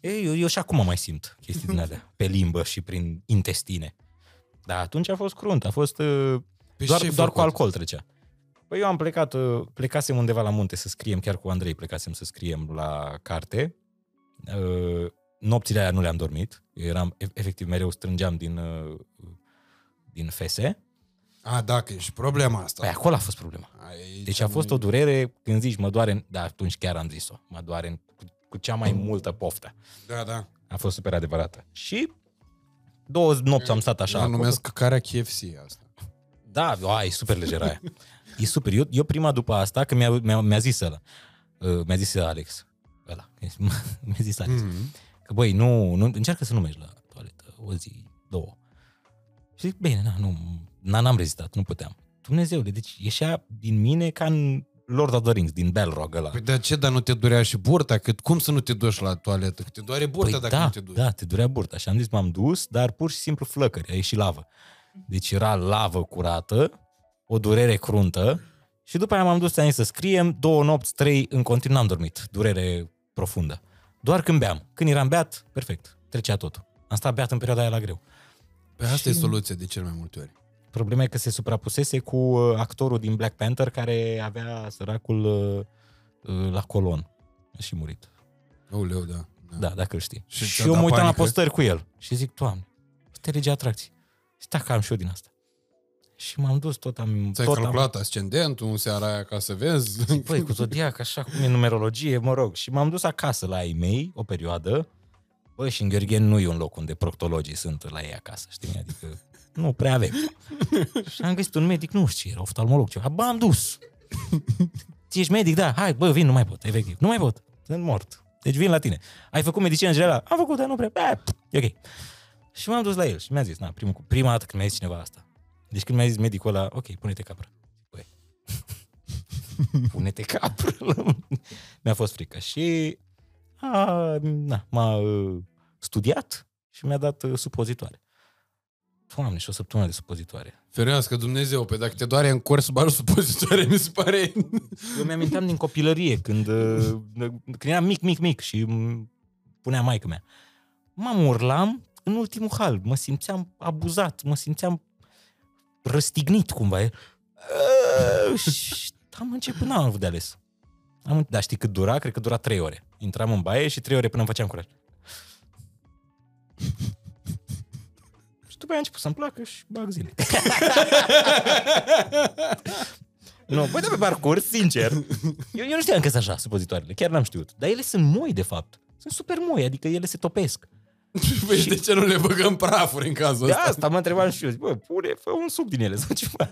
Speaker 2: Ei, eu, eu și acum mai simt chestii din alea, pe limbă și prin intestine. Dar atunci a fost crunt, a fost uh,
Speaker 1: Pe
Speaker 2: doar,
Speaker 1: ce ai
Speaker 2: doar cu
Speaker 1: făcut?
Speaker 2: alcool trecea. Păi eu am plecat, uh, plecasem undeva la munte să scriem, chiar cu Andrei plecasem să scriem la carte. Uh, Nopțile aia nu le-am dormit. Eu eram, e- efectiv, mereu strângeam din, uh, din fese.
Speaker 1: A, da, că e și problema asta.
Speaker 2: Păi acolo a fost problema.
Speaker 1: Aici
Speaker 2: Deci a fost o durere când zici mă doare, da, atunci chiar am zis-o, mă doare cu, cu cea mai multă poftă.
Speaker 1: Da, da.
Speaker 2: A fost super adevărată. Și două nopți am stat așa.
Speaker 1: Eu
Speaker 2: acolo.
Speaker 1: numesc căcarea KFC asta.
Speaker 2: Da, a, e super lejer aia. E super. Eu, eu prima după asta, că mi-a, mi-a, mi-a zis ăla, uh, mi-a zis Alex, ăla, mi-a zis Alex,
Speaker 1: Mm-hmm.
Speaker 2: că băi, nu, nu, încearcă să nu mergi la toaletă o zi, două. Și zic, bine, na, nu, na, n-am rezistat, nu puteam. Dumnezeule, deci ieșea din mine ca în Lord of the Rings, din Balrog ăla.
Speaker 1: Păi de ce, dar nu te durea și burta? Cât, cum să nu te duci la toaletă? Că te doare burta
Speaker 2: Păi
Speaker 1: dacă
Speaker 2: da,
Speaker 1: nu te duci.
Speaker 2: da, te durea burta. Și am zis, m-am dus, dar pur și simplu flăcări, a ieșit lavă. Deci era lavă curată, o durere cruntă și după aia m-am dus ți-am zis să scriem, două nopți, trei, în continuu n-am dormit. Durere profundă. Doar când beam. Când eram beat, perfect, trecea totul. Am stat beat în perioada aia la greu.
Speaker 1: Păi asta
Speaker 2: Și-
Speaker 1: e soluția de cel mai multe ori.
Speaker 2: Problema e că se suprapusese cu uh, actorul din Black Panther care avea săracul uh, uh, la colon. A și murit.
Speaker 1: Aoleu, da.
Speaker 2: Da, dacă îl știi.
Speaker 1: Și
Speaker 2: Și,
Speaker 1: ți-a
Speaker 2: eu
Speaker 1: dat
Speaker 2: mă uitam la
Speaker 1: panică?
Speaker 2: postări cu el și zic, Doamne, asta e legea atracției. Și dacă am și eu din asta. Și m-am dus, tot am...
Speaker 1: Ți-ai
Speaker 2: tot am,
Speaker 1: calculat ascendentul în seara aia ca să vezi?
Speaker 2: Băi, cu zodiac, așa cum e numerologie, mă rog. Și m-am dus acasă la ei mei, o perioadă. Bă, și în Gheorghen nu e un loc unde proctologii sunt la ei acasă, știi? Adică nu prea avem. și am găsit un medic, nu știu ce era, oftalmolog, ceva. Bă, am dus. Ți ești medic? Da, hai, bă, vin, nu mai pot, efectiv. Nu mai pot, sunt mort. Deci vin la tine. Ai făcut medicină generală? Am făcut, dar nu prea. Bă, e ok. Și m-am dus la el și mi-a zis, na, primul, prima dată când mi-a zis cineva asta. Deci când mi-a zis medicul ăla, ok, pune-te capră. Băi, pune-te capră. mi-a fost frică. Și a, na, m-a uh, studiat și mi-a dat uh, supozitoare. Doamne, și o săptămână de supozitoare.
Speaker 1: Ferească Dumnezeu, pe dacă te doare în cor să bagi supozitoare, mi se pare...
Speaker 2: Eu mi-aminteam din copilărie, când, uh, când eram mic, mic, mic și îmi punea maică mea. Mă urlam în ultimul hal, mă simțeam abuzat, mă simțeam răstignit cumva. E. Uh, Și am început, n-am avut de ales. Am, dar știi cât dura? Cred că dura trei ore. Intram în baie și trei ore până îmi făceam curaj. și după aia a început să-mi placă și bag zile. nu, băi, de pe parcurs, sincer, eu, eu nu știam că sunt așa supozitoarele, chiar n-am știut. Dar ele sunt moi, de fapt. Sunt super moi, adică ele se topesc.
Speaker 1: Păi de ce nu le băgăm prafuri în cazul
Speaker 2: De
Speaker 1: ăsta?
Speaker 2: asta mă întrebam și eu, zic, bă, pune, fă un suc din ele sau ceva.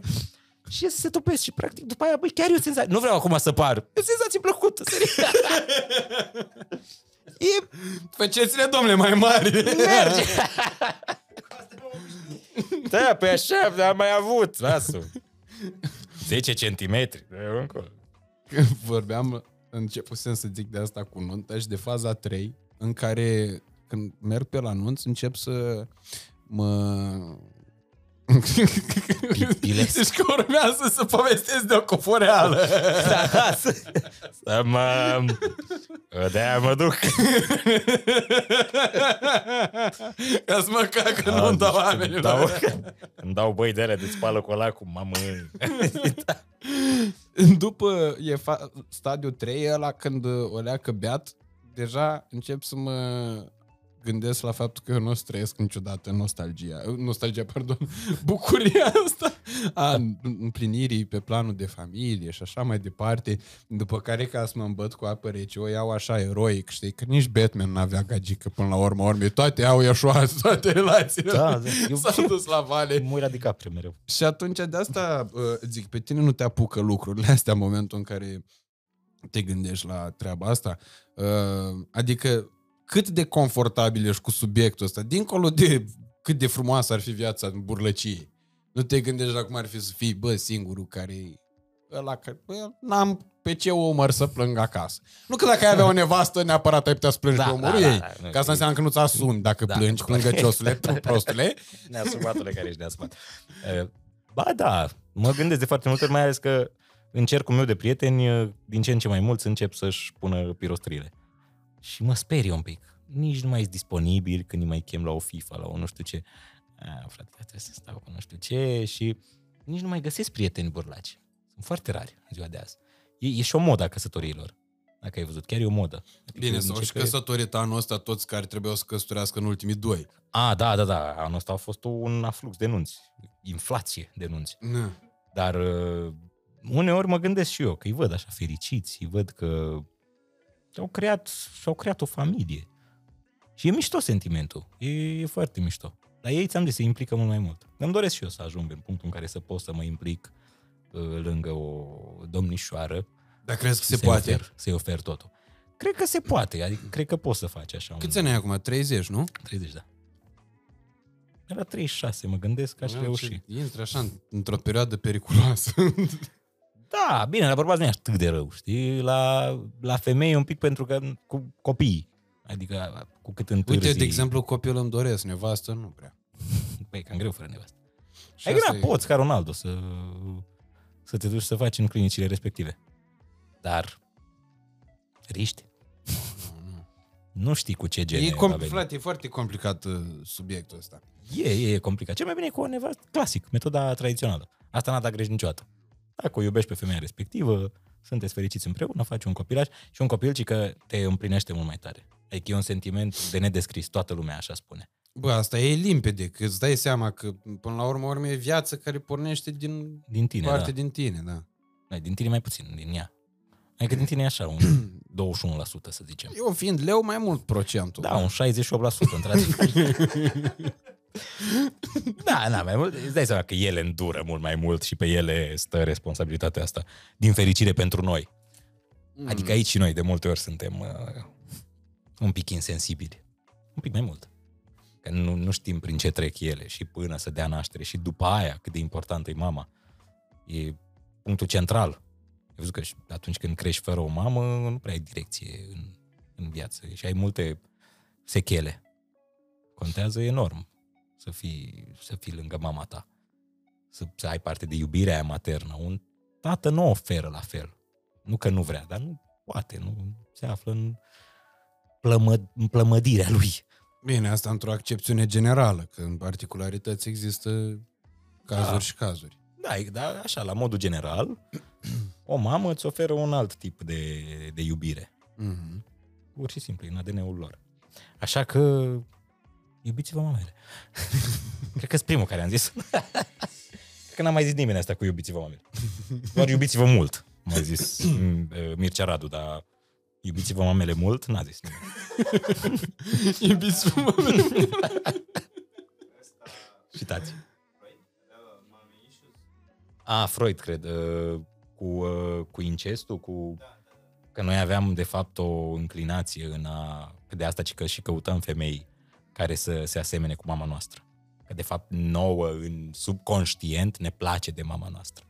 Speaker 2: Și ele se topesc și practic după aia, băi, chiar e o senzație. Nu vreau acum să par. E o senzație plăcută, serios. e,
Speaker 1: Faceți-le, domnule, mai mari.
Speaker 2: merge. da, pe așa, dar am mai avut, lasă 10 centimetri. Eu încolo.
Speaker 1: Când vorbeam, începusem să zic de asta cu nuntă și de faza 3, în care când merg pe la nunț, încep să mă...
Speaker 2: Pipilesc.
Speaker 1: Deci că urmează să povestesc de o coforeală.
Speaker 2: Da, să, să mă... De-aia mă duc.
Speaker 1: Ca să mă cacă
Speaker 2: Ah,
Speaker 1: nunta
Speaker 2: deci când
Speaker 1: oamenilor.
Speaker 2: Dau, îmi dau băi de ele de spală colacul, mamă.
Speaker 1: După e fa- stadiul 3, ăla când o leacă beat, deja încep să mă gândesc la faptul că eu nu o să trăiesc niciodată nostalgia, nostalgia, pardon, bucuria asta a împlinirii pe planul de familie și așa mai departe, după care ca să mă îmbăt cu apă rece, o iau așa eroic, știi, că nici Batman n-avea gagică până la urmă, urmei, toate au ieșuat, toate relațiile
Speaker 2: Da, da. Eu-
Speaker 1: s-au dus la vale.
Speaker 2: Mă la DiCaprio mereu.
Speaker 1: Și atunci de asta uh, zic, pe tine nu te apucă lucrurile astea în momentul în care te gândești la treaba asta. Uh, Adică cât de confortabil ești cu subiectul ăsta, dincolo de cât de frumoasă ar fi viața în burlăcie. Nu te gândești la cum ar fi să fii, bă, singurul care e ăla care, bă, n-am pe ce umăr să plâng acasă. Nu că dacă ai avea o nevastă, neapărat ai putea să plângi
Speaker 2: Da,
Speaker 1: pe umărul
Speaker 2: da, da,
Speaker 1: ei.
Speaker 2: da, nu,
Speaker 1: Ca asta înseamnă că nu-ți asumi dacă
Speaker 2: Da,
Speaker 1: plângi,
Speaker 2: corect.
Speaker 1: plângăciosule, prostule.
Speaker 2: Neasumatule care ești neasumat. Uh, Ba da, mă gândesc de foarte multe ori, mai ales că în cercul meu de prieteni, uh, din ce în ce mai mulți încep să-și pună pirostrile. Și mă sperie un pic. Nici nu mai sunt disponibil când îi mai chem la o FIFA, la o nu știu ce. A, frate, trebuie să stau cu nu știu ce și nici nu mai găsesc prieteni burlaci. Sunt foarte rari în ziua de azi. E, e și o modă a căsătoriilor. Dacă ai văzut, chiar e o modă. Adică
Speaker 1: Bine, s-au și
Speaker 2: începe-
Speaker 1: căsătorit anul ăsta toți care trebuiau să căsătorească în ultimii doi.
Speaker 2: A, da, da, da. Anul ăsta a fost un aflux de nunți. Inflație de nunți.
Speaker 1: Na.
Speaker 2: Dar uh, uneori mă gândesc și eu că îi văd așa fericiți, îi văd că au creat, și-au creat o familie. Și e mișto sentimentul. E, e foarte mișto. Dar ei, ți-am zis, se implică mult mai mult. Îmi doresc și eu să ajung în punctul în care să pot să mă implic uh, lângă o domnișoară
Speaker 1: Dar crezi că se
Speaker 2: să-i
Speaker 1: poate?
Speaker 2: Ofer, să-i ofer totul. Cred că se poate, adică cred că poți să faci așa un...
Speaker 1: Câți ani ai acum? 30, nu?
Speaker 2: 30, da. Era 36, mă gândesc că aș
Speaker 1: Da,
Speaker 2: reuși.
Speaker 1: ce- Intri așa în- într-o perioadă periculoasă.
Speaker 2: Da, bine, la bărbați nu e atât de rău, știi? La, la femei un pic pentru că cu copiii. Adică cu cât întârzi...
Speaker 1: Uite, de exemplu, copilul îmi doresc, nevastă nu prea.
Speaker 2: Păi, e cam greu fără nevastă.
Speaker 1: Și
Speaker 2: Ai
Speaker 1: asta
Speaker 2: grea, poți ca Ronaldo să, să te duci să faci în clinicile respective. Dar riști.
Speaker 1: Nu, nu.
Speaker 2: Nu știi cu ce gene
Speaker 1: E,
Speaker 2: va
Speaker 1: compl-
Speaker 2: veni.
Speaker 1: frate, e foarte complicat uh, subiectul ăsta.
Speaker 2: E, e, e complicat. Cel mai bine e cu o nevastă clasic, metoda tradițională. Asta n-a dat greș niciodată. Dacă o iubești pe femeia respectivă, sunteți fericiți împreună, faci un copilaj și un copil ci că te împlinește mult mai tare. Adică e un sentiment de nedescris, toată lumea așa spune.
Speaker 1: Bă, asta e limpede, că îți dai seama că până la urmă, urmă e viață care pornește din
Speaker 2: Din tine,
Speaker 1: parte
Speaker 2: da.
Speaker 1: din tine, da.
Speaker 2: Din... din tine mai puțin, din ea. Adică din tine e așa, un 21% să zicem.
Speaker 1: Eu fiind leu, mai mult procentul.
Speaker 2: Da, un 68% într-adevăr. da, na, mai mult, îți dai seama că ele îndură mult mai mult și pe ele stă responsabilitatea asta. Din fericire pentru noi.
Speaker 1: Mm.
Speaker 2: Adică aici și noi de multe ori suntem uh, un pic insensibili. Un pic mai mult. Că nu, nu știm prin ce trec ele și până să dea naștere și după aia cât de importantă e mama. E punctul central. Ai văzut că și atunci când crești fără o mamă, nu prea ai direcție în, în viață și ai multe sechele. Contează enorm să fii, să fii lângă mama ta. Să, să ai parte de iubirea aia maternă. Un tată nu oferă la fel. Nu că nu vrea, dar nu poate, nu se află în, plămă, în plămădirea lui.
Speaker 1: Bine, asta într-o accepțiune generală, că în particularități există cazuri
Speaker 2: Da.
Speaker 1: și cazuri.
Speaker 2: Da, e- dar așa, la modul general, o mamă îți oferă un alt tip de, de iubire.
Speaker 1: Mm-hmm.
Speaker 2: Pur și simplu, e în ADN-ul lor. Așa că, iubiți-vă mamele. Cred că sunt primul care am zis. Cred că n-am mai zis nimeni asta cu iubiți-vă mamele. Doar iubiți-vă mult, m-a zis mm, eh, Mircea Radu, dar iubiți-vă mamele mult, n-a zis nimeni.
Speaker 1: Iubiți
Speaker 2: Citați. A, Freud, cred, uh, cu, uh, cu incestul, cu... Că noi aveam, de fapt, o înclinație în a... Că de asta ci că și căutăm femei care să se asemene cu mama noastră. Că, de fapt, nouă, în subconștient, ne place de mama noastră.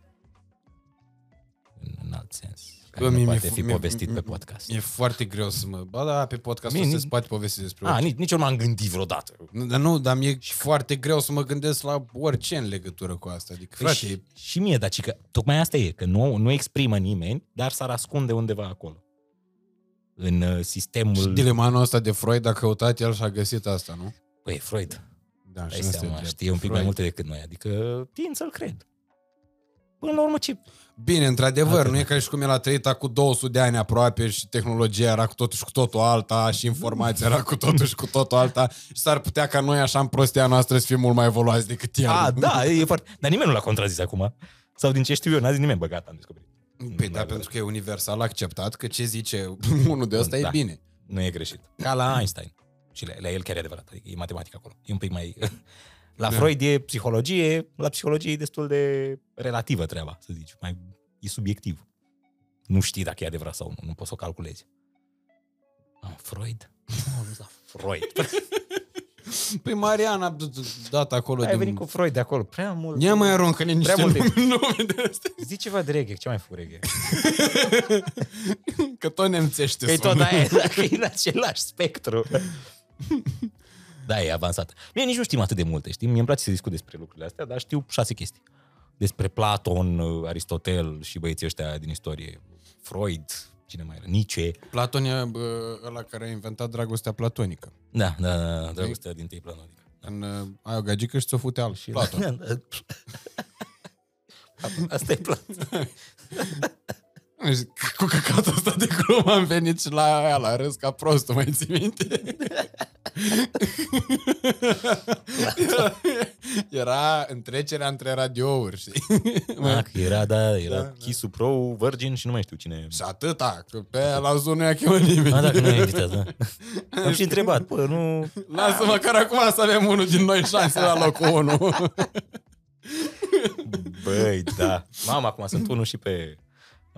Speaker 2: În, în alt sens. Care
Speaker 1: Bă,
Speaker 2: nu
Speaker 1: mie mi-e
Speaker 2: poate
Speaker 1: fu-
Speaker 2: fi
Speaker 1: mie-
Speaker 2: povestit pe
Speaker 1: mie-
Speaker 2: podcast.
Speaker 1: E foarte greu să mă... Ba da, pe podcastul
Speaker 2: Mie-
Speaker 1: ăsta se poate povesti despre
Speaker 2: A,
Speaker 1: orice.
Speaker 2: nici, nici eu nu m-am gândit vreodată.
Speaker 1: Nu, Dar nu, dar mi-e foarte greu să mă gândesc la orice în legătură cu asta. Adică,
Speaker 2: Păi
Speaker 1: frate,
Speaker 2: și, și mie, dar ci că tocmai asta e, că nu, nu exprimă nimeni, dar s-ar ascunde undeva acolo. În uh, sistemul...
Speaker 1: și dilemanul ăsta de Freud a căutat el și a găsit asta, nu?
Speaker 2: Păi, Freud,
Speaker 1: Da,
Speaker 2: dai
Speaker 1: ăsta e
Speaker 2: seama,
Speaker 1: drept.
Speaker 2: știe un pic mai
Speaker 1: Freud.
Speaker 2: multe decât noi, adică tind să-l cred. Până la urmă, ce...
Speaker 1: Bine, într-adevăr,
Speaker 2: Atât.
Speaker 1: nu e ca și cum el a trăit cu 200 de ani aproape și tehnologia era cu totul și cu totul alta și informația era cu totul și cu totul alta și s-ar putea ca noi așa în prostia noastră să fim mult mai evoluați decât el.
Speaker 2: A, da, e foarte... Dar nimeni nu l-a contrazis acum. Sau din ce știu eu, n-a zis nimeni, bă, gata, am descoperit.
Speaker 1: Păi
Speaker 2: Nu
Speaker 1: da,
Speaker 2: mai
Speaker 1: pentru că e universal acceptat că ce zice unul de ăsta
Speaker 2: Da.
Speaker 1: e bine.
Speaker 2: Nu e greșit. Ca la Einstein. Și la, la el chiar e adevărat. Adică e matematică acolo. E un pic mai... La
Speaker 1: Da.
Speaker 2: Freud e psihologie, la psihologie e destul de relativă treaba, să zici. Mai, e subiectiv. Nu știi dacă e adevărat sau nu. Nu poți să o calculezi. Am Freud? Nu, nu da, Freud.
Speaker 1: Păi Mariana a d- d- dat acolo
Speaker 2: Ai
Speaker 1: din...
Speaker 2: venit cu Freud de acolo. Prea mult.
Speaker 1: Ia mai aruncă-ne niște
Speaker 2: Prea multe-
Speaker 1: nume de astea.
Speaker 2: Zi ceva de reggae. Ce mai făcut reggae?
Speaker 1: Că tot nemțește
Speaker 2: Că e
Speaker 1: sună.
Speaker 2: tot aia, dacă e în același spectru. Da, e avansat. Mie nici nu știm atât de multe, știi? Mie îmi place să discut despre lucrurile astea, dar știu șase chestii. Despre Platon, Aristotel și băieții ăștia din istorie. Freud, cine mai era? Nietzsche.
Speaker 1: Platon e bă, ăla care a inventat dragostea platonică.
Speaker 2: Da, da, da, da dragostea din tâi platonică.
Speaker 1: În, uh, ai o gagică și ți-o fute al și Platon.
Speaker 2: Asta e Platon.
Speaker 1: Cu căcatul ăsta de glumă am venit și la aia, la râs ca prostul, mai ții minte? era, era întrecerea între radiouri, știi?
Speaker 2: Ah, că era, da, era
Speaker 1: Da,
Speaker 2: da,
Speaker 1: da.
Speaker 2: Kiss Pro, Virgin și nu mai știu cine.
Speaker 1: Și atâta, că pe aia la zonă nu i-a chemat nimeni.
Speaker 2: Ah, dacă nu ai invitat, da. Am și întrebat, bă, nu...
Speaker 1: Lasă măcar acum să avem unul din noi șanse la locul 1.
Speaker 2: Băi, da. Mama, acum sunt unul și pe...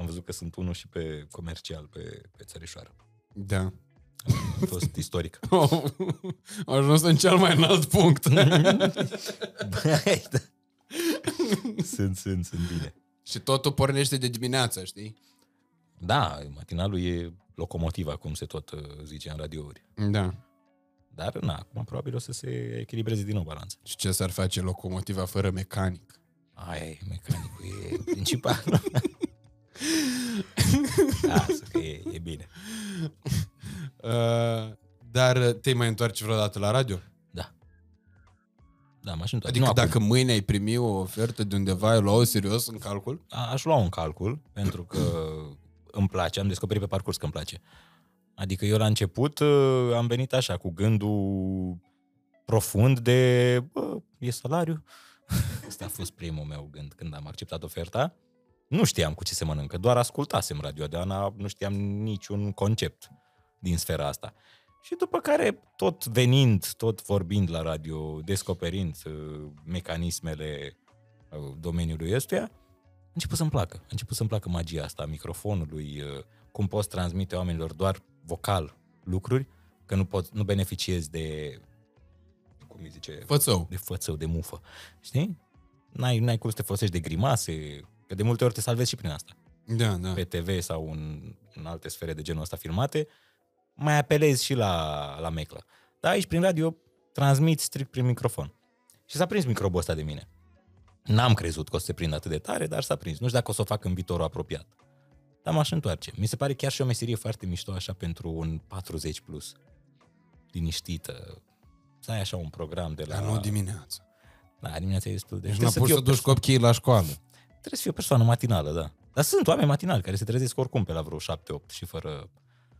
Speaker 2: Am văzut că sunt unul și pe comercial, pe, pe țărișoară.
Speaker 1: Da.
Speaker 2: A fost istoric.
Speaker 1: Am ajuns în cel mai înalt punct.
Speaker 2: Băi, da. Sunt, sunt, sunt bine.
Speaker 1: și totul pornește de dimineață, știi?
Speaker 2: Da, matinalul e locomotiva, cum se tot uh, zice în radiouri.
Speaker 1: Da.
Speaker 2: Dar, na, acum probabil o să se echilibreze din nou balanța.
Speaker 1: Și ce s-ar face locomotiva fără mecanic?
Speaker 2: Aia e, mecanicul e principal. Lasă că e, e bine.
Speaker 1: Uh, dar te mai întoarce vreodată la radio?
Speaker 2: Da. Da, m-aș întoarce.
Speaker 1: Adică
Speaker 2: nu
Speaker 1: dacă
Speaker 2: acum.
Speaker 1: mâine ai primi o ofertă de undeva, ai lua-o serios în calcul?
Speaker 2: A- Aș lua un calcul, pentru că îmi place, am descoperit pe parcurs că îmi place. Adică eu la început uh, am venit așa, cu gândul profund de, bă, e salariu? Asta a fost primul meu gând când am acceptat oferta. Nu știam cu ce se mănâncă, doar ascultasem Radio Deana, nu știam niciun concept din sfera asta. Și după care, tot venind, tot vorbind la radio, descoperind uh, mecanismele uh, domeniului ăstuia, a început să-mi placă. A început să-mi placă magia asta a microfonului, uh, cum poți transmite oamenilor doar vocal lucruri, că nu, pot, nu beneficiezi de, cum îi zice,
Speaker 1: Fățău.
Speaker 2: de fățău, de mufă. Știi? N-ai, n-ai cum să te folosești de grimase, că de multe ori te salvezi și prin asta.
Speaker 1: Da, da.
Speaker 2: Pe TV sau în, în alte sfere de genul ăsta filmate, mai apelezi și la, la meclă. Dar aici, prin radio, transmit strict prin microfon. Și s-a prins microbul ăsta de mine. N-am crezut că o să se prindă atât de tare, dar s-a prins. Nu știu dacă o să o fac în viitorul apropiat. Dar m-aș întoarce. Mi se pare chiar și o meserie foarte mișto așa pentru un 40 plus. Liniștită. Să ai așa un program de la...
Speaker 1: Dar nu dimineața.
Speaker 2: Da, dimineața e destul de...
Speaker 1: Deci
Speaker 2: Trebuie
Speaker 1: n-a pus
Speaker 2: fii
Speaker 1: să
Speaker 2: o
Speaker 1: duci copiii la școală.
Speaker 2: Trebuie să fie o persoană matinală, da. Dar sunt oameni matinali care se trezesc oricum pe la vreo 7-8 și fără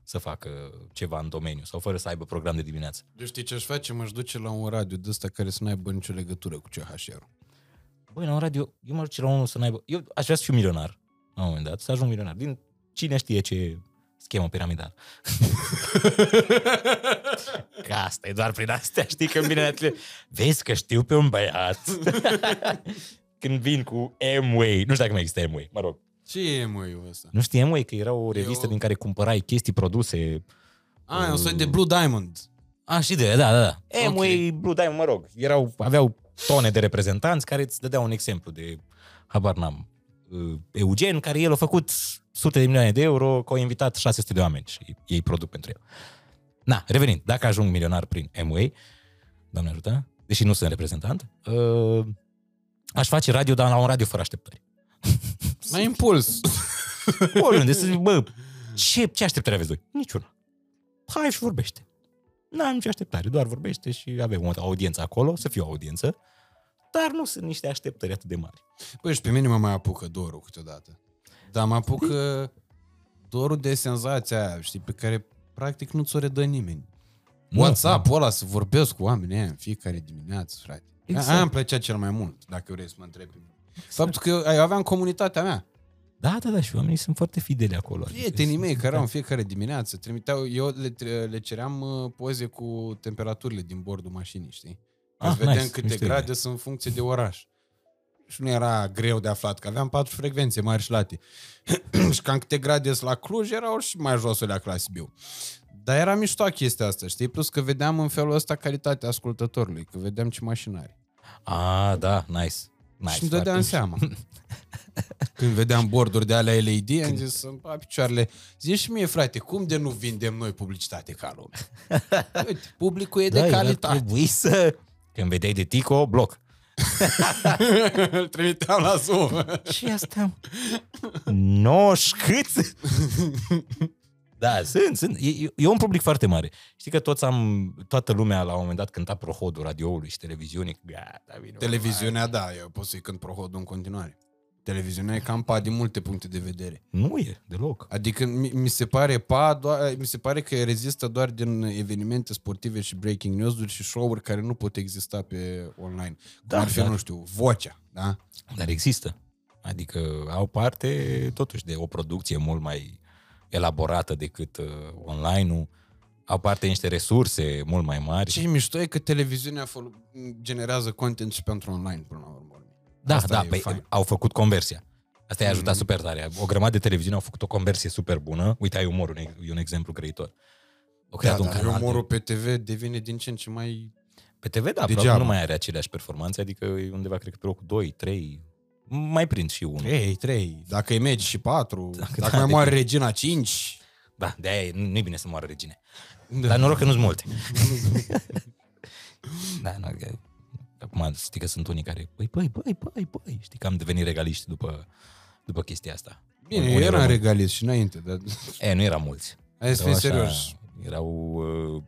Speaker 2: să facă ceva în domeniu sau fără să aibă program de dimineață.
Speaker 1: Eu știi ce aș face? M-aș duce la un radio de ăsta care să n-aibă nicio legătură cu CHR-ul.
Speaker 2: Băi, la un radio, eu mă duc la unul să n-aibă... Eu aș vrea să fiu milionar, la un moment dat, să ajung milionar. Din cine știe ce schemă piramidală. că asta e doar prin astea, știi că îmi vine la tine. Vezi că știu pe un băiat. Când vin cu M-Way, nu știu dacă mai există M-Way, mă rog.
Speaker 1: Ce e, mă, eu ăsta?
Speaker 2: Nu știi M-Way că era o revistă
Speaker 1: Eu-
Speaker 2: din care cumpărai chestii produse
Speaker 1: A, e un soi de Blue Diamond.
Speaker 2: A, și de, da, da, da.
Speaker 1: Ok.
Speaker 2: Amway, Blue Diamond, mă rog, erau, aveau tone de reprezentanți care îți dădeau un exemplu de, habar n-am, uh, Eugen, care el a făcut sute de milioane de euro, că a invitat 600 de oameni și ei produc pentru el. Na, revenind, dacă ajung milionar prin Amway, Doamne ajută, deși nu sunt reprezentant, uh, aș face radio, dar la un radio fără așteptări.
Speaker 1: Mai impuls.
Speaker 2: Oriunde, să zic, bă, ce, ce așteptări aveți voi? Niciuna. Hai și vorbește. N-am nicio așteptare, doar vorbește și avem o audiență acolo, să fie o audiență, dar nu sunt niște așteptări atât de mari.
Speaker 1: Păi și pe mine mă mai apucă dorul câteodată. Dar mă apucă dorul de senzația aia, știi, pe care practic nu ți-o redă nimeni.
Speaker 2: Nu,
Speaker 1: WhatsApp-ul ăla să vorbesc cu oamenii ăia în fiecare dimineață, frate. Exact.
Speaker 2: Exact.
Speaker 1: Aia îmi plăcea cel mai mult, dacă vrei să mă întrebi. Exact. Faptul că eu, eu aveam comunitatea mea.
Speaker 2: Da, da, da, și oamenii sunt foarte fideli acolo. adică
Speaker 1: Prietenii
Speaker 2: sunt-
Speaker 1: mei care erau în fiecare dimineață, trimiteau, eu le, tre- le ceream uh, poze cu temperaturile din bordul mașinii, știi? Ca
Speaker 2: Ah,
Speaker 1: să vedem
Speaker 2: nice,
Speaker 1: câte
Speaker 2: mișto
Speaker 1: grade
Speaker 2: idee.
Speaker 1: sunt în funcție de oraș. Și nu era greu de aflat, că aveam patru frecvențe mari și late. și cam câte grade sunt la Cluj, erau și mai jos la la Sibiu. Dar era mișto chestia asta, știi? Plus că vedeam în felul ăsta calitatea ascultătorului, că vedeam ce mașină are.
Speaker 2: Ah, da, nice. nice
Speaker 1: și îmi dădeam
Speaker 2: foarte
Speaker 1: seama. Când vedeam borduri de alea LED, am zis, îmi pa picioarele. Zici și mie, frate, cum de nu vindem noi publicitate ca lume? Uite, publicul e de
Speaker 2: Da, eu ar
Speaker 1: calitate.
Speaker 2: trebui să... Când vedeai de Tico, bloc.
Speaker 1: Îl trimiteam la Zoom.
Speaker 2: Ce asta? Noș, cât? Da, sunt, sunt. E, e- e un public foarte mare. Știi că toți am, toată lumea la un moment dat cânta prohodul radioului și televiziunii. Gata, vine
Speaker 1: Televiziunea, da, eu pot să-i cânt prohodul în continuare. Televiziunea e cam pa din multe puncte de vedere.
Speaker 2: Nu e, deloc.
Speaker 1: Adică mi, mi se pare pa, doar, mi se pare că rezistă doar din evenimente sportive și breaking news-uri și show-uri care nu pot exista pe online. Cum
Speaker 2: Da,
Speaker 1: ar fi,
Speaker 2: dar-
Speaker 1: nu știu, vocea, da?
Speaker 2: Dar există. Adică au parte totuși de o producție mult mai elaborată decât uh, online-ul. Au parte de niște resurse mult mai mari.
Speaker 1: Ce mișto e că televiziunea fol- generează content și pentru online, până la urmă.
Speaker 2: Da,
Speaker 1: Asta
Speaker 2: da,
Speaker 1: e
Speaker 2: păi,
Speaker 1: fain.
Speaker 2: au făcut conversia. Asta i-a ajutat
Speaker 1: Mhm.
Speaker 2: super tare. O grămadă de televiziuni au făcut o conversie super bună. Uite, ai umorul, e e un exemplu grăitor. Au
Speaker 1: Da,
Speaker 2: creat un
Speaker 1: dar
Speaker 2: canal
Speaker 1: umorul
Speaker 2: de...
Speaker 1: pe TV devine din ce în ce mai...
Speaker 2: Pe TV, da,
Speaker 1: Degeaba.
Speaker 2: probabil nu mai are aceleași performanțe, adică e undeva, cred că pe locul 2, 3, mai prind și unul.
Speaker 1: 3, 3, dacă e meci și 4,
Speaker 2: Dacă-
Speaker 1: dacă,
Speaker 2: da,
Speaker 1: mai moare
Speaker 2: depinde.
Speaker 1: regina 5.
Speaker 2: Da, de-aia e- nu e bine să moară regine.
Speaker 1: Da.
Speaker 2: Dar noroc că nu-s multe. da, nu, că... Acum știi că sunt unii care, păi, păi, păi, păi, păi, știi că am devenit regaliști după, după chestia asta.
Speaker 1: Bine,
Speaker 2: Unii
Speaker 1: eu eram
Speaker 2: români-
Speaker 1: regalist și înainte, dar
Speaker 2: E, nu eram mulți.
Speaker 1: hai să
Speaker 2: Erau
Speaker 1: fim
Speaker 2: așa,
Speaker 1: serios.
Speaker 2: Erau uh,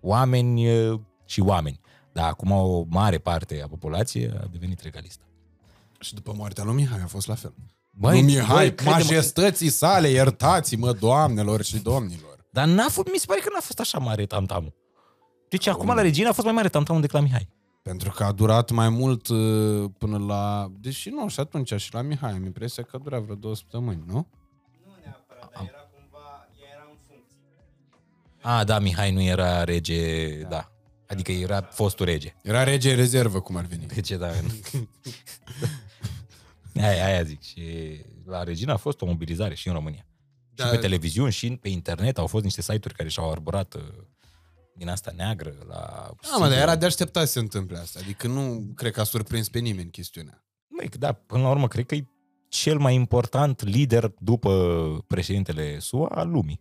Speaker 2: oameni uh, și oameni. Dar acum o mare parte a populației a devenit regalistă.
Speaker 1: Și după moartea lui Mihai a fost la fel.
Speaker 2: Băi,
Speaker 1: nu Mihai,
Speaker 2: băi, crede-mă-
Speaker 1: majestății sale, iertați-mă, doamnelor și domnilor.
Speaker 2: Dar n-a fost, mi se pare că n-a fost așa mare tamtamul. Deci acum la Regina a fost mai mare tamtamul decât la Mihai.
Speaker 1: Pentru că a durat mai mult uh, până la... Deși nu, și atunci și la Mihai am impresia că a durat vreo două săptămâni, nu?
Speaker 3: Nu neapărat, dar era cumva, ea era în funcție.
Speaker 2: A, da, Mihai nu era rege, da. da. Adică era fostul rege.
Speaker 1: Era rege în rezervă, cum ar veni.
Speaker 2: Deci, da. aia, aia zic. Și la Regina a fost o mobilizare și în România. Da.
Speaker 1: Da.
Speaker 2: Și pe televiziuni și pe internet au fost niște site-uri care și-au arborat uh, din asta neagră la...
Speaker 1: Da, mă, dar era de așteptat să se întâmple asta. Adică nu cred că a surprins pe nimeni chestiunea.
Speaker 2: Măi, da, până la urmă, cred că e cel mai important lider după președintele SUA al lumii.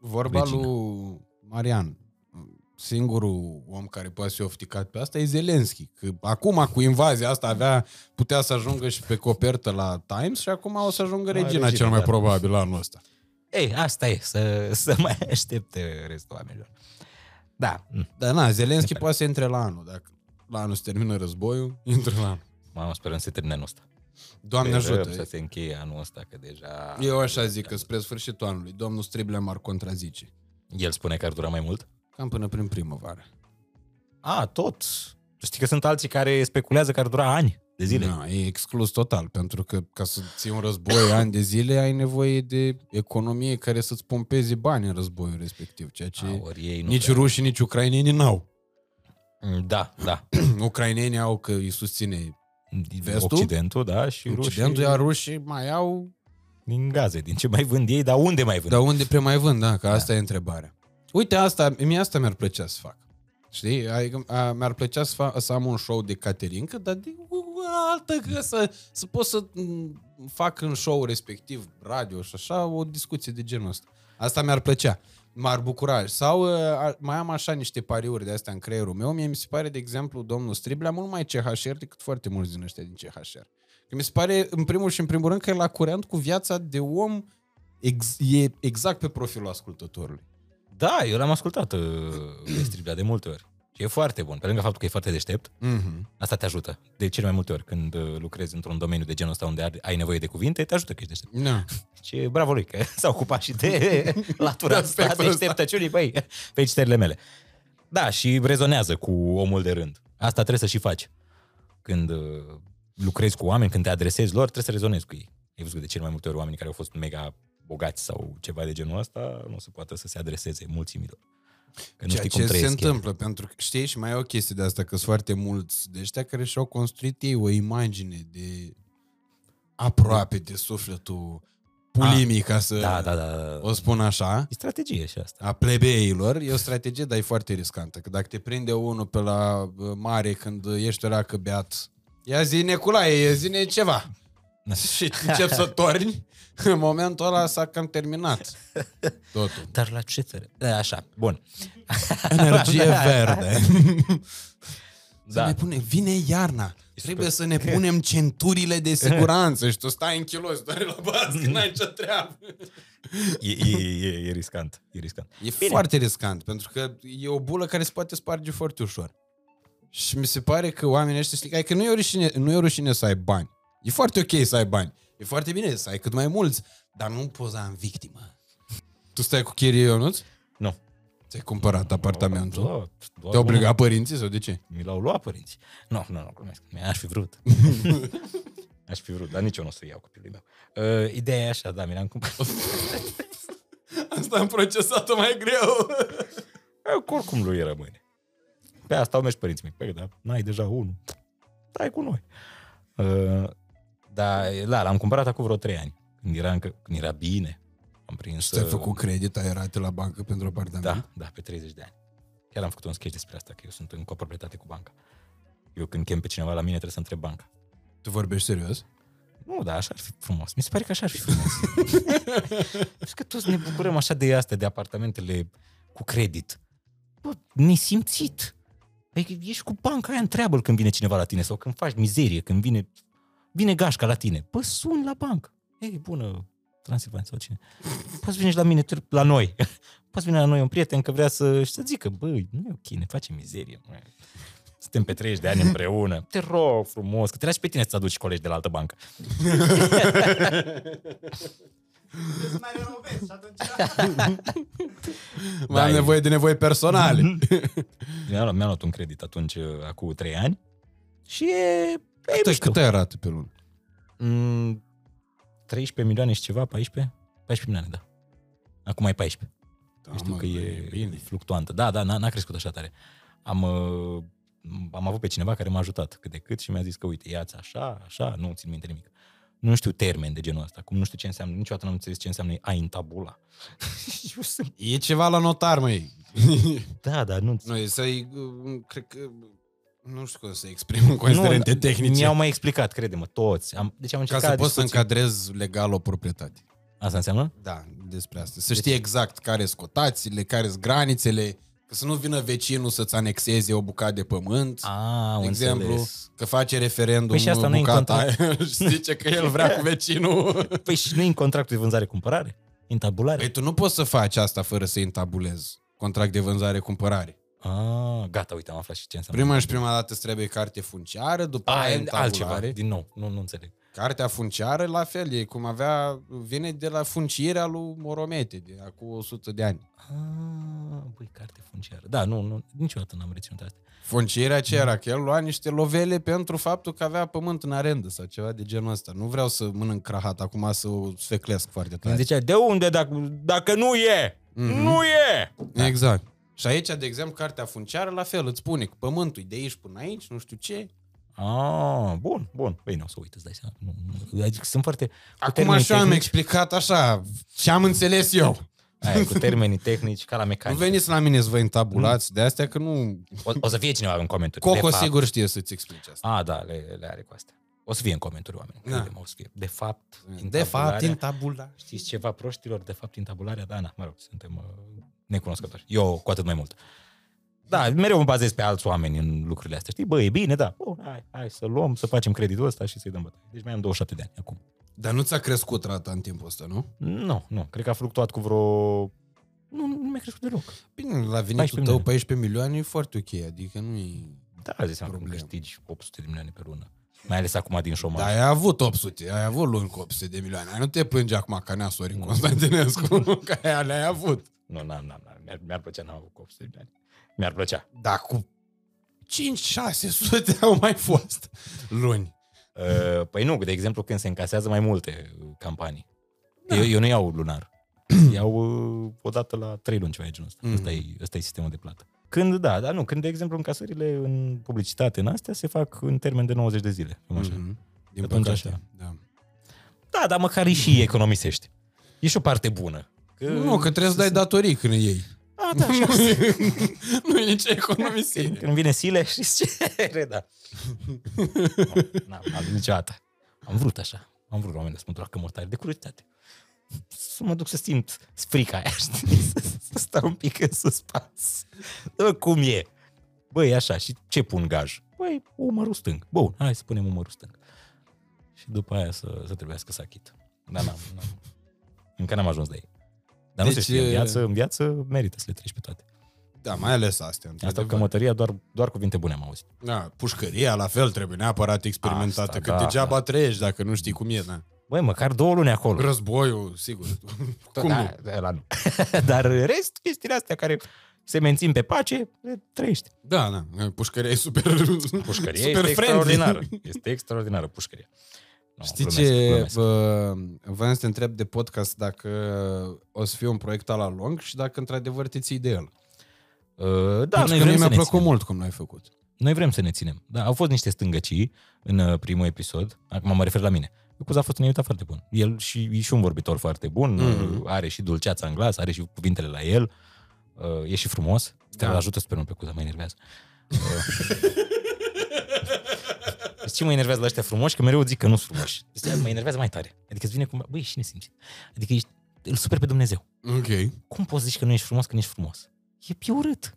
Speaker 1: Vorba
Speaker 2: Regina.
Speaker 1: lui Marian, singurul om care poate fi ofticat pe asta e Zelenski. Că acum cu invazia asta avea, putea să ajungă și pe copertă la Times și acum o să ajungă
Speaker 2: Mai
Speaker 1: regina,
Speaker 2: regina,
Speaker 1: cel mai
Speaker 2: da.
Speaker 1: probabil anul ăsta.
Speaker 2: Ei, asta e, să, să mai aștepte restul oamenilor. Da, mm.
Speaker 1: Dar na, Zelenski poate să intre la anul. Dacă la anul se termină războiul, intră la anul.
Speaker 2: mamă, sperăm să se termine anul ăsta.
Speaker 1: Doamne
Speaker 2: Sperăm
Speaker 1: ajută.
Speaker 2: Să se încheie anul ăsta, că deja...
Speaker 1: Eu așa zic că spre sfârșitul anului, domnul Striblea m-ar contrazice.
Speaker 2: El spune că ar dura mai mult?
Speaker 1: Cam până prin primăvară.
Speaker 2: A, tot. Știi că sunt alții care speculează că ar dura ani de zile.
Speaker 1: Nu, e exclus total, pentru că ca să ții un război ani de zile, ai nevoie de economie care să-ți pompeze bani în războiul respectiv, ceea ce
Speaker 2: A, ori ei nu
Speaker 1: nici
Speaker 2: prea.
Speaker 1: rușii, nici ucrainenii n-au.
Speaker 2: Mm, Da, da.
Speaker 1: Ucrainenii au că îi susține Vestul?
Speaker 2: Occidentul, da, și
Speaker 1: Occidentul,
Speaker 2: rușii
Speaker 1: iar rușii mai au...
Speaker 2: din gaze, din ce mai vând ei, dar unde mai vând?
Speaker 1: Dar unde pre mai vând, da, că asta e întrebarea. Uite, asta, mie asta mi-ar plăcea să fac. Știi? Adică a, mi-ar plăcea să, fac, să am un show de caterincă, dar de o altă că să, să pot să m, fac în show respectiv, radio și așa, o discuție de genul ăsta. Asta mi-ar plăcea. M-ar bucura. Sau a, mai am așa niște pariuri de astea în creierul meu. Mie mi se pare, de exemplu, domnul Striblea mult mai CHR decât foarte mulți din ăștia din CHR. Că mi se pare, în primul și în primul rând, că e la curent cu viața de om ex, e exact pe profilul ascultătorului.
Speaker 2: Da, eu l-am ascultat uh, de Striblea de multe ori. Și e foarte bun. Pe lângă faptul că e foarte deștept,
Speaker 1: Mm-hmm.
Speaker 2: asta te ajută. De cele mai multe ori, când uh, lucrezi într-un domeniu de genul ăsta unde ai- ai nevoie de cuvinte, te ajută că ești deștept.
Speaker 1: Da.
Speaker 2: Și bravo lui, că s-a ocupat și de latura
Speaker 1: De
Speaker 2: asta
Speaker 1: aspectul ăsta.
Speaker 2: deșteptăciunii, băi, felicitările mele. Da, și rezonează cu omul de rând. Asta trebuie să și faci. Când uh, lucrezi cu oameni, când te adresezi lor, trebuie să rezonezi cu ei. Ai văzut că de cele mai multe ori oamenii care au fost mega bogați sau ceva de genul ăsta, nu se poate să se adreseze mulțimilor. Că nu
Speaker 1: Ceea
Speaker 2: știi
Speaker 1: ce
Speaker 2: cum
Speaker 1: se
Speaker 2: trăiesc ei.
Speaker 1: întâmplă, pentru că știi, și mai e o chestie de asta, că sunt foarte mulți de ăștia care și-au construit ei o imagine de aproape de sufletul pulimii, ca să
Speaker 2: Da, da, da. da.
Speaker 1: o spun așa,
Speaker 2: E strategie și asta.
Speaker 1: a plebeilor, e o strategie, dar e foarte riscantă. Că dacă te prinde unul pe la uh, mare când ești o racă beat, ia zi Neculae, zine ceva. și încep să torni, în momentul ăla s-a cam terminat totul.
Speaker 2: Dar la ce țară? Da, Așa, bun.
Speaker 1: Energie verde. Să
Speaker 2: Da.
Speaker 1: ne pune, vine iarna. Trebuie să ne punem centurile de siguranță și tu stai în kilos, doar la bază, n-ai ce treabă.
Speaker 2: E, e, e, e riscant. E riscant.
Speaker 1: E Bine. foarte riscant, pentru că e o bulă care se poate sparge foarte ușor. Și mi se pare că oamenii ăștia știi, că nu e o rușine, nu e o rușine să ai bani. E foarte ok să ai bani. E foarte bine să ai cât mai mulți, dar nu poza în victimă. Tu stai cu chirie, Ionuț?
Speaker 2: Nu.
Speaker 1: Ți-ai cumpărat apartamentul?
Speaker 2: Da, doar
Speaker 1: Te-a obligat părinții sau de ce?
Speaker 2: Mi l-au luat părinții. Nu, nu, nu, glumesc. Mi-aș fi vrut. Aș fi vrut, dar nici eu nu o să iau copilului meu. Uh, ideea e așa, da, mi l-am cumpărat.
Speaker 1: Asta am procesat-o mai greu.
Speaker 2: Eu, oricum lui rămâne. Pe asta au mers părinții mei. Păi, dar n-ai deja unul. Stai cu noi. Uh, dar, da, l-am cumpărat acum vreo trei ani. Când era, încă, când era bine. Am prins...
Speaker 1: Ți-ai
Speaker 2: uh,
Speaker 1: făcut credit, ai rate la bancă pentru apartament?
Speaker 2: Da, da, pe 30 de ani. Chiar am făcut un sketch despre asta, că eu sunt în coproprietate cu banca. Eu când chem pe cineva la mine trebuie să întreb banca.
Speaker 1: Tu vorbești serios?
Speaker 2: Nu, dar așa ar fi frumos. Mi se pare că așa ar fi frumos. Știi că toți ne bucurăm așa de astea, de apartamentele cu credit. Bă, nesimțit. Adică ești cu banca aia, întreabă când vine cineva la tine sau când faci mizerie, când vine, vine gașca la tine. Bă, suni la bancă. Ei, bună, Transilvania sau cine. Poți veni și la mine, la noi. Poți veni la noi un prieten că vrea să, și să zică, băi, nu e ok, ne face mizerie. Mă. Suntem pe 30 de ani împreună. Te rog frumos, că te lași pe tine să-ți aduci colegi de la altă bancă.
Speaker 3: Să mai renovezi și atunci...
Speaker 1: Mai am
Speaker 2: e-
Speaker 1: nevoie de nevoi personale.
Speaker 2: Mi-am luat, mi-am luat un credit atunci, uh, acum 3 ani. Și e... e
Speaker 1: Cât,
Speaker 2: mișto.
Speaker 1: cât ai rate pe lună?
Speaker 2: Mm, 13 milioane și ceva, 14? 14 milioane, da. Acum e 14.
Speaker 1: Da,
Speaker 2: Știu
Speaker 1: mă,
Speaker 2: că e
Speaker 1: bine.
Speaker 2: fluctuantă. Da, da, n-a, n-a crescut așa tare. Am, uh, am avut pe cineva care m-a ajutat cât de cât și mi-a zis că uite, ia-ți așa, așa, nu țin minte nimic. Nu știu termen de genul ăsta, cum nu știu ce înseamnă, niciodată n-am înțeles ce înseamnă a in tabula. Eu sunt-
Speaker 1: E ceva la notar, măi.
Speaker 2: da, dar nu...
Speaker 1: Noi să-i... uh, Cred că... Nu știu cum să exprim în considerente
Speaker 2: nu,
Speaker 1: tehnice.
Speaker 2: Mi-au mai explicat, crede-mă, toți. Am, deci am
Speaker 1: Ca
Speaker 2: încercat
Speaker 1: să poți să
Speaker 2: discuții.
Speaker 1: încadrezi legal o proprietate.
Speaker 2: Asta înseamnă?
Speaker 1: Da, despre asta. Să știi exact care sunt cotațiile, care sunt granițele, că să nu vină vecinul să-ți anexeze o bucată de pământ.
Speaker 2: A,
Speaker 1: de exemplu,
Speaker 2: înțeles.
Speaker 1: că face referendum
Speaker 2: Păi și asta nu e în
Speaker 1: bucata aia și zice că el vrea cu vecinul.
Speaker 2: Păi și nu e în contractul de vânzare-cumpărare? Intabulare?
Speaker 1: Păi tu nu poți să faci asta fără să intabulezi contract de vânzare-cumpărare.
Speaker 2: Ah, gata, uite, am aflat și ce înseamnă.
Speaker 1: Prima și prima dată îți trebuie carte funciară, după
Speaker 2: A,
Speaker 1: aia
Speaker 2: e
Speaker 1: intabulare.
Speaker 2: altceva, din nou, nu, nu înțeleg.
Speaker 1: Cartea funciară, la fel, e cum avea, vine de la funcierea lui Moromete, de acum 100 de ani.
Speaker 2: Ah, băi, carte funciară. Da, nu, nu, niciodată n-am reținut asta.
Speaker 1: Funcierea ce era? Că el lua niște lovele pentru faptul că avea pământ în arendă sau ceva de genul ăsta. Nu vreau să mănânc crahat acum să o sfeclesc foarte
Speaker 2: Îmi
Speaker 1: tare.
Speaker 2: zicea, de unde dacă, dacă nu e?
Speaker 1: Mhm.
Speaker 2: Nu e!
Speaker 1: Exact. Și aici, de exemplu, cartea funciară, la fel, îți spune că pământul e de aici până aici, nu știu ce.
Speaker 2: Ah, bun, bun. Păi nu o să uit, îți dai seama. Nu, nu. Adică sunt foarte... cu
Speaker 1: Acum
Speaker 2: termeni
Speaker 1: așa am
Speaker 2: tehnici-
Speaker 1: explicat așa și am înțeles eu.
Speaker 2: Aia, cu termenii tehnici, ca la
Speaker 1: Nu
Speaker 2: mecanică.
Speaker 1: veniți la mine să vă întabulați de astea, că nu...
Speaker 2: O, o să fie cineva în comentarii.
Speaker 1: Coco
Speaker 2: de fapt,
Speaker 1: sigur știe să-ți explice asta.
Speaker 2: A, da, le, le are cu astea. O să fie în comentarii oameni.
Speaker 1: Da.
Speaker 2: Da. o să fie. De fapt,
Speaker 1: De fapt,
Speaker 2: intabularea-
Speaker 1: intabula.
Speaker 2: Știți ceva proștilor? De fapt, intabularea, da, na, mă rog, suntem uh, necunoscători. Eu cu atât mai mult. Da, mereu mă bazez pe alți oameni în lucrurile astea. Știi, bă, e bine, da. Bun, hai, hai să luăm, să facem creditul ăsta și să-i dăm bătaie. Deci mai am 27 de ani acum.
Speaker 1: Dar nu ți-a crescut rata în timpul ăsta, nu?
Speaker 2: Nu, nu, cred că a fluctuat cu vreo... Nu, nu mi-a crescut deloc.
Speaker 1: Bine, la venitul
Speaker 2: 14
Speaker 1: tău
Speaker 2: milioane.
Speaker 1: 14 milioane e foarte ok, adică nu e...
Speaker 2: Da, de seama că
Speaker 1: Problemă.
Speaker 2: câștigi 800 de milioane pe lună. Mai ales acum din șomaj.
Speaker 1: Dar ai avut 800, ai avut luni cu 800 de milioane. Ai nu te plânge acum ca nea Sorin Constantinescu, că aia le-ai avut.
Speaker 2: Nu, n-am, n-am, n-am. Mi-ar, mi-ar plăcea n-am avut cu 800 de milioane. Mi-ar plăcea.
Speaker 1: Dar cu 5-600 au mai fost luni.
Speaker 2: Uh, păi nu, de exemplu, când se încasează mai multe uh, campanii. Da. Eu, eu nu iau lunar. iau uh, o dată la 3 luni ceva de genul ăsta.
Speaker 1: Mhm.
Speaker 2: Mm. Ăsta, e, ăsta e sistemul de plată. Când, da, dar nu, când, de exemplu, încasările în publicitate în astea se fac în termen de 90 de zile. Cam așa.
Speaker 1: Mhm. Din
Speaker 2: Atunci
Speaker 1: păcate,
Speaker 2: așa.
Speaker 1: Da.
Speaker 2: Da, dar măcar e și economisești. E și o parte bună. Că,
Speaker 1: Nu, că trebuie să dai datorii când iei.
Speaker 2: A, da, așa.
Speaker 1: nu e nici
Speaker 2: când,
Speaker 1: economisire.
Speaker 2: când vine sile și cere, da. Nu, N-am, n-am niciodată. Am vrut așa. Am vrut la un moment dat să mă întorc în mortare de curiozitate. Să mă duc să simt frica aia, știi? Să, să stau un pic în suspans. Bă, cum e? Băi, e așa. Și ce pun gaj? Băi, umărul stâng. Bun, hai să punem umărul stâng. Și după aia să, să trebuiască să achit. Dar n-am, n-am. Încă n-am ajuns de ei. Dar
Speaker 1: Deci,
Speaker 2: nu se știe, în
Speaker 1: e-
Speaker 2: viață, în viață merită să le treci pe toate.
Speaker 1: Da, mai ales astea.
Speaker 2: Asta
Speaker 1: într-adevăr.
Speaker 2: cămătăria, doar, doar cuvinte bune am auzit.
Speaker 1: Da, pușcăria la fel trebuie neapărat experimentată,
Speaker 2: Asta,
Speaker 1: că
Speaker 2: da,
Speaker 1: degeaba trăiești dacă nu știi cum e, da.
Speaker 2: Băi, măcar două luni acolo.
Speaker 1: Războiul, sigur. cum
Speaker 2: da,
Speaker 1: nu?
Speaker 2: Da, ăla nu. Dar în rest, chestiile astea care se mențin pe pace, le trăiești.
Speaker 1: Da, da, pușcăria e super,
Speaker 2: Pușcăria
Speaker 1: super
Speaker 2: este
Speaker 1: friendly.
Speaker 2: extraordinară. Este extraordinară pușcăria. No,
Speaker 1: Știi
Speaker 2: glumesc,
Speaker 1: ce?
Speaker 2: glumesc.
Speaker 1: Bă, voiam să te întreb de podcast dacă o să fie un proiect la lung și dacă într-adevăr te ții de el.
Speaker 2: Uh, da,
Speaker 1: Pentru
Speaker 2: noi
Speaker 1: că
Speaker 2: vrem
Speaker 1: mie
Speaker 2: să
Speaker 1: mi-a
Speaker 2: ne
Speaker 1: plăcut
Speaker 2: ținem.
Speaker 1: mult cum l-ai făcut.
Speaker 2: Noi vrem să ne ținem. Da, au fost niște stângăcii în uh, primul episod. Acum mă refer la mine. Cuza a fost un invitat foarte bun. El și, e și un vorbitor foarte bun,
Speaker 1: Mhm.
Speaker 2: mm-hmm. are și dulceața în glas, are și cuvintele la el, uh, e și frumos. Te
Speaker 1: Da.
Speaker 2: ajută super mult pe Cuza, mă enervează. Uh, Știi ce mă enervează la ăștia frumoși? Că mereu zic că nu sunt frumoși. Deci, mă enervează mai tare. Adică îți vine cumva, băi, și nesimțit. Adică ești, îl super pe Dumnezeu.
Speaker 1: Ok.
Speaker 2: Cum poți zici că nu ești frumos când ești frumos? E, e urât.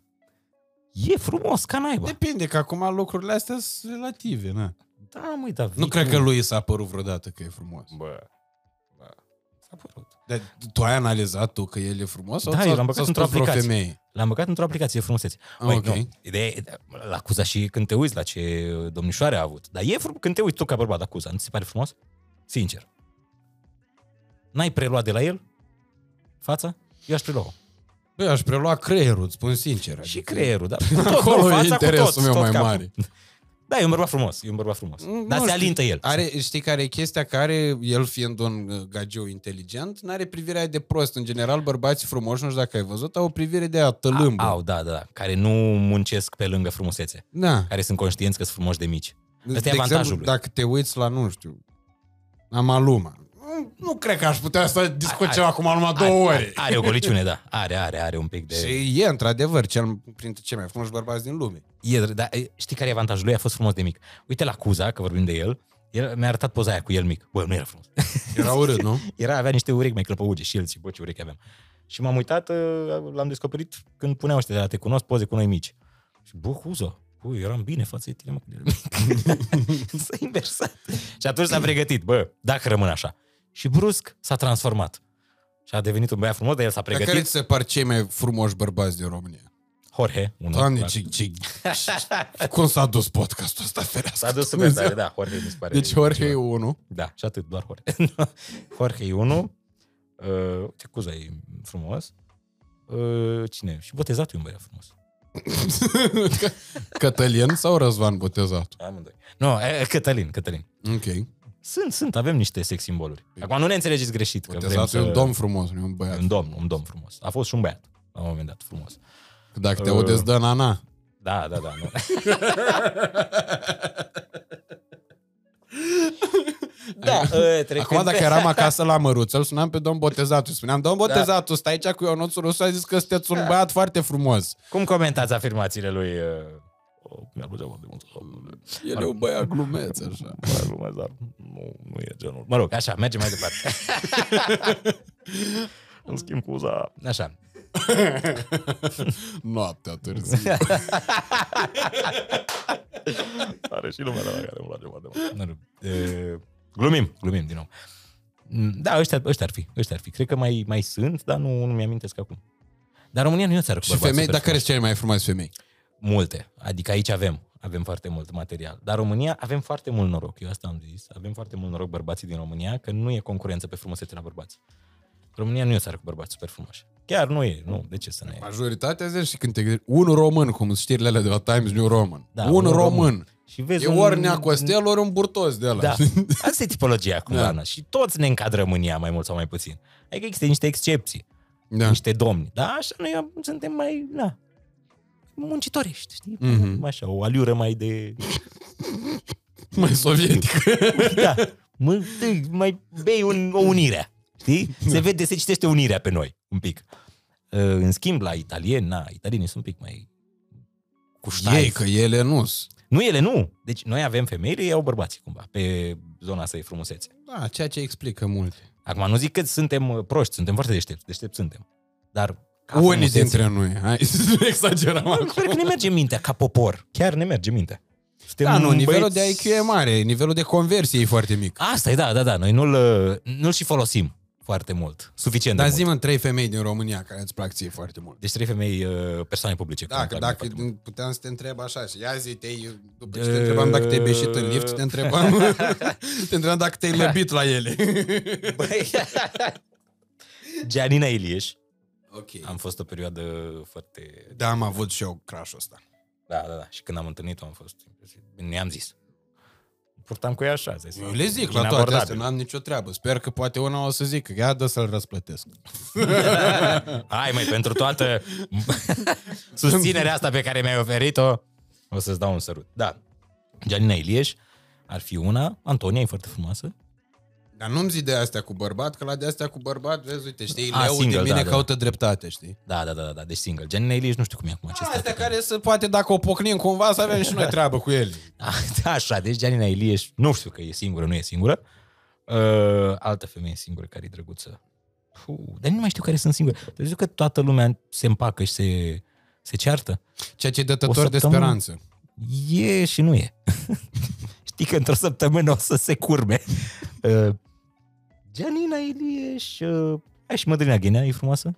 Speaker 2: E frumos, ca naiba.
Speaker 1: Depinde, că acum lucrurile astea sunt relative, na.
Speaker 2: Da, măi, da,
Speaker 1: Nu
Speaker 2: vii
Speaker 1: cred
Speaker 2: cu-
Speaker 1: că lui s-a părut vreodată că e frumos.
Speaker 2: Bă, da. S-a părut.
Speaker 1: Dar tu ai analizat tu că el e frumos? Sau
Speaker 2: Da,
Speaker 1: ți-a-
Speaker 2: eu l-am băgat
Speaker 1: ți-a
Speaker 2: într-o
Speaker 1: spus vreo
Speaker 2: aplicație.
Speaker 1: femeie?
Speaker 2: L-am băgat într-o aplicație de frumusețe.
Speaker 1: Ah,
Speaker 2: Băi,
Speaker 1: ok.
Speaker 2: nu, ideea e, la acuza și când te uiți la ce domnișoare a avut. Dar e frum, când te uiți tu ca bărbat la acuza, nu ți se pare frumos? Sincer. N-ai preluat de la el fața? Eu aș prelua.
Speaker 1: Băi, aș prelua creierul, îți spun sincer.
Speaker 2: Și
Speaker 1: adică-
Speaker 2: creierul, da.
Speaker 1: Acolo e
Speaker 2: fața
Speaker 1: interesul
Speaker 2: tot,
Speaker 1: meu
Speaker 2: tot
Speaker 1: mai
Speaker 2: capul.
Speaker 1: mare.
Speaker 2: Da, e un bărbat frumos, e un bărbat frumos.
Speaker 1: Nu
Speaker 2: Dar se
Speaker 1: știu.
Speaker 2: alintă el.
Speaker 1: Are, știi care e chestia? Care el fiind un uh, gagiu inteligent, n-are privirea de prost. În general, bărbații frumoși, nu știu dacă ai văzut, au o privire de a tălâmbă.
Speaker 2: Au, da, da, da. Care nu muncesc pe lângă frumusețe.
Speaker 1: Da.
Speaker 2: Care sunt conștienți că sunt frumoși de mici.
Speaker 1: De
Speaker 2: Ăsta e avantajul
Speaker 1: exemplu,
Speaker 2: lui.
Speaker 1: dacă te uiți la, nu știu, la Maluma, nu, nu cred că aș putea să discut
Speaker 2: Are-
Speaker 1: ceva cu Maluma două
Speaker 2: Are-
Speaker 1: ore.
Speaker 2: Are o goliciune, da. Are, are, are un pic de...
Speaker 1: Și e, într-adevăr, cel, printre cei mai frumoși bărbați din lume.
Speaker 2: E, dar e, știi care e avantajul lui? A fost frumos de mic. Uite la Cuza, că vorbim de el, el mi-a arătat poza aia cu el mic. Bă, nu era frumos.
Speaker 1: Era urât, nu?
Speaker 2: era, avea niște urechi mai clăpăuge și el, și bă, ce urechi aveam. Și m-am uitat, uh, l-am descoperit când puneau ăștia de la te cunosc poze cu noi mici. Și bă, Cuza, bă, eram bine față de tine, mă, când eram mic. S-a inversat. Și atunci s-a pregătit, bă, dacă rămân așa. Și brusc s-a transformat. Și a devenit un băiat frumos, dar el s-a
Speaker 1: Dar care
Speaker 2: pregătit.
Speaker 1: ți se par cei mai frumoși bărbați din România?
Speaker 2: Jorge, unul.
Speaker 1: Doamne,
Speaker 2: clar.
Speaker 1: ce, ce... Cum s-a dus podcastul ăsta, ferească?
Speaker 2: S-a dus super tare, da, Jorge mi se pare.
Speaker 1: Deci Jorge e
Speaker 2: ceva.
Speaker 1: unul.
Speaker 2: Da, și atât, doar Jorge. Jorge e unul. Uh, uite, Cuza e frumos. Uh, cine? Și botezatul e un băiat frumos.
Speaker 1: Cătălin sau Răzvan Botezat?
Speaker 2: Amândoi. Nu, e, Cătălin, Cătălin.
Speaker 1: Ok.
Speaker 2: Sunt, sunt, avem niște sex simboluri. Acum nu ne înțelegeți greșit. Că vrem
Speaker 1: Botezatul
Speaker 2: să...
Speaker 1: e un domn frumos, nu e un băiat.
Speaker 2: Un domn, un domn frumos. A fost și un băiat, la un moment dat, frumos.
Speaker 1: Dacă te
Speaker 2: Uh.
Speaker 1: aude, îți dă nana.
Speaker 2: Da, da, da. Nu. da, uh,
Speaker 1: Acum dacă eram acasă la Măruță, îl sunam pe domn Botezatu. Spuneam, domn Botezatu, stai aici cu Ionuț Rusu, a zis că sunteți un băiat foarte frumos.
Speaker 2: Cum comentați afirmațiile lui... Uh... Oh, mi-ar plăcea foarte mult.
Speaker 1: El e un băiat glumeț, așa.
Speaker 2: Mai glumesc, dar nu, nu e genul. Mă rog, așa, mergem mai departe. În schimb cu uza... Așa.
Speaker 1: Noaptea târziu.
Speaker 2: Are și numele la care îmi place foarte mult. Nu, nu. E, glumim, glumim din nou. Mm, Da, ăștia, ăștia ar fi, ăștia ar fi. Cred că mai, mai sunt, dar nu, nu mi-amintesc acum. Dar România nu e o țară cu
Speaker 1: Și
Speaker 2: bărbați
Speaker 1: femei,
Speaker 2: super
Speaker 1: dar care sunt cele mai frumoase femei?
Speaker 2: Multe. Adică aici avem. Avem foarte mult material. Dar România avem foarte mult noroc. Eu asta am zis. Avem foarte mult noroc bărbații din România că nu e concurență pe frumusețe la bărbați. România nu e o țară cu bărbați super frumoși. Chiar nu e. Nu, de ce să ne...
Speaker 1: Majoritatea zici și când te gândești, un român, cum sunt știrile alea de la Times New Roman.
Speaker 2: Da,
Speaker 1: un
Speaker 2: un
Speaker 1: român.
Speaker 2: român. Și vezi
Speaker 1: E ori Nea Costel, ori un burtos de ăla.
Speaker 2: Da. Asta e tipologia cumva.
Speaker 1: Da.
Speaker 2: Da. Și toți ne încadrăm în ea mai mult sau mai puțin. Adică există niște excepții.
Speaker 1: da.
Speaker 2: Niște domni. Da, așa noi suntem mai, na, muncitorești, știi?
Speaker 1: Mhm.
Speaker 2: Așa, o aliură mai de...
Speaker 1: Mai sovietic.
Speaker 2: da, mă, dă, mai bei un, o unire. Știi? Se vede, se citește unirea pe noi, un pic. Uh, În schimb, la italieni, na, italienii sunt un pic mai cu
Speaker 1: Ei,
Speaker 2: ștaif.
Speaker 1: că ele nu
Speaker 2: Nu, ele nu. Deci noi avem femeile, ei au bărbații, cumva, pe zona asta de frumusețe.
Speaker 1: Da, ceea ce explică multe.
Speaker 2: Acum, nu zic că suntem uh, proști, suntem foarte deștepți, deștepți suntem. Dar ca
Speaker 1: Unii
Speaker 2: frumusețe-
Speaker 1: dintre noi. Hai să nu exagerăm acum.
Speaker 2: Sper că ne merge mintea ca popor. Chiar ne merge mintea. Suntem
Speaker 1: Da, nu,
Speaker 2: un
Speaker 1: nivelul
Speaker 2: băieți-
Speaker 1: de IQ e mare, nivelul de conversie e foarte mic.
Speaker 2: Asta e, da, da, da. Noi nu-l, uh, nu-l și folosim. foarte mult. Suficient
Speaker 1: Dar
Speaker 2: de mult.
Speaker 1: zi trei femei din România care îți plac ție foarte mult.
Speaker 2: Deci trei femei, uh, persoane publice. care
Speaker 1: Dacă,
Speaker 2: îmi plac
Speaker 1: dacă
Speaker 2: foarte mult.
Speaker 1: puteam să te întreb așa și ia zi, te după ce
Speaker 2: Uh,
Speaker 1: te întrebam dacă te-ai beșit în lift, te întrebam, te întrebam dacă te-ai lăbit la ele.
Speaker 2: Băi, Gianina Ilieș.
Speaker 1: Ok.
Speaker 2: Am fost o perioadă foarte...
Speaker 1: Da, am avut și eu crash-ul ăsta.
Speaker 2: Da, da, da. Și când am întâlnit-o am fost... Ne-am zis. Purtam cu ea așa. zis,
Speaker 1: Eu le zic la toate
Speaker 2: inabordabil.
Speaker 1: astea, n-am nicio treabă. Sper că poate una o să zică, ia dă să-l răsplătesc.
Speaker 2: Hai mai pentru toată susținerea asta pe care mi-ai oferit-o, o să-ți dau un sărut. Da. Gianina Ilieș ar fi una. Antonia e foarte frumoasă.
Speaker 1: Dar nu-mi zi de astea cu bărbat, că la de astea cu bărbat, vezi, uite, știi,
Speaker 2: A,
Speaker 1: leu de
Speaker 2: single,
Speaker 1: mine
Speaker 2: da, da.
Speaker 1: caută dreptate, știi?
Speaker 2: Da, da, da, da, deci single. Gianina Ilieș nu știu cum e acum acest
Speaker 1: Astea care să poate, dacă o pocnim cumva, să avem și noi treabă cu ele.
Speaker 2: Așa, deci Gianina Ilieș, nu știu că e singură, nu e singură. Uh, altă femeie singură care e drăguță. Puh, dar nu mai știu care sunt singure. Deci că toată lumea se împacă și se, se ceartă.
Speaker 1: Ceea ce e
Speaker 2: O
Speaker 1: dătător de
Speaker 2: săptămână.
Speaker 1: speranță.
Speaker 2: E și nu e. Știi că într-o săptămână o să se curme. Uh, Gianina Ilieș... Uh, hai și Mădălina Ghenea, e frumoasă?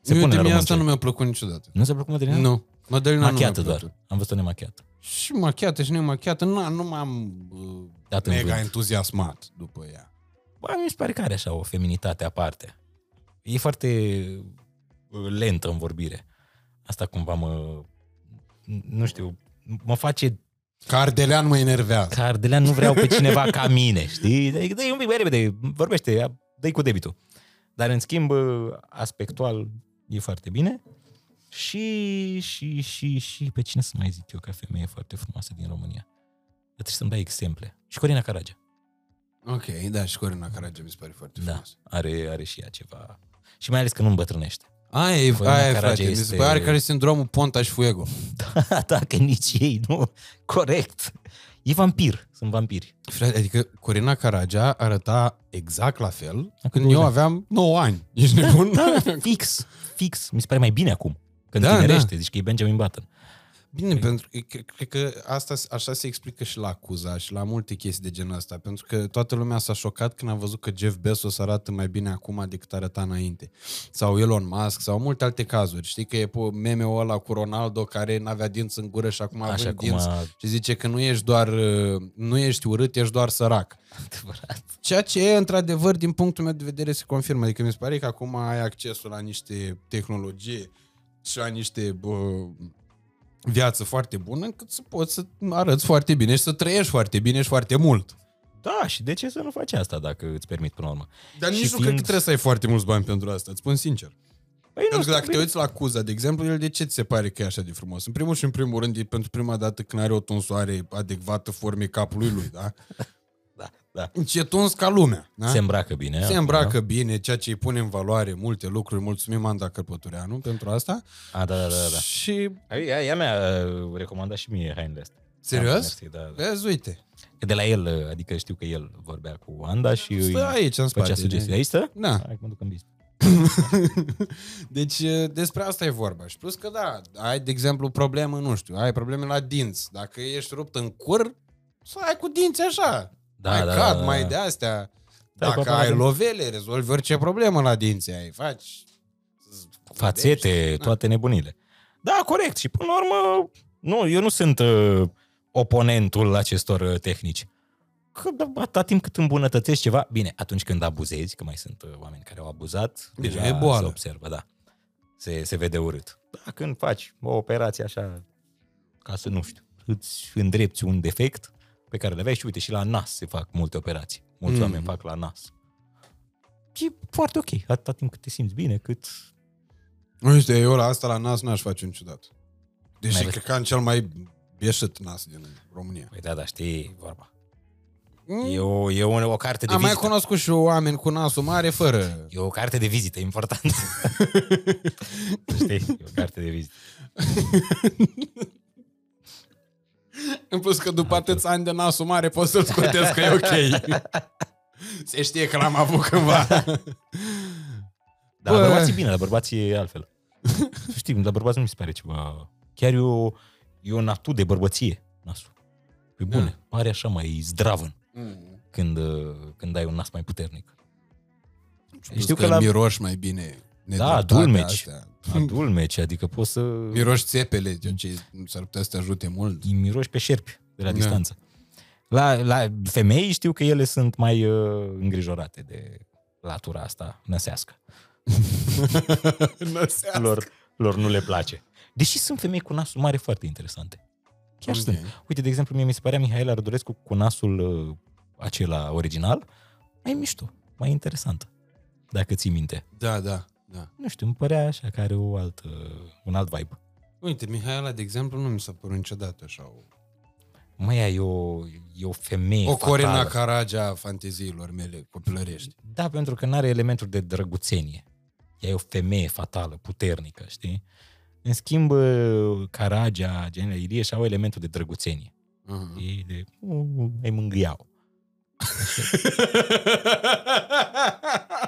Speaker 2: Se
Speaker 1: Se
Speaker 2: pune
Speaker 1: Uite,
Speaker 2: la
Speaker 1: mie asta
Speaker 2: românce.
Speaker 1: nu mi-a plăcut niciodată.
Speaker 2: Nu se plăcut Mădălina?
Speaker 1: Nu. Mădălina
Speaker 2: Machiată
Speaker 1: nu mi-a
Speaker 2: doar.
Speaker 1: plăcut.
Speaker 2: Am văzut-o nemachiată.
Speaker 1: Și machiată și nemachiată, nu, nu m-am uh,
Speaker 2: Dat în
Speaker 1: mega
Speaker 2: vânt.
Speaker 1: entuziasmat după ea.
Speaker 2: Bă, mi se pare că are așa o feminitate aparte. E foarte uh, lentă în vorbire. Asta cumva mă... Nu știu, mă face...
Speaker 1: Că Ardelean mă enervează.
Speaker 2: Ca Ardelean nu vreau pe cineva ca mine, știi? Dă-i dă un pic mai repede, vorbește, ia- dă cu debitul. Dar în schimb, uh, aspectual e foarte bine. Și, și, și, și pe cine să mai zic eu ca femeie foarte frumoasă din România? Dar trebuie să-mi dai exemple. Și Corina Caragea.
Speaker 1: Ok, da, și Corina Caragea mi se pare foarte
Speaker 2: Da,
Speaker 1: frumos.
Speaker 2: are, are și ea ceva. Și mai ales că nu îmbătrânește.
Speaker 1: Aia e,
Speaker 2: Corina
Speaker 1: aia e
Speaker 2: Caragea
Speaker 1: frate, mi se
Speaker 2: este-
Speaker 1: pare că are sindromul Pontaș și Fuego.
Speaker 2: Da, da, că nici ei, nu? Corect. E vampir, sunt vampiri.
Speaker 1: Frate, adică Corina Caragea arăta exact la fel
Speaker 2: Acum
Speaker 1: când
Speaker 2: 20
Speaker 1: eu
Speaker 2: ani.
Speaker 1: aveam 9 ani. Ești nebun?
Speaker 2: Da, fix, fix. Mi se pare mai bine acum. Când
Speaker 1: Da,
Speaker 2: da, tinerește, zici că e Benjamin Button.
Speaker 1: Bine, pentru că cred, cred că asta, așa se explică și la acuza și la multe chestii de genul ăsta, pentru că toată lumea s-a șocat când a văzut că Jeff Bezos arată mai bine acum decât arăta înainte. Sau Elon Musk, sau multe alte cazuri. Știi că e pe meme-ul ăla cu Ronaldo care n-avea dinți în gură și acum
Speaker 2: Așa
Speaker 1: avea
Speaker 2: cum
Speaker 1: dinți
Speaker 2: a-
Speaker 1: și zice că nu ești doar, uh, nu ești urât, ești doar sărac.
Speaker 2: Adevărat.
Speaker 1: Ceea ce e, într-adevăr, din punctul meu de vedere, se confirmă. Adică mi se pare că acum ai accesul la niște tehnologie și la niște bă, viață foarte bună, încât să poți să arăți foarte bine și să trăiești foarte bine și foarte mult.
Speaker 2: Da, și de ce să nu faci asta dacă îți permit până la urmă?
Speaker 1: Dar nici
Speaker 2: Și
Speaker 1: nu
Speaker 2: fiind-
Speaker 1: cred că trebuie să ai foarte mulți bani pentru asta, îți spun sincer.
Speaker 2: Păi
Speaker 1: Pentru că dacă te
Speaker 2: trebuie-
Speaker 1: uiți la Cuza, de exemplu, el de ce ți se pare că e așa de frumos? În primul și în primul rând, e pentru prima dată când are o tunsoare adecvată formei capului lui, da?
Speaker 2: Da, da.
Speaker 1: Ce tuns ca lumea, da?
Speaker 2: Se îmbracă bine.
Speaker 1: Se
Speaker 2: acum,
Speaker 1: îmbracă bine, ceea ce îi pune în valoare multe lucruri. Mulțumim, Anda Căpătureanu, pentru asta.
Speaker 2: A, da, da, da, da.
Speaker 1: Și,
Speaker 2: Ea, ea mi-a uh, recomandat și mie hainele astea.
Speaker 1: serios?
Speaker 2: Mersi, da, da.
Speaker 1: Vezi, uite.
Speaker 2: Că de la el, uh, adică știu că el vorbea cu Anda și îi
Speaker 1: Stă aici, în
Speaker 2: făcea
Speaker 1: spate.
Speaker 2: sugestii. Aici stă?
Speaker 1: Da.
Speaker 2: Hai că mă duc în business.
Speaker 1: Deci despre asta e vorba. Și plus că da, ai, de exemplu, problemă, nu știu, ai probleme la dinți. Dacă ești rupt în cur, să ai cu dinți așa.
Speaker 2: Da,
Speaker 1: mai
Speaker 2: da,
Speaker 1: cad,
Speaker 2: da, da.
Speaker 1: mai de astea.
Speaker 2: Da,
Speaker 1: Dacă
Speaker 2: papa,
Speaker 1: ai
Speaker 2: da.
Speaker 1: lovele, rezolvi orice problemă la dinți ai. Faci
Speaker 2: fațete, toate nebunile. Da, corect. Și până la urmă, nu, eu nu sunt uh, oponentul acestor uh, tehnici. Că da, atâta timp cât îmbunătățești ceva, bine, atunci când abuzezi, că mai sunt uh, oameni care au abuzat,
Speaker 1: Bine,
Speaker 2: deja
Speaker 1: e boală.
Speaker 2: se observă, da. Se, se vede urât. Da, când faci o operație așa, ca să, nu știu, îți îndrepți un defect pe care le aveai și uite, și la nas se fac multe operații. Mulți
Speaker 1: Mm.
Speaker 2: oameni fac la nas. E foarte ok, atâta timp cât te simți bine, cât
Speaker 1: Uite, eu la asta la nas n-aș face niciodată. Deși
Speaker 2: Mai
Speaker 1: cred că am cel mai bieșit nas din România.
Speaker 2: Păi da, da, știi vorba.
Speaker 1: Mm.
Speaker 2: E o, e o, o carte de
Speaker 1: Am mai
Speaker 2: vizită.
Speaker 1: cunoscut și oameni cu nasul mare fără.
Speaker 2: E o carte de vizită, e important. știi? E o carte de vizită.
Speaker 1: În plus că după atâția ani de nasul mare poți să-l scotezi că e ok. Se știe că l-am avut cândva.
Speaker 2: Dar
Speaker 1: Bă.
Speaker 2: la bărbați e bine, la bărbați e altfel. Să Știi, la bărbați nu mi se pare ceva... Chiar e o, e un atu de bărbăție, nasul. Pe bune,
Speaker 1: Da.
Speaker 2: pare așa mai zdravăn
Speaker 1: Mm.
Speaker 2: când, uh, când ai un nas mai puternic.
Speaker 1: Știu că, că la... miroși mai bine.
Speaker 2: Da, dulmeci. Dulmeci, adică poți să...
Speaker 1: Miroși țepele, ce s-ar putea să te ajute mult.
Speaker 2: Miroși pe șerpi de la da. distanță. La, la femei știu că ele sunt mai uh, îngrijorate de latura asta năsească.
Speaker 1: năsească.
Speaker 2: Lor, lor nu le place. Deși sunt femei cu nasul mare foarte interesante. Chiar okay. sunt. Uite, de exemplu, mie mi se părea Mihaela Rădurescu cu nasul uh, acela original mai mișto, mai interesant. Dacă ții minte.
Speaker 1: Da, da, da.
Speaker 2: Nu știu, îmi părea așa că are o altă, un alt vibe.
Speaker 1: Uite, Mihaela, de exemplu, nu mi s-a părut niciodată așa o...
Speaker 2: Măi, e o, e o femeie
Speaker 1: O Corina Caragea a fanteziilor mele copilărești.
Speaker 2: Da, pentru că nu are elementuri de drăguțenie. Ea e o femeie fatală, puternică, știi? În schimb, Caragea, genele Ilie, și au elementul de drăguțenie. Uh-huh. E de, uh, îi mângâiau.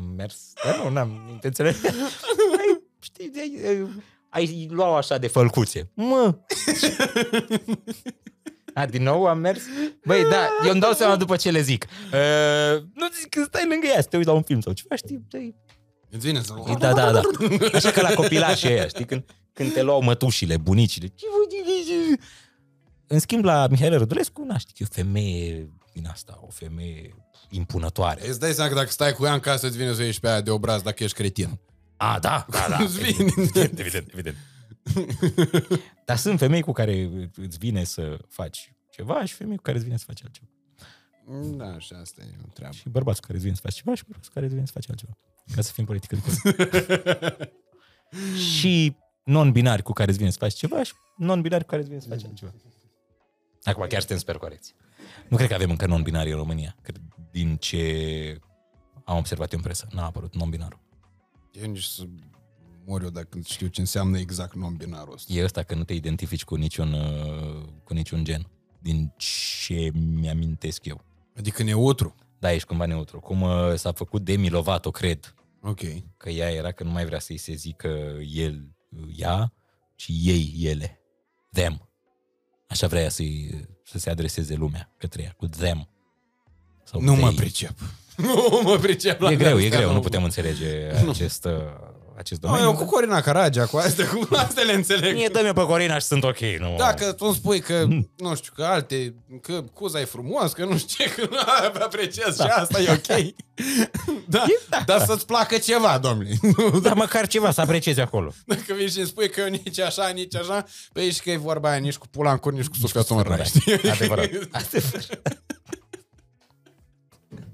Speaker 2: am mers, dar nu, n-am intenționat. ai, știi, ai, ai luat așa de fălcuțe. Mă! A, din nou am mers? Băi, da, eu îmi dau seama după ce le zic. Uh, nu zic că stai lângă ea, să te uiți la un film sau ceva, știi? Dai...
Speaker 1: Îți vine să...
Speaker 2: Da, da, da. Așa că la copilașii ăia, știi? Când, când te luau mătușile, bunicile. În schimb, la Mihaela Rădulescu, nu știu, e o femeie din asta, o femeie impunătoare.
Speaker 1: Îți dai seama că dacă stai cu ea în casă, îți vine să ieși pe aia de obraz dacă ești cretin.
Speaker 2: A, da, da, da. evident, evident, evident. Dar sunt femei cu care îți vine să faci ceva și femei cu care îți vine să faci altceva.
Speaker 1: Da, și asta e o treabă.
Speaker 2: Și bărbați cu care îți vine să faci ceva și bărbați cu care îți vine să faci altceva. Ca să fim politică Și non-binari cu care îți vine să faci ceva și non-binari cu care îți vine să faci altceva. Acum chiar suntem super corecți. Nu cred că avem încă non-binari în România. Cred din ce am observat eu în presă. N-a apărut non-binarul.
Speaker 1: E nici să mor eu dacă știu ce înseamnă exact non-binarul ăsta.
Speaker 2: E ăsta că nu te identifici cu niciun, uh, cu niciun gen. Din ce mi-amintesc eu.
Speaker 1: Adică neutru.
Speaker 2: Da, ești cumva neutru. Cum uh, s-a făcut Demi Lovato, cred.
Speaker 1: Ok.
Speaker 2: Că ea era că nu mai vrea să-i se zică el, ea, ci ei, ele. Them. Așa vrea să să se adreseze lumea către ea, cu them.
Speaker 1: Sau nu they. mă pricep. Nu mă pricep la
Speaker 2: E greu, e greu, nu, nu putem înțelege acest, uh, acest domeniu.
Speaker 1: No, eu cu Corina Caragea, cu astea, cu astea le înțeleg.
Speaker 2: Mie dă-mi pe Corina și sunt ok. Nu.
Speaker 1: Dacă tu îmi spui că, mm. nu știu, că alte, că cuza e frumos, că nu știu ce, că nu apreciez da. și asta e ok. da, e, da, dar să-ți placă ceva, domnule.
Speaker 2: Dar măcar ceva să apreciezi acolo.
Speaker 1: Dacă vii și îmi spui că nici așa, nici așa, pe aici că e vorba aia nici cu pula în cur, nici cu sufletul în rai.
Speaker 2: Adevărat. Adevărat.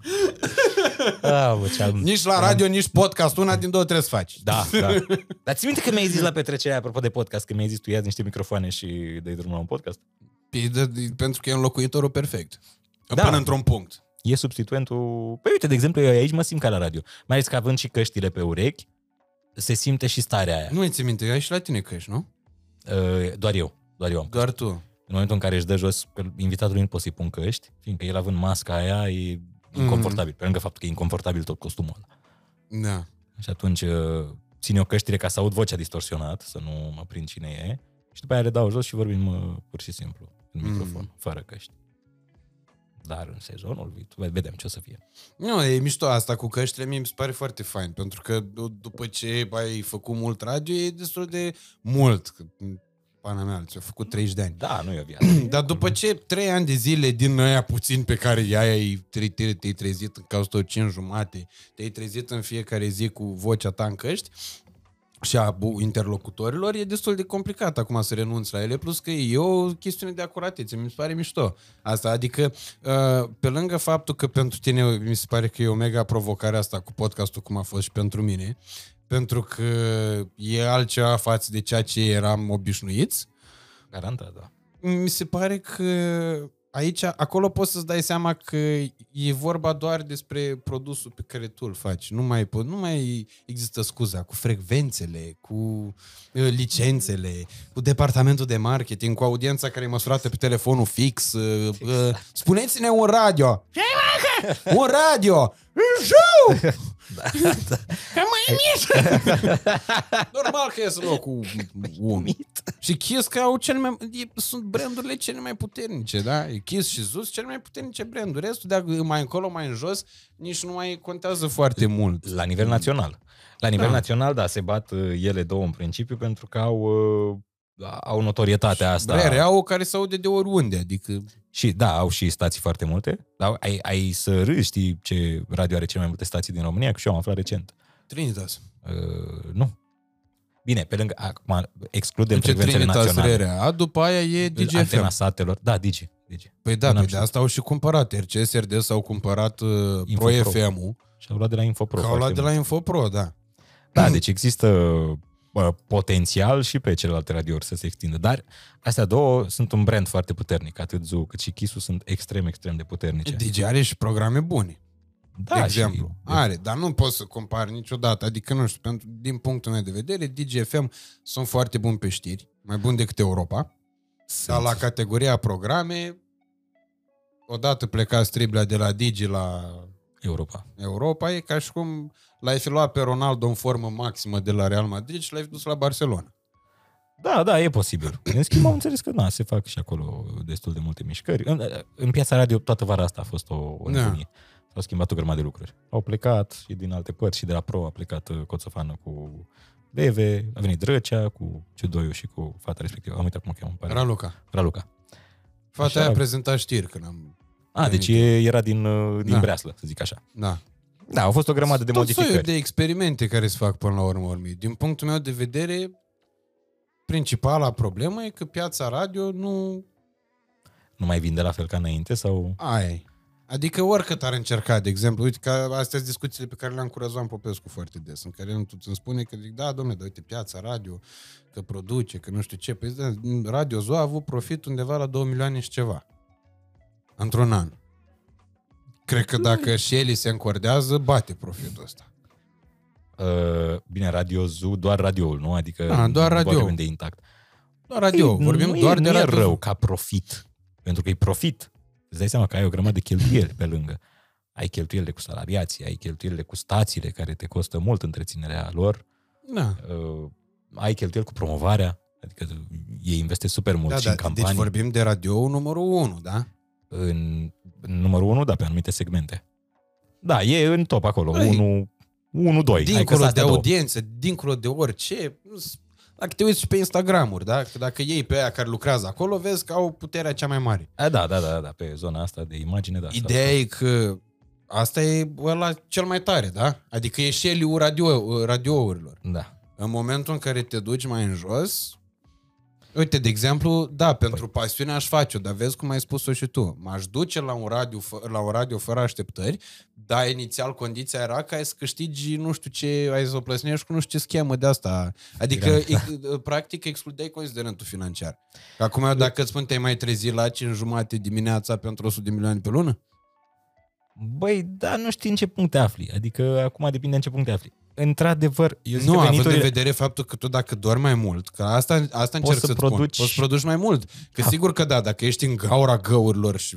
Speaker 1: Ah, bă, nici la radio, nici podcast. Una din două trebuie să faci.
Speaker 2: Da, da. Dar ți minte că mi-ai zis la petrecerea, apropo de podcast, că mi-ai zis tu ia niște microfoane și dai drumul la un podcast?
Speaker 1: Păi, de, de, pentru că e înlocuitorul perfect. Da. Până într-un punct.
Speaker 2: E substituentul... Păi uite, de exemplu, eu aici mă simt ca la radio. Mai ales că având și căștile pe urechi, se simte și starea aia.
Speaker 1: Nu îi ți minte, ai și la tine căști, nu?
Speaker 2: Uh, doar eu. Doar eu am
Speaker 1: Doar
Speaker 2: căști.
Speaker 1: tu.
Speaker 2: În momentul în care își dă jos, invitatul nu poți să-i pun căști, fiindcă el având masca aia e inconfortabil, mm. pe lângă faptul că e inconfortabil tot costumul ăla.
Speaker 1: Da.
Speaker 2: Și atunci uh, țin eu căștile ca să aud vocea distorsionat, să nu mă prind cine e, și după aia le dau jos și vorbim uh, pur și simplu în mm. microfon, fără căști. Dar în sezonul viitor, vedem ce o să fie.
Speaker 1: Nu, e mișto asta cu căștile, mie mi se pare foarte fain, pentru că după ce ai făcut mult radio, e destul de mult pana mea, ți-a făcut 30 de ani.
Speaker 2: Da, nu e o viață.
Speaker 1: Dar după ce 3 ani de zile din aia puțin pe care ai te-ai, te trezit în cauza tot 5 jumate, te-ai trezit în fiecare zi cu vocea ta în căști, și a interlocutorilor, e destul de complicat acum să renunți la ele, plus că e o chestiune de acuratețe, mi se pare mișto. Asta, adică, uh, pe lângă faptul că pentru tine mi se pare că e o mega provocare asta cu podcastul, cum a fost și pentru mine, pentru că e altceva față de ceea ce eram obișnuiți.
Speaker 2: Garantat, da.
Speaker 1: Mi se pare că aici, acolo poți să-ți dai seama că e vorba doar despre produsul pe care tu îl faci. Nu mai, nu mai există scuza cu frecvențele, cu uh, licențele, cu departamentul de marketing, cu audiența care e măsurată pe telefonul fix. Uh, uh, spuneți-ne un radio! un radio! Că mai e mic! Normal că ies în locul 1. Și Kiss că au cele mai, e, sunt brandurile cele mai puternice, da? E Kiss și Zus cele mai puternice branduri. Restul de mai încolo, mai în jos, nici nu mai contează foarte mult.
Speaker 2: La nivel național. La nivel
Speaker 1: Da.
Speaker 2: național, da, se bat uh, ele două în principiu pentru că au, uh, au notorietatea asta.
Speaker 1: Brere au care se aude de oriunde, adică...
Speaker 2: Și da, au și stații foarte multe. Dar ai, ai să râzi, știi ce radio are cele mai multe stații din România? Că și eu am aflat recent.
Speaker 1: Trinitas.
Speaker 2: Uh, nu. Bine, pe lângă, acum excludem
Speaker 1: Ce
Speaker 2: frecvențele
Speaker 1: Trinitas
Speaker 2: naționale.
Speaker 1: Rerea. A, după aia e
Speaker 2: Antena
Speaker 1: DGFM.
Speaker 2: satelor. Da, Digi. Digi.
Speaker 1: Păi da,
Speaker 2: Nu
Speaker 1: pe
Speaker 2: am
Speaker 1: de asta au și cumpărat. RCS, RDS au cumpărat uh, Pro
Speaker 2: Infopro.
Speaker 1: FM-ul.
Speaker 2: Și au luat de la Infopro.
Speaker 1: Că au luat
Speaker 2: foarte
Speaker 1: de la Infopro, da.
Speaker 2: Da, deci există bă, potențial și pe celelalte radiouri să se extindă. Dar astea două sunt un brand foarte puternic. Atât Zoo cât și Kiss sunt extrem, extrem de puternice.
Speaker 1: Digi are și programe bune.
Speaker 2: da,
Speaker 1: de exemplu.
Speaker 2: Și,
Speaker 1: Are, dar nu poți să compari niciodată. Adică, nu știu, pentru, din punctul meu de vedere, DGFM sunt foarte buni pe știri, mai buni decât Europa.
Speaker 2: sunt,
Speaker 1: Dar la categoria programe, odată plecați Triblea de la Digi la
Speaker 2: Europa.
Speaker 1: Europa, e ca și cum l-ai fi luat pe Ronaldo în formă maximă de la Real Madrid și l-ai fi dus la Barcelona.
Speaker 2: Da, da, e posibil. În schimb, am înțeles că na, se fac și acolo destul de multe mișcări. În, în piața radio, toată vara asta a fost o, o
Speaker 1: Da.
Speaker 2: nebunie. S-au schimbat o grămadă de lucruri. Au plecat și din alte părți și de la Pro a plecat uh, Coțofană cu Beve, a venit Drăcea cu Ciudoiu și cu fata respectivă. Am uitat cum o cheamă. îmi pare rău.
Speaker 1: Raluca.
Speaker 2: Raluca.
Speaker 1: Fata
Speaker 2: Așa.
Speaker 1: aia a prezentat știri când am...
Speaker 2: A, deci e, era din, uh, din
Speaker 1: Da.
Speaker 2: Breaslă, să zic așa.
Speaker 1: Da.
Speaker 2: Da, au fost o grămadă de
Speaker 1: Tot soiul
Speaker 2: modificări.
Speaker 1: de experimente care se fac până la urmă urmei. Din punctul meu de vedere, principala problemă e că piața radio nu
Speaker 2: Nu mai vinde la fel ca înainte sau...
Speaker 1: aia e. Adică oricât ar încerca, de exemplu, uite că astea sunt discuțiile pe care le-am cu Răzvan Popescu foarte des, în care el tot îmi spune că zic, da, domnule, dar uite, piața radio, că produce, că nu știu ce, păi da, Radio Zo a avut profit undeva la 2 milioane și ceva. Într-un an. Cred că dacă și el se încordează, bate profitul ăsta.
Speaker 2: Uh, bine, Radio Zoo, doar radioul, nu? Adică
Speaker 1: Da, doar
Speaker 2: nu
Speaker 1: radio.
Speaker 2: vorbim de intact.
Speaker 1: Doar radio,
Speaker 2: Ei,
Speaker 1: vorbim
Speaker 2: nu
Speaker 1: doar
Speaker 2: e,
Speaker 1: de
Speaker 2: nu e
Speaker 1: radio.
Speaker 2: rău ca profit. Pentru că e profit. Îți dai seama că ai o grămadă de cheltuieli pe lângă. Ai cheltuielile cu salariații, ai cheltuielile cu stațiile care te costă mult întreținerea lor,
Speaker 1: Da.
Speaker 2: uh, ai cheltuieli cu promovarea, adică ei investesc super mult
Speaker 1: Da,
Speaker 2: și
Speaker 1: da,
Speaker 2: în
Speaker 1: deci
Speaker 2: campanii.
Speaker 1: vorbim de radio numărul 1, da?
Speaker 2: În, în numărul 1, da, pe anumite segmente. Da, e în top acolo,
Speaker 1: Băi,
Speaker 2: 1, 1, 2.
Speaker 1: dincolo de audiență, dincolo de orice, dacă te uiți și pe Instagramuri, da? Că dacă iei pe aia care lucrează acolo, vezi că au puterea cea mai mare.
Speaker 2: A, da, da, da, da, pe zona asta de imagine, da.
Speaker 1: Ideea e că asta e ăla cel mai tare, da? Adică e șeliul radio, radiourilor.
Speaker 2: Da.
Speaker 1: În momentul în care te duci mai în jos, uite, de exemplu, da, pentru
Speaker 2: Păi.
Speaker 1: pasiune aș face-o, dar vezi cum ai spus-o și tu. M-aș duce la un radio, fă- la un radio fără așteptări, dar inițial condiția era că ai să câștigi nu știu ce, ai să o plăsnești cu nu știu ce schemă de asta. Adică, e, practic, excludeai considerentul financiar. Că Acum, dacă îți spun, te-ai mai trezit la 5 jumate dimineața pentru 100 de milioane pe lună?
Speaker 2: Băi, da, nu știi în ce punct te afli. Adică acum depinde în ce punct te afli. Într-adevăr, eu zic
Speaker 1: Nu,
Speaker 2: că
Speaker 1: având în
Speaker 2: veniturile...
Speaker 1: vedere faptul că tu dacă dormi mai mult, că asta, asta încerc
Speaker 2: să
Speaker 1: să-ți
Speaker 2: produci-
Speaker 1: spun, poți să produci mai mult. Că
Speaker 2: Da.
Speaker 1: sigur că da, dacă ești în gaura găurilor și...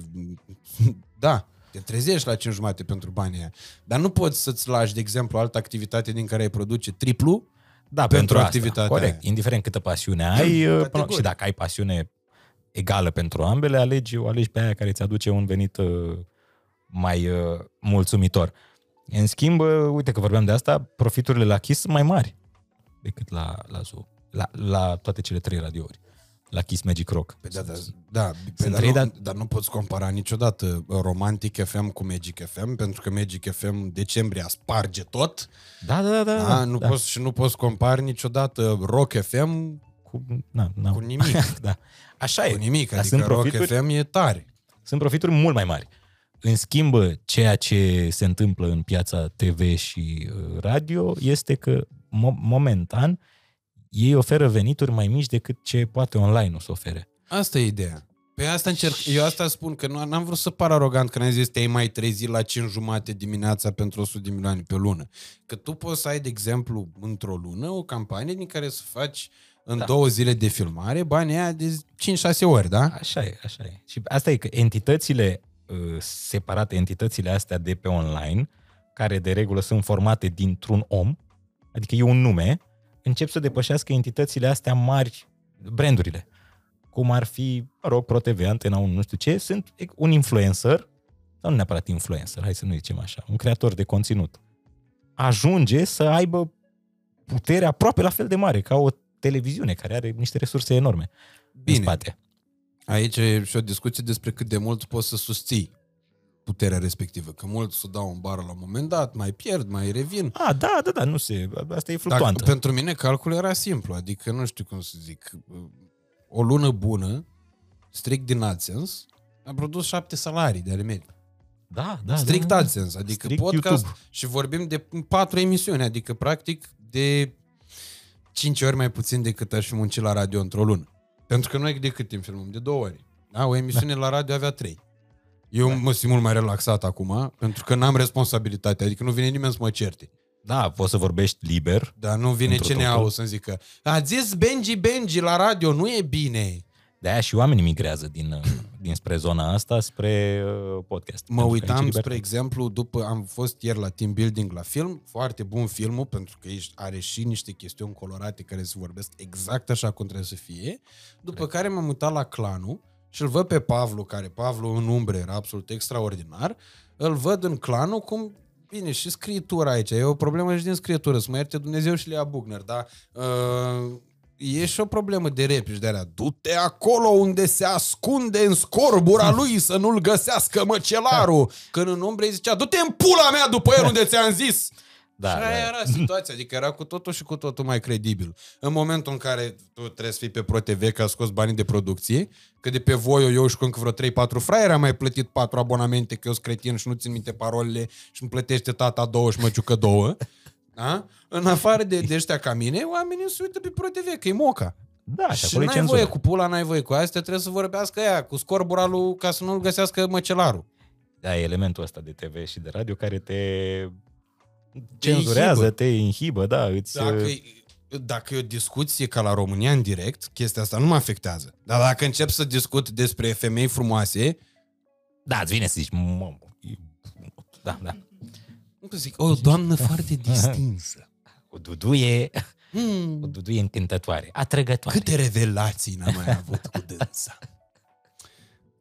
Speaker 1: Da, te trezești la 5 jumate pentru banii aia. Dar nu poți să-ți lași, de exemplu, altă activitate din care ai produce triplu
Speaker 2: da,
Speaker 1: pentru
Speaker 2: asta.
Speaker 1: activitatea
Speaker 2: Corect.
Speaker 1: aia.
Speaker 2: Indiferent câtă pasiune ai uh,
Speaker 1: Categoric.
Speaker 2: și dacă ai pasiune egală pentru ambele, alegi, o alegi pe aia care îți aduce un venit uh, mai uh, mulțumitor. În schimb, uh, uite că vorbeam de asta, profiturile la Kiss sunt mai mari decât la, la Zoo. La, la toate cele trei radiouri. La Kiss Magic Rock.
Speaker 1: Pe da, da, da, pe
Speaker 2: Sunt
Speaker 1: dar,
Speaker 2: trei,
Speaker 1: nu,
Speaker 2: dar-
Speaker 1: dar nu poți compara niciodată Romantic FM cu Magic FM, pentru că Magic FM decembrie a sparge tot.
Speaker 2: Da, da, da. da,
Speaker 1: Da, nu
Speaker 2: da.
Speaker 1: poți, și nu poți compara niciodată Rock FM
Speaker 2: Cu, na, na.
Speaker 1: cu nimic.
Speaker 2: da. Așa e.
Speaker 1: cu nimic,
Speaker 2: Dar
Speaker 1: adică
Speaker 2: sunt
Speaker 1: Rock
Speaker 2: profituri,
Speaker 1: FM e tare.
Speaker 2: sunt profituri mult mai mari. În schimb, ceea ce se întâmplă în piața TV și uh, radio este că, mo- momentan, ei oferă venituri mai mici decât ce poate online-ul să ofere.
Speaker 1: Asta e ideea. Pe asta încerc, eu asta spun, că nu, n-am vrut să par arogant când am zis te-ai mai trezit la 5 jumate dimineața pentru 100 de milioane pe lună. Că tu poți să ai, de exemplu, într-o lună o campanie din care să faci în
Speaker 2: Da.
Speaker 1: da. două zile de filmare banii aia de 5-6 ori, da?
Speaker 2: Așa e, așa e. Și asta e că entitățile uh, separate, entitățile astea de pe online, care de regulă sunt formate dintr-un om, adică e un nume, încep să depășească entitățile astea mari, brandurile, cum ar fi, mă rog, ProTV, Antena 1, nu știu ce, sunt un influencer, sau nu neapărat influencer, hai să nu zicem așa, un creator de conținut, ajunge să aibă putere aproape la fel de mare ca o televiziune care are niște resurse enorme
Speaker 1: Bine.
Speaker 2: în spate.
Speaker 1: Aici e și o discuție despre cât de mult poți să susții puterea respectivă. Că mulți o dau în bară la un moment dat, mai pierd, mai revin.
Speaker 2: A, da, da, da, nu se, asta e
Speaker 1: Dar
Speaker 2: fluctuantă.
Speaker 1: pentru mine calculul era simplu, adică nu știu cum să zic, o lună bună, strict din AdSense, a produs șapte salarii de ale mele.
Speaker 2: Da, da,
Speaker 1: strict
Speaker 2: da, da.
Speaker 1: AdSense, adică
Speaker 2: Strict
Speaker 1: podcast
Speaker 2: YouTube.
Speaker 1: și vorbim de patru emisiuni, adică practic de cinci ori mai puțin decât aș fi muncit la radio într-o lună. Pentru că noi de cât timp filmăm? De două ori. Da? O emisiune la radio avea trei. Eu mă simt mult mai relaxat acum, pentru că n-am responsabilitate, adică nu vine nimeni să mă certe.
Speaker 2: Da, poți să vorbești liber.
Speaker 1: Dar nu vine
Speaker 2: Într-o
Speaker 1: CNA-ul
Speaker 2: totul.
Speaker 1: să-mi zică a zis Benji Benji la radio, nu e bine.
Speaker 2: De-aia și oamenii migrează din, uh, dinspre zona asta spre uh, podcast.
Speaker 1: Mă
Speaker 2: Pentru că aici e
Speaker 1: uitam,
Speaker 2: libertate.
Speaker 1: spre exemplu, după am fost ieri la team building la film, foarte bun filmul, pentru că ești- are și niște chestiuni colorate care se vorbesc exact așa cum trebuie să fie, după care m-am uitat la clanul și îl văd pe Pavlu, care Pavlu în umbre era absolut extraordinar, îl văd în clanul cum Bine, și scritura aici. E o problemă și din scritură. Să mă ierte Dumnezeu și Lea Bugner, dar uh, e și o problemă de replici de alea. Du-te acolo unde se ascunde în scorbura lui să nu-l găsească măcelarul. Când în umbre îi zicea, du-te în pula mea după el unde ți-am zis.
Speaker 2: Da,
Speaker 1: și aia
Speaker 2: da.
Speaker 1: era situația, adică era cu totul și cu totul mai credibil. În momentul în care tu trebuie să fii pe ProTV că a scos banii de producție, că de pe voi eu și cu încă vreo 3-4 fraieri am mai plătit 4 abonamente că eu sunt cretin și nu țin minte parolele și îmi plătește tata două și măciucă două. Da? În afară de, de ăștia ca mine, oamenii se uită pe ProTV, că e moca.
Speaker 2: Da, și
Speaker 1: Și
Speaker 2: acolo e
Speaker 1: n-ai
Speaker 2: cenzură.
Speaker 1: voie cu pula, n-ai voie cu astea, trebuie să vorbească ea, cu scorbura lui, ca să nu-l găsească măcelarul.
Speaker 2: Da, e elementul ăsta de TV și de radio care te cenzurează,
Speaker 1: inhibă.
Speaker 2: te inhibă, da, îți...
Speaker 1: Dacă, e- dacă e o discuție ca la România în direct, chestia asta nu mă afectează. Dar dacă încep să discut despre femei frumoase,
Speaker 2: Da, îți vine să zici, mamă, e- da, da.
Speaker 1: Nu că zic, o doamnă foarte distinsă.
Speaker 2: O duduie, o
Speaker 1: Hmm,
Speaker 2: duduie încântătoare, atrăgătoare.
Speaker 1: câte revelații n-am mai avut cu dânsa.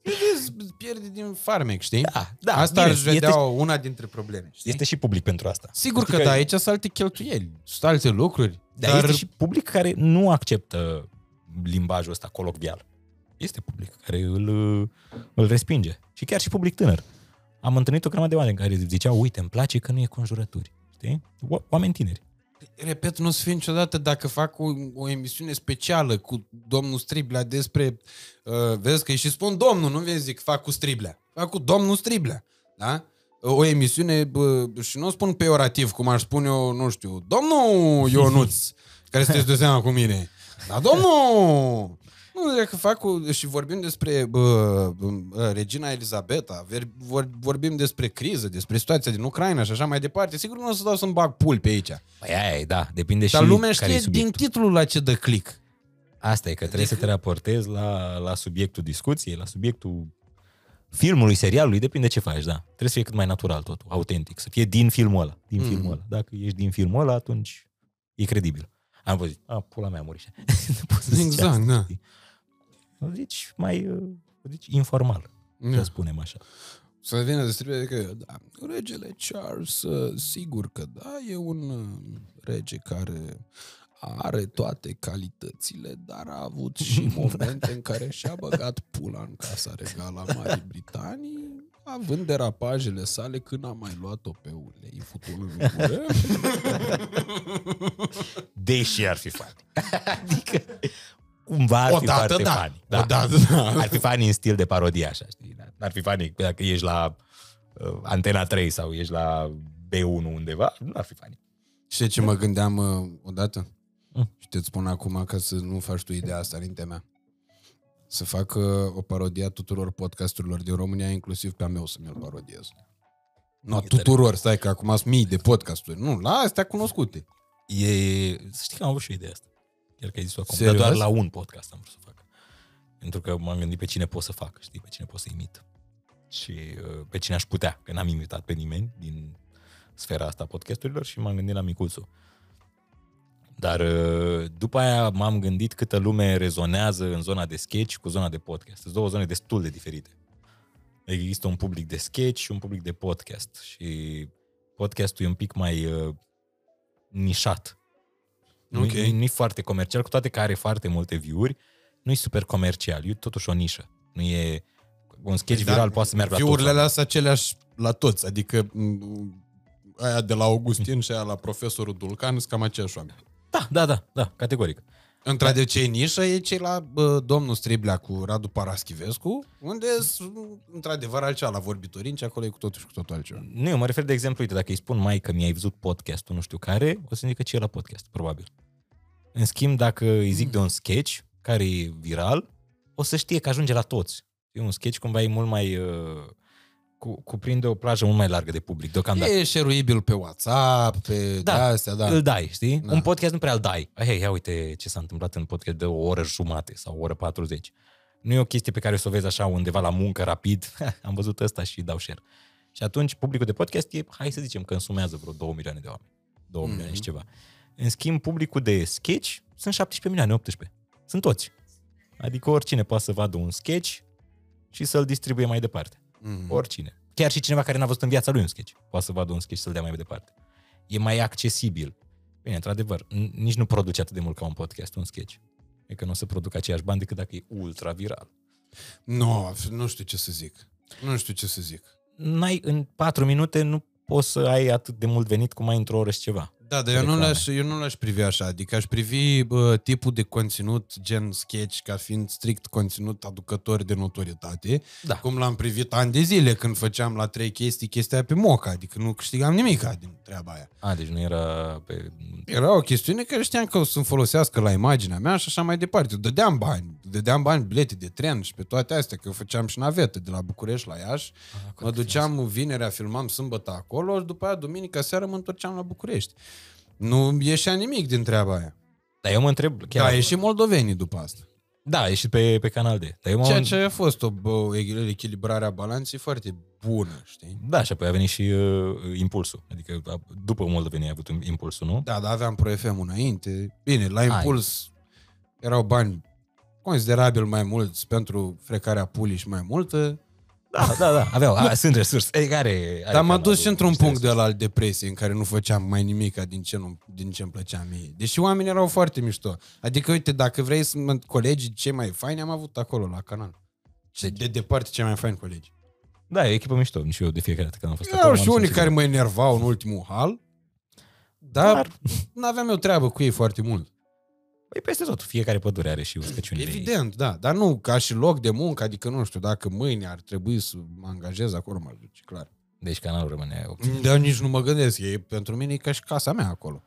Speaker 1: Îți pierde din farmec, știi?
Speaker 2: Da, da,
Speaker 1: Asta
Speaker 2: bine,
Speaker 1: aș vedea
Speaker 2: este-
Speaker 1: una dintre probleme. Știi?
Speaker 2: Este și public pentru asta.
Speaker 1: Sigur că,
Speaker 2: Adică
Speaker 1: da, aici sunt alte cheltuieli, sunt alte lucruri.
Speaker 2: Dar este și public care nu acceptă limbajul ăsta colocvial. Este public care îl, îl respinge. Și chiar și public tânăr. Am întâlnit o grămadă de oameni care ziceau, uite, îmi place că nu e conjurături. Știi? O- Oameni tineri.
Speaker 1: Repet, nu o să fie niciodată dacă fac o, o emisiune specială cu domnul Striblea despre... Uh, vezi că îi și spun domnul, nu vezi zic fac cu Striblea. Fac cu domnul Striblea. Da? O emisiune, bă, și nu o spun peorativ, cum aș spune eu, nu știu, domnul Ionuț, care sunteți de seama cu mine. Da, domnul! Nu, dacă fac cu, și vorbim despre bă, bă, regina Elizabeta, ver, vor, vorbim despre criză, despre situația din Ucraina și așa mai departe, sigur nu o să dau să-mi bag pul pe aici.
Speaker 2: Păi aia e, da, depinde
Speaker 1: Dar
Speaker 2: și
Speaker 1: lumea
Speaker 2: care
Speaker 1: știe
Speaker 2: e
Speaker 1: din
Speaker 2: subiectul.
Speaker 1: titlul la ce dă click.
Speaker 2: Asta e, că trebuie să te raportezi la, la subiectul discuției, la subiectul filmului, serialului, depinde ce faci, da. Trebuie să fie cât mai natural totul, autentic, să fie din filmul ăla. Din
Speaker 1: Mhm.
Speaker 2: filmul ăla. Dacă ești din filmul ăla, atunci e credibil. Am văzut, a, pula mea a murit. Nu poți să zici
Speaker 1: Exact,
Speaker 2: asta,
Speaker 1: da.
Speaker 2: Știi? O zici mai, uh, o zici informal,
Speaker 1: Da.
Speaker 2: să spunem așa.
Speaker 1: Să vină de stribie că da, regele Charles, uh, sigur că da, e un uh, rege care are toate calitățile, dar a avut și momente în care și-a băgat pula în casa regală a Marii Britanii, având derapajele sale când a mai luat-o pe ulei, futul în gură.
Speaker 2: Deși ar fi funny. adică, cumva ar fi
Speaker 1: Odată,
Speaker 2: foarte
Speaker 1: da.
Speaker 2: funny. Da.
Speaker 1: Odată, da.
Speaker 2: Ar fi funny în stil de parodie, așa, știi? Da. Ar fi funny dacă ești la uh, Antena 3 sau ești la B1 undeva, nu ar fi funny.
Speaker 1: Știi ce mă gândeam uh, odată?
Speaker 2: Mm.
Speaker 1: Și te spun acum ca să nu faci tu ideea asta înaintea mea. Să fac uh, o parodie a tuturor podcasturilor din România, inclusiv pe a meu să mi-l parodiez. Nu, a tuturor, stai că acum sunt mii de podcasturi. Nu, la astea cunoscute.
Speaker 2: E, să știi că am avut și o idee asta. Chiar că ai zis-o acum.
Speaker 1: Serios?
Speaker 2: Dar doar la un podcast am vrut să fac. Pentru că m-am gândit pe cine pot să fac, știi, pe cine pot să imit. Și uh, pe cine aș putea, că n-am imitat pe nimeni din sfera asta a podcasturilor și m-am gândit la Micuțu. Dar uh, după aia m-am gândit câtă lume rezonează în zona de sketch cu zona de podcast. Sunt două zone destul de diferite. Există un public de sketch și un public de podcast. Și podcastul e un pic mai uh, nișat. Nu
Speaker 1: Ok.
Speaker 2: e foarte comercial, cu toate că are foarte multe view-uri. Nu e super comercial, e totuși o nișă. Nu e... Un sketch
Speaker 1: Da,
Speaker 2: viral poate să meargă la toți
Speaker 1: Fiurile
Speaker 2: oamenii.
Speaker 1: alea sunt aceleași la toți, adică m, aia de la Augustin și aia la profesorul Dulcan sunt cam aceiași oameni.
Speaker 2: Da, da, da, da, categoric.
Speaker 1: Într-adevăr, ce e nișă e cei la bă, domnul Striblea cu Radu Paraschivescu, unde sunt, într-adevăr, altceva la vorbitorin, și acolo e cu totul și cu totul altceva.
Speaker 2: Nu, eu mă refer de exemplu, uite, dacă îi spun mai că mi-ai văzut podcastul, nu știu care, o să zică ce e la podcast, probabil. În schimb, dacă îi zic de un sketch care e viral, o să știe că ajunge la toți. E un sketch cumva e mult mai... Uh, cu, cuprinde o plajă mult mai largă de public, deocamdată.
Speaker 1: E șeruibil pe WhatsApp, pe
Speaker 2: Da,
Speaker 1: da, astea, da.
Speaker 2: Îl dai, știi?
Speaker 1: Da.
Speaker 2: Un podcast nu prea îl dai. Hei, ia uite ce s-a întâmplat în podcast de o oră jumate sau o oră 40. Nu e o chestie pe care o să o vezi așa undeva la muncă, rapid. Am văzut ăsta și dau share. Și atunci publicul de podcast e, hai să zicem că însumează vreo 2 milioane de oameni. 2 mm-hmm. milioane și ceva. În schimb, publicul de sketch sunt 17 milioane, 18. Sunt toți. Adică oricine poate să vadă un sketch și să-l distribuie mai departe.
Speaker 1: Mhm.
Speaker 2: Oricine. Chiar și cineva care n-a văzut în viața lui un sketch. Poate să vadă un sketch și să-l dea mai departe. E mai accesibil. Bine, într-adevăr, n- nici nu produce atât de mult ca un podcast, un sketch. E că nu o să producă aceiași bani decât dacă e ultra viral.
Speaker 1: Nu, nu știu ce să zic. Nu știu ce să zic.
Speaker 2: N-ai, în patru minute nu poți să ai atât de mult venit cum ai într-o oră și ceva.
Speaker 1: Da, dar eu nu,
Speaker 2: Reclame.
Speaker 1: l-aș, eu nu l-aș privi așa. Adică aș privi bă, tipul de conținut gen sketch ca fiind strict conținut aducător de notorietate.
Speaker 2: Da.
Speaker 1: Cum l-am privit ani de zile când făceam la trei chestii chestia pe moca. Adică nu câștigam nimic din treaba aia.
Speaker 2: A, deci nu era pe...
Speaker 1: Era o chestiune care știam că o să-mi folosească la imaginea mea și așa mai departe. Dădeam bani. Dădeam bani bilete de tren și pe toate astea, că eu făceam și navetă de la București la Iași. mă duceam vinerea, filmam sâmbătă acolo și după aia duminica seara mă întorceam la București. Nu ieșea nimic din treaba aia.
Speaker 2: Dar eu mă întreb...
Speaker 1: Chiar.
Speaker 2: Chiar,
Speaker 1: Da, e și moldovenii după asta.
Speaker 2: da, e și pe, pe canal D. Dar eu mă...
Speaker 1: Ceea ce a fost o, bă, o echilibrare a balanței foarte bună, știi?
Speaker 2: Da, și apoi a venit și uh, impulsul. Adică a- după Moldovenia a avut un impulsul, nu?
Speaker 1: Da, dar aveam Pro FM înainte. Bine, la impuls erau bani considerabil mai mulți pentru frecarea pulii și mai multă.
Speaker 2: Da, da, da, aveau, a, sunt resurse. Adică are, are
Speaker 1: Dar m-a
Speaker 2: canalul
Speaker 1: dus și într-un
Speaker 2: niște
Speaker 1: punct de
Speaker 2: resurse.
Speaker 1: la al depresie în care nu făceam mai nimic din ce, nu, din ce îmi plăcea mie. Deși oamenii erau foarte mișto. Adică, uite, dacă vrei să mă colegii cei mai faini, am avut acolo la canal. Și de departe cei mai faini colegi.
Speaker 2: Da, e o echipă mișto. Și eu de fiecare dată când am fost
Speaker 1: Erau
Speaker 2: acolo.
Speaker 1: și
Speaker 2: m-am
Speaker 1: unii
Speaker 2: simțit
Speaker 1: care mă enervau în ultimul hal, dar nu aveam eu treabă cu ei foarte mult.
Speaker 2: Păi peste tot, fiecare pădure are și uscăciunile ei.
Speaker 1: Evident, da, dar nu ca și loc de muncă, adică nu știu, dacă mâine ar trebui să mă angajez acolo, m-aș duce, clar.
Speaker 2: Deci canalul rămâne optim.
Speaker 1: Dar nici nu mă gândesc, e pentru mine e ca și casa mea acolo.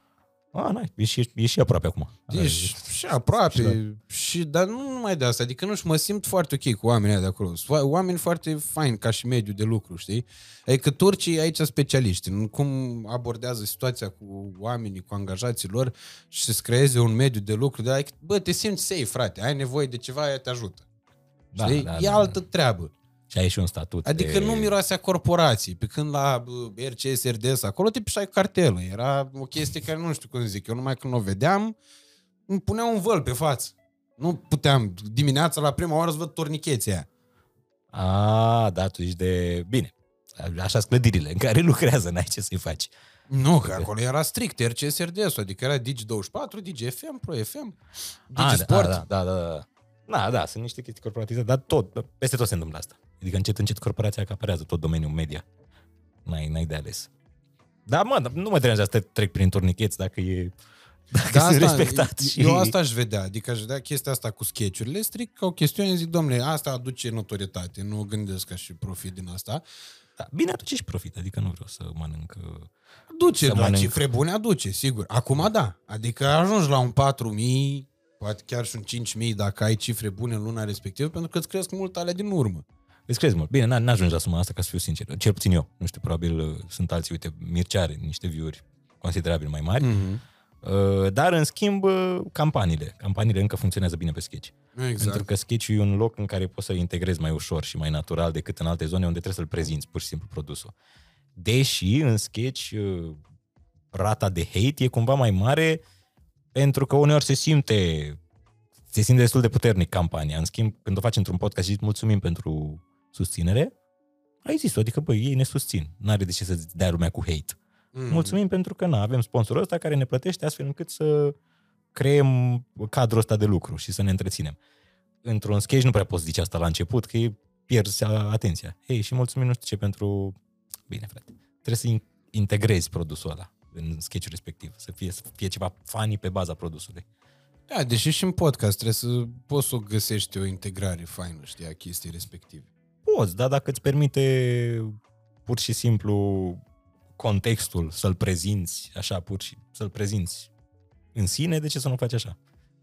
Speaker 2: Ah, n e și, e și aproape acum.
Speaker 1: Deci și aproape, și, dar nu numai de asta, adică nu știu, mă simt foarte ok cu oamenii ăia de acolo. Sunt oa- oameni foarte faini ca și mediu de lucru, știi? Adică turcii aici sunt specialiști în cum abordează situația cu oamenii, cu angajații lor și să-ți creeze un mediu de lucru. De adică, bă, te simți safe, frate, ai nevoie de ceva, aia te ajută.
Speaker 2: Da,
Speaker 1: Știi?
Speaker 2: da,
Speaker 1: e
Speaker 2: da,
Speaker 1: altă treabă.
Speaker 2: Și ai și un statut.
Speaker 1: Adică
Speaker 2: de...
Speaker 1: nu miroase a corporații, pe când la bă, RCS, RDS, acolo te pișai cartelă. Era o chestie care nu știu cum zic. Eu numai când o vedeam, îmi punea un văl pe față. Nu puteam dimineața la prima oră să văd tornicheția aia.
Speaker 2: A, da, tu ești de... Bine. Așa sunt clădirile în care lucrează, n-ai ce să-i faci.
Speaker 1: Nu, că acolo era strict RCS, RDS, adică era Digi24, DigiFM, Pro FM,
Speaker 2: A,
Speaker 1: DigiSport.
Speaker 2: Da, da, da, da. Da, da, sunt niște chestii corporatizate, dar tot, peste tot se întâmplă asta. Adică încet, încet corporația acaparează tot domeniul media. N-ai, n-ai de ales. Da, mă, dar nu mă deranjează să trec prin turnicheți dacă e... Dacă
Speaker 1: Da,
Speaker 2: sunt
Speaker 1: asta,
Speaker 2: respectat.
Speaker 1: eu,
Speaker 2: și...
Speaker 1: eu asta aș vedea, adică aș vedea chestia asta cu sketchurile strict ca o chestiune, zic, domnule, asta aduce notorietate, nu gândesc ca și profit din asta.
Speaker 2: Da, bine, atunci și profit, adică nu vreau să mănânc... uh,
Speaker 1: Aduce,
Speaker 2: Să
Speaker 1: la
Speaker 2: mănânc.
Speaker 1: cifre bune aduce, sigur. Acum da, adică ajungi la un 4.000, poate chiar și un 5.000 dacă ai cifre bune în luna respectivă, pentru că îți cresc mult ale din urmă.
Speaker 2: Îți crezi mult. Bine, n- n-ajungi la suma asta, ca să fiu sincer. Cel puțin eu. Nu știu, probabil uh, sunt alții, uite, Mircea are niște view-uri considerabil mai mari. Mm. Uh, dar, în schimb, uh, campaniile. Campaniile încă funcționează bine pe sketch.
Speaker 1: Exact.
Speaker 2: Pentru că sketch e un loc în care poți să integrezi mai ușor și mai natural decât în alte zone unde trebuie să-l prezinți pur și simplu produsul. Deși în sketch uh, rata de hate e cumva mai mare pentru că uneori se simte se simte destul de puternic campania. În schimb, când o faci într-un podcast și zici mulțumim pentru susținere, ai zis-o, adică băi, ei ne susțin. N-are de ce să dea lumea cu hate.
Speaker 1: Mm.
Speaker 2: Mulțumim pentru că na, avem sponsorul ăsta care ne plătește astfel încât să creăm cadrul ăsta de lucru și să ne întreținem. Într-un sketch nu prea poți zice asta la început, că e- pierzi atenția. Hei, și mulțumim nu știu ce pentru... Bine, frate. Trebuie să in- integrezi produsul ăla în sketch respectiv. Să fie, să fie ceva funny pe baza produsului.
Speaker 1: Da, deși și în podcast trebuie să poți să găsești o integrare faină, știi, a chestii respective.
Speaker 2: Poți, dar dacă îți permite pur și simplu contextul să-l prezinți așa pur și să-l prezinți în sine, de ce să nu faci așa?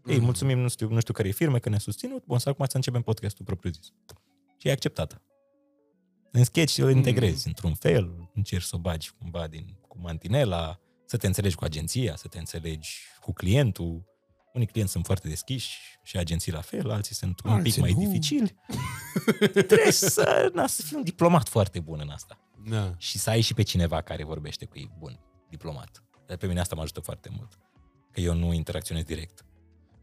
Speaker 2: Ei,
Speaker 1: Mhm.
Speaker 2: mulțumim, nu știu, nu știu care e firme că ne-a susținut, bun, să acum să începem podcastul propriu-zis. Și e acceptată. În sketch îl integrezi într-un fel, încerci să o bagi cumva din, cu mantinela, să te înțelegi cu agenția, să te înțelegi cu clientul. Unii clienți sunt foarte deschiși și agenții la fel, alții sunt un pic
Speaker 1: Alții
Speaker 2: mai
Speaker 1: nu.
Speaker 2: dificili. Trebuie să, na, să fii un diplomat foarte bun în asta.
Speaker 1: Da.
Speaker 2: Și să ai și pe cineva care vorbește cu ei bun, diplomat. Dar pe mine asta mă ajută foarte mult. Că eu nu interacționez direct.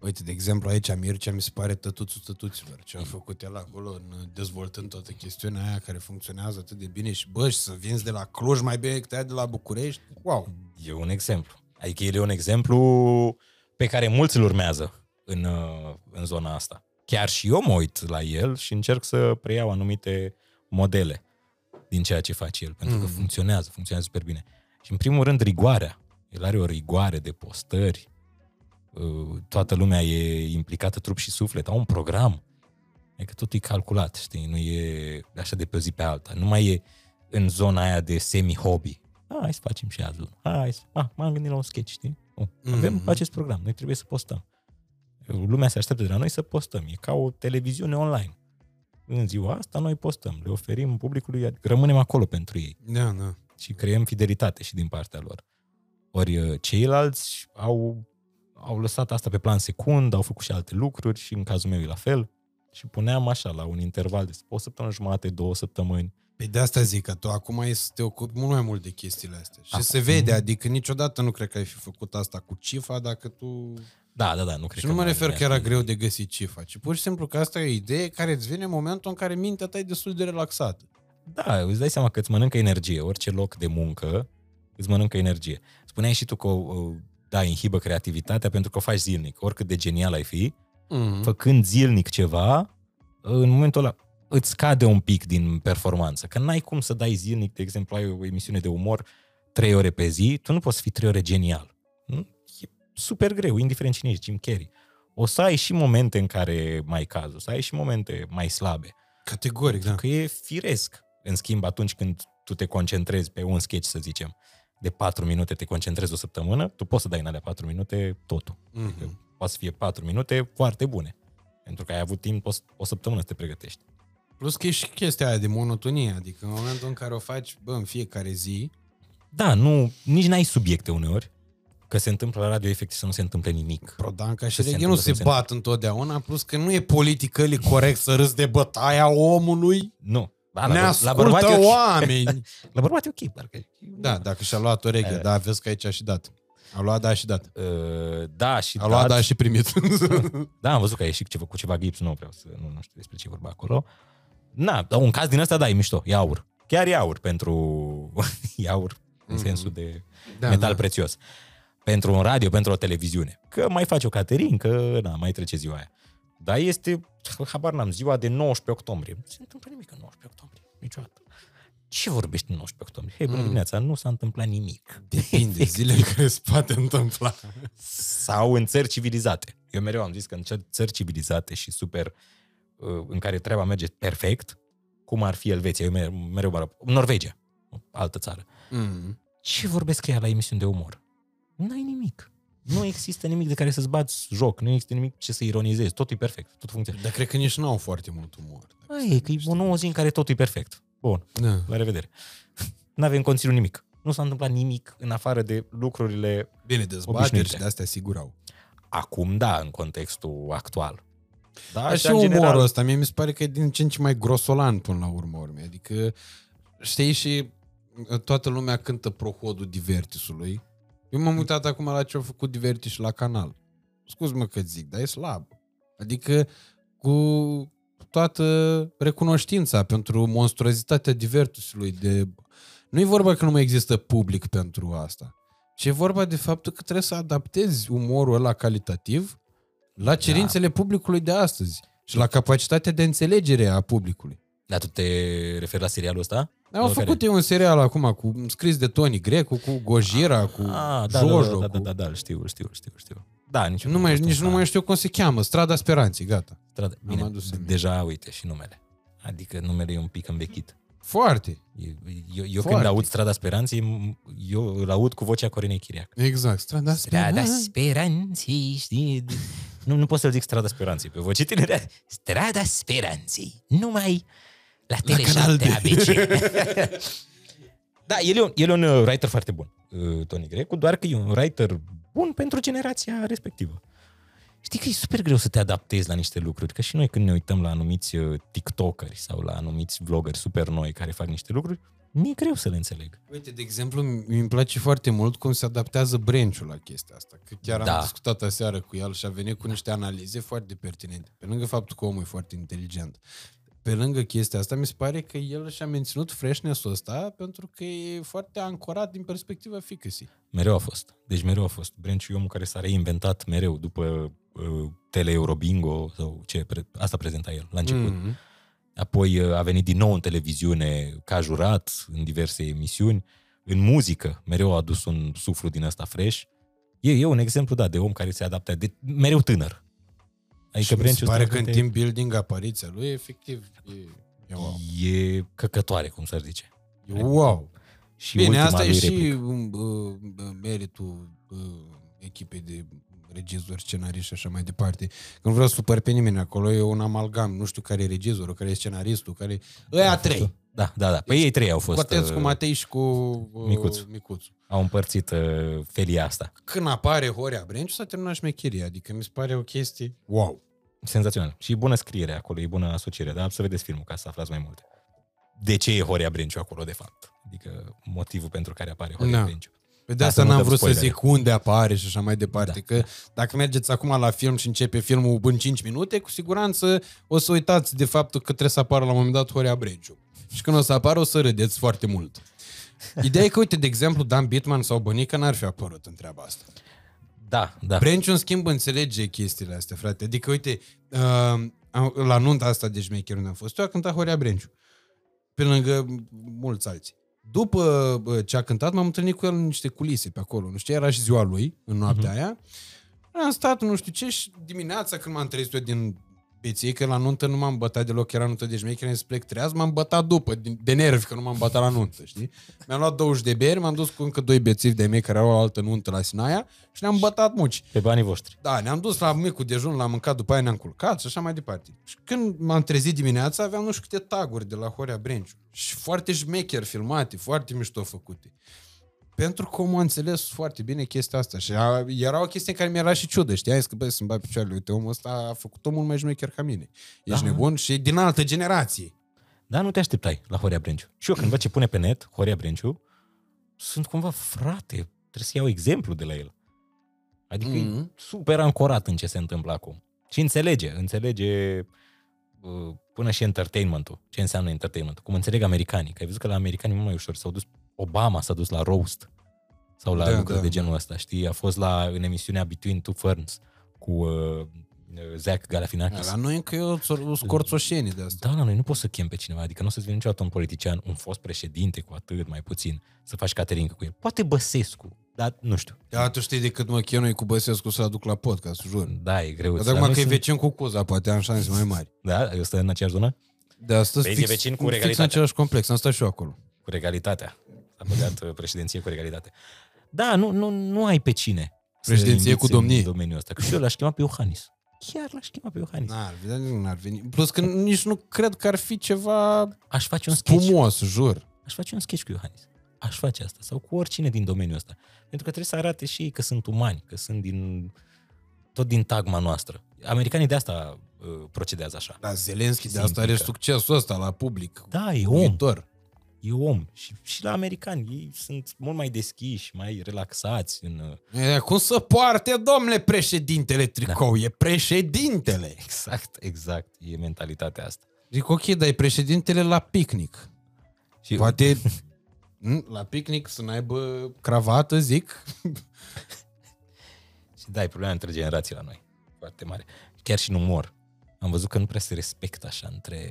Speaker 1: Uite, de exemplu, aici Mircea mi se pare tătuțul tătuților. Ce a făcut el acolo, în, dezvoltând toată chestiunea aia care funcționează atât de bine și bă, și să vinzi de la Cluj mai bine decât aia de la București. Wow!
Speaker 2: E un exemplu. Adică el e un exemplu pe care mulți îl urmează în, uh, în zona asta. Chiar și eu mă uit la el și încerc să preiau anumite modele din ceea ce face el, pentru că
Speaker 1: Mhm.
Speaker 2: funcționează, funcționează super bine. Și în primul rând rigoarea. El are o rigoare de postări, uh, toată lumea e implicată trup și suflet, au un program. Adică totul e calculat, știi, nu e așa de pe o zi pe alta. Nu mai e în zona aia de semi-hobby. Ah, hai să facem și azi unul. Hai să... Ah, m-am gândit la un sketch, știi? Oh, avem
Speaker 1: Mhm.
Speaker 2: acest program, noi trebuie să postăm. Lumea se așteaptă de la noi să postăm. E ca o televiziune online. În ziua asta noi postăm, le oferim publicului, adică rămânem acolo pentru ei
Speaker 1: Da, da.
Speaker 2: și creăm fidelitate și din partea lor. Ori uh, ceilalți au, au lăsat asta pe plan secund, au făcut și alte lucruri și în cazul meu e la fel. Și puneam așa, la un interval de o săptămână jumate, două săptămâni.
Speaker 1: Păi de asta zic că tu acum ai să te ocupi mult mai mult de chestiile astea. Și
Speaker 2: Acum-
Speaker 1: se vede, adică niciodată nu cred că ai fi făcut asta cu cifa dacă tu...
Speaker 2: Da, da, da, nu cred
Speaker 1: Și nu mă
Speaker 2: mai-
Speaker 1: refer
Speaker 2: mai
Speaker 1: că era
Speaker 2: asta e.
Speaker 1: greu de găsit cifa, ci pur și simplu că asta e o idee care îți vine în momentul în care mintea ta e destul de relaxată.
Speaker 2: Da, îți dai seama că îți mănâncă energie. Orice loc de muncă îți mănâncă energie. Spuneai și tu că uh, da, inhibă creativitatea pentru că o faci zilnic. Oricât de genial ai fi,
Speaker 1: Mm-hmm.
Speaker 2: făcând zilnic ceva, în momentul ăla îți scade un pic din performanță. Că n-ai cum să dai zilnic, de exemplu, ai o emisiune de umor trei ore pe zi, tu nu poți să fii trei ore genial. Nu? E super greu, indiferent cine ești, Jim Carrey. O să ai și momente în care mai caz, o să ai și momente mai slabe.
Speaker 1: Categoric, da.
Speaker 2: Că e firesc. În schimb, atunci când tu te concentrezi pe un sketch, să zicem, de patru minute te concentrezi o săptămână, tu poți să dai în alea patru minute totul.
Speaker 1: Mm-hmm.
Speaker 2: Poate să fie patru minute foarte bune. Pentru că ai avut timp o, o săptămână să te pregătești.
Speaker 1: Plus că e și chestia aia de monotonie, adică în momentul în care o faci, bă, în fiecare zi,
Speaker 2: Da, nu, nici n-ai subiecte uneori, că se întâmplă la radio efectiv să nu se întâmple nimic.
Speaker 1: Prodanca și
Speaker 2: Se
Speaker 1: Reghe nu
Speaker 2: întâmplă,
Speaker 1: se
Speaker 2: se
Speaker 1: bat întotdeauna, plus că nu e politically corect să râzi de bătaia omului.
Speaker 2: Nu. Da,
Speaker 1: Ne
Speaker 2: la, la
Speaker 1: ascultă
Speaker 2: bărbat e ok.
Speaker 1: oameni.
Speaker 2: La bărbat e ok, parcă.
Speaker 1: Da, dacă și-a luat o reghă,
Speaker 2: Eh.
Speaker 1: da, vezi că aici a și dat. A luat, da, a și dat.
Speaker 2: Uh, da, și
Speaker 1: A luat,
Speaker 2: dat,
Speaker 1: da, a și primit.
Speaker 2: Da, am văzut că a ieșit ceva, cu ceva gips, nu vreau să, nu, nu știu despre ce e vorba acolo. Na, dar un caz din ăsta, da, e mișto, e aur. Chiar e aur pentru, e aur în
Speaker 1: Mhm.
Speaker 2: sensul de
Speaker 1: Da,
Speaker 2: metal
Speaker 1: da.
Speaker 2: prețios. Pentru un radio, pentru o televiziune. Că mai faci o caterin, că na, mai trece ziua aia. Dar este, habar n-am, ziua de 19 octombrie. Nu se întâmplă nimic în 19 octombrie, niciodată. Ce vorbești în 19 octombrie? Hei, bună
Speaker 1: Mm.
Speaker 2: dimineața, nu s-a întâmplat nimic.
Speaker 1: Depinde, zile în care se poate întâmpla.
Speaker 2: sau în țări civilizate. Eu mereu am zis că în țări- țări civilizate și super, uh, în care treaba merge perfect, cum ar fi Elveția, eu mereu, mereu mă arăt- Norvegia, o altă țară.
Speaker 1: Mm.
Speaker 2: Ce vorbesc ea la emisiuni de umor? N-ai nimic. Nu există nimic de care să-ți bați joc, nu există nimic ce să ironizezi, totul e perfect, totul funcționează.
Speaker 1: Dar cred că nici n-au foarte mult umor.
Speaker 2: Aia e că e o nouă zi în care totul e perfect. Bun,
Speaker 1: Da.
Speaker 2: la revedere. Nu avem conținut nimic. Nu s-a întâmplat nimic în afară de lucrurile
Speaker 1: Bine, dezbateri
Speaker 2: Obișnuite.
Speaker 1: și de astea sigur au.
Speaker 2: acum, da, în contextul actual. Da,
Speaker 1: Dar și
Speaker 2: în
Speaker 1: umorul
Speaker 2: general-
Speaker 1: ăsta, mie mi se pare că e din ce în ce mai grosolan până la urmă urme. Adică, știi, și toată lumea cântă prohodul Divertisului. Eu m-am uitat acum la ce au făcut Divertis la canal. Scuz-mă că zic, dar e slab. Adică cu toată recunoștința pentru monstruozitatea Divertisului de... Nu e vorba că nu mai există public pentru asta. ci e vorba de faptul că trebuie să adaptezi umorul ăla calitativ la cerințele publicului de astăzi și la capacitatea de înțelegere a publicului.
Speaker 2: Dar tu te referi la serialul ăsta?
Speaker 1: Au
Speaker 2: La
Speaker 1: făcut eu un serial acum cu scris de Tony Grecu, cu Gojira, cu
Speaker 2: Ah, da,
Speaker 1: Jojo.
Speaker 2: da, da, da,
Speaker 1: cu...
Speaker 2: da, da, îl știu, îl știu, îl știu, îl știu. Da, nici, eu
Speaker 1: Nu
Speaker 2: am
Speaker 1: mai,
Speaker 2: fost un
Speaker 1: nici nu
Speaker 2: fan.
Speaker 1: mai știu cum se cheamă. Strada Speranței, gata.
Speaker 2: Stradă. Bine,
Speaker 1: adus în
Speaker 2: deja, uite, și numele. Adică numele e un pic învechit.
Speaker 1: Foarte.
Speaker 2: Eu, eu, eu
Speaker 1: Foarte.
Speaker 2: când aud Strada Speranței, m- eu îl aud cu vocea Corinei Chiriac.
Speaker 1: Exact. Strada
Speaker 2: Strada
Speaker 1: Speranței.
Speaker 2: Speranței, știi? Nu, nu pot să-l zic Strada Speranței, pe voce tinere. Strada Speranței, numai la
Speaker 1: La
Speaker 2: Tele
Speaker 1: Canal
Speaker 2: 7
Speaker 1: D.
Speaker 2: ABC. da, el e, un, el e un uh, writer foarte bun, uh, Tony Grecu, doar că e un writer bun pentru generația respectivă. Știi că e super greu să te adaptezi la niște lucruri, că și noi când ne uităm la anumiți uh, TikTokeri sau la anumiți vloggeri super noi care fac niște lucruri, mi-e greu să le înțeleg.
Speaker 1: Uite, de exemplu, mi îmi place foarte mult cum se adaptează Brenciul la chestia asta. Că chiar
Speaker 2: Da.
Speaker 1: am discutat aseară cu el și a venit cu niște analize foarte pertinente. Pe lângă faptul că omul e foarte inteligent. Pe lângă chestia asta, mi se pare că el și-a menținut freshness-ul ăsta pentru că e foarte ancorat din perspectiva ficăsii.
Speaker 2: Mereu a fost. Deci mereu a fost. Brenciu e omul care s-a reinventat mereu după uh, Tele Eurobingo sau ce, pre- asta prezenta el la început. Mm.
Speaker 1: Mm-hmm.
Speaker 2: Apoi uh, a venit din nou în televiziune ca jurat în diverse emisiuni. În muzică mereu a adus un suflu din ăsta fresh. E, e un exemplu, da, de om care se adaptează, de, mereu tânăr. Adică
Speaker 1: și mi se
Speaker 2: Brenciu
Speaker 1: pare
Speaker 2: ăsta
Speaker 1: că în
Speaker 2: realmente
Speaker 1: team building apariția lui, efectiv, e, e wow.
Speaker 2: e căcătoare, cum s-ar zice.
Speaker 1: E wow.
Speaker 2: Și
Speaker 1: Bine,
Speaker 2: ultima
Speaker 1: asta e
Speaker 2: lui
Speaker 1: și
Speaker 2: replică.
Speaker 1: um, uh, meritul uh, echipei de regizori, scenariști și așa mai departe. Că nu vreau să supăr pe nimeni acolo, e un amalgam, nu știu care e regizorul, care e scenaristul, care Ăia trei.
Speaker 2: Da, da, da. Păi ei trei au fost.
Speaker 1: Corteț cu
Speaker 2: uh,
Speaker 1: Matei și cu uh,
Speaker 2: Micuțu.
Speaker 1: Micuțu.
Speaker 2: Au împărțit uh, felia asta.
Speaker 1: Când apare Horea Brenciu, s-a terminat șmecheria, adică mi se pare o chestie wow.
Speaker 2: Senzațional. Și e bună scriere acolo, e bună asociere, dar să vedeți filmul ca să aflați mai multe. De ce e Horia Brenciu acolo, de fapt? Adică motivul pentru care apare Horia
Speaker 1: Da.
Speaker 2: Brenciu.
Speaker 1: Pe de
Speaker 2: Ca
Speaker 1: asta
Speaker 2: să nu
Speaker 1: n-am
Speaker 2: dăm
Speaker 1: vrut să
Speaker 2: spoilere.
Speaker 1: zic unde apare și așa mai departe.
Speaker 2: Da.
Speaker 1: Că dacă mergeți acum la film și începe filmul în 5 minute, cu siguranță o să uitați de faptul că trebuie să apară la un moment dat Horea Brenciu. Și când o să apară, o să râdeți foarte mult. Ideea e că, uite, de exemplu, Dan Bitman sau Bănică n-ar fi apărut în treaba asta.
Speaker 2: Da, da.
Speaker 1: Brenciu, în schimb, înțelege chestiile astea, frate. Adică, uite, uh, la nunta asta de șmecher unde am fost, eu a cântat Horea Brenciu. Pe lângă mulți alții. După bă, ce a cântat, m-am întâlnit cu el în niște culise pe acolo. Nu știu, era și ziua lui, în noaptea uh-huh. aia. Am stat, nu știu ce, și dimineața când m-am trezit eu din beție, că la nuntă nu m-am bătat deloc, era nuntă de șmecher, să plec treaz, m-am bătat după, din- de nervi, că nu m-am bătat la nuntă, știi? Mi-am luat 20 de beri, m-am dus cu încă doi bețivi de mei care au o altă nuntă la Sinaia și ne-am bătat muci.
Speaker 2: Pe banii voștri.
Speaker 1: Da, ne-am dus la micul dejun, l-am mâncat, după aia ne-am culcat și așa mai departe. Și când m-am trezit dimineața, aveam nu știu câte taguri de la Horea Brenciu. Și foarte șmecher filmate, foarte mișto făcute. Pentru că omul a înțeles foarte bine chestia asta. Și a, era o chestie care mi-era și ciudă, știi? Ai zis că, băi, să-mi bat picioarele. Uite, omul ăsta a făcut-o mult mai șmecher ca mine. Ești
Speaker 2: Da.
Speaker 1: nebun și e din altă generație.
Speaker 2: Dar nu te așteptai la Horia Brenciu. Și eu când văd ce pune pe net Horia Brenciu, sunt cumva, frate, trebuie să iau exemplu de la el. Adică mm-hmm. e
Speaker 1: Mhm.
Speaker 2: super ancorat în ce se întâmplă acum. Și înțelege, înțelege uh, până și entertainment-ul. Ce înseamnă entertainment Cum înțeleg americanii. Că ai văzut că la americani e mult mai ușor. S-au dus, Obama s-a dus la roast sau la
Speaker 1: Da,
Speaker 2: da, lucruri
Speaker 1: da,
Speaker 2: de genul ăsta, știi? A fost la, în emisiunea Between Two Ferns cu uh, Zach Galifianakis.
Speaker 1: La noi încă e o, o scorțoșenie de asta.
Speaker 2: Da, la noi nu poți să chem pe cineva, adică nu o să-ți vină niciodată un politician, un fost președinte cu atât, mai puțin, să faci caterincă cu el. Poate Băsescu, dar nu știu.
Speaker 1: Da, tu știi de cât mă chinui cu Băsescu să-l aduc la podcast, jur.
Speaker 2: Da, e greu.
Speaker 1: Dar
Speaker 2: Dar
Speaker 1: acum
Speaker 2: noi
Speaker 1: că e
Speaker 2: sunt-
Speaker 1: vecin cu Cuza, poate am șanse mai mari.
Speaker 2: Da, ăsta în aceeași zonă?
Speaker 1: De astăzi
Speaker 2: Vezi, e
Speaker 1: fix,
Speaker 2: vecin cu
Speaker 1: fix
Speaker 2: regalitate.
Speaker 1: în același complex, am stat și eu acolo.
Speaker 2: Cu regalitatea. S-a băgat uh, președinție cu regalitate. Da, nu, nu, nu ai pe cine. să
Speaker 1: Președinție
Speaker 2: inviți
Speaker 1: cu domnie.
Speaker 2: În domeniul ăsta. Că și eu l-aș chema pe Iohannis. Chiar l-aș chema pe Iohannis.
Speaker 1: N-ar, veni, nu ar veni. Plus că nici nu cred că ar fi ceva
Speaker 2: Aș face un sketch.
Speaker 1: spumos, jur.
Speaker 2: Aș face un sketch cu Iohannis. Aș face asta. Sau cu oricine din domeniul ăsta. Pentru că trebuie să arate și ei că sunt umani, că sunt din tot din tagma noastră. Americanii de asta uh, procedează așa.
Speaker 1: Da, Zelenski de
Speaker 2: Se
Speaker 1: asta are
Speaker 2: implică.
Speaker 1: succesul ăsta la public.
Speaker 2: Da, e om.
Speaker 1: Viitor.
Speaker 2: E om. Și, și la americani, ei sunt mult mai deschiși, mai relaxați în...
Speaker 1: E, cum să poarte, domnule, președintele tricou? Da. E președintele.
Speaker 2: Exact, exact. E mentalitatea asta.
Speaker 1: Zic, ok, dar e președintele la picnic.
Speaker 2: Și
Speaker 1: Poate m, la picnic să n-aibă cravată, zic.
Speaker 2: Și da, e problema între generații la noi. Foarte mare. Chiar și în umor. Am văzut că nu prea se respectă așa între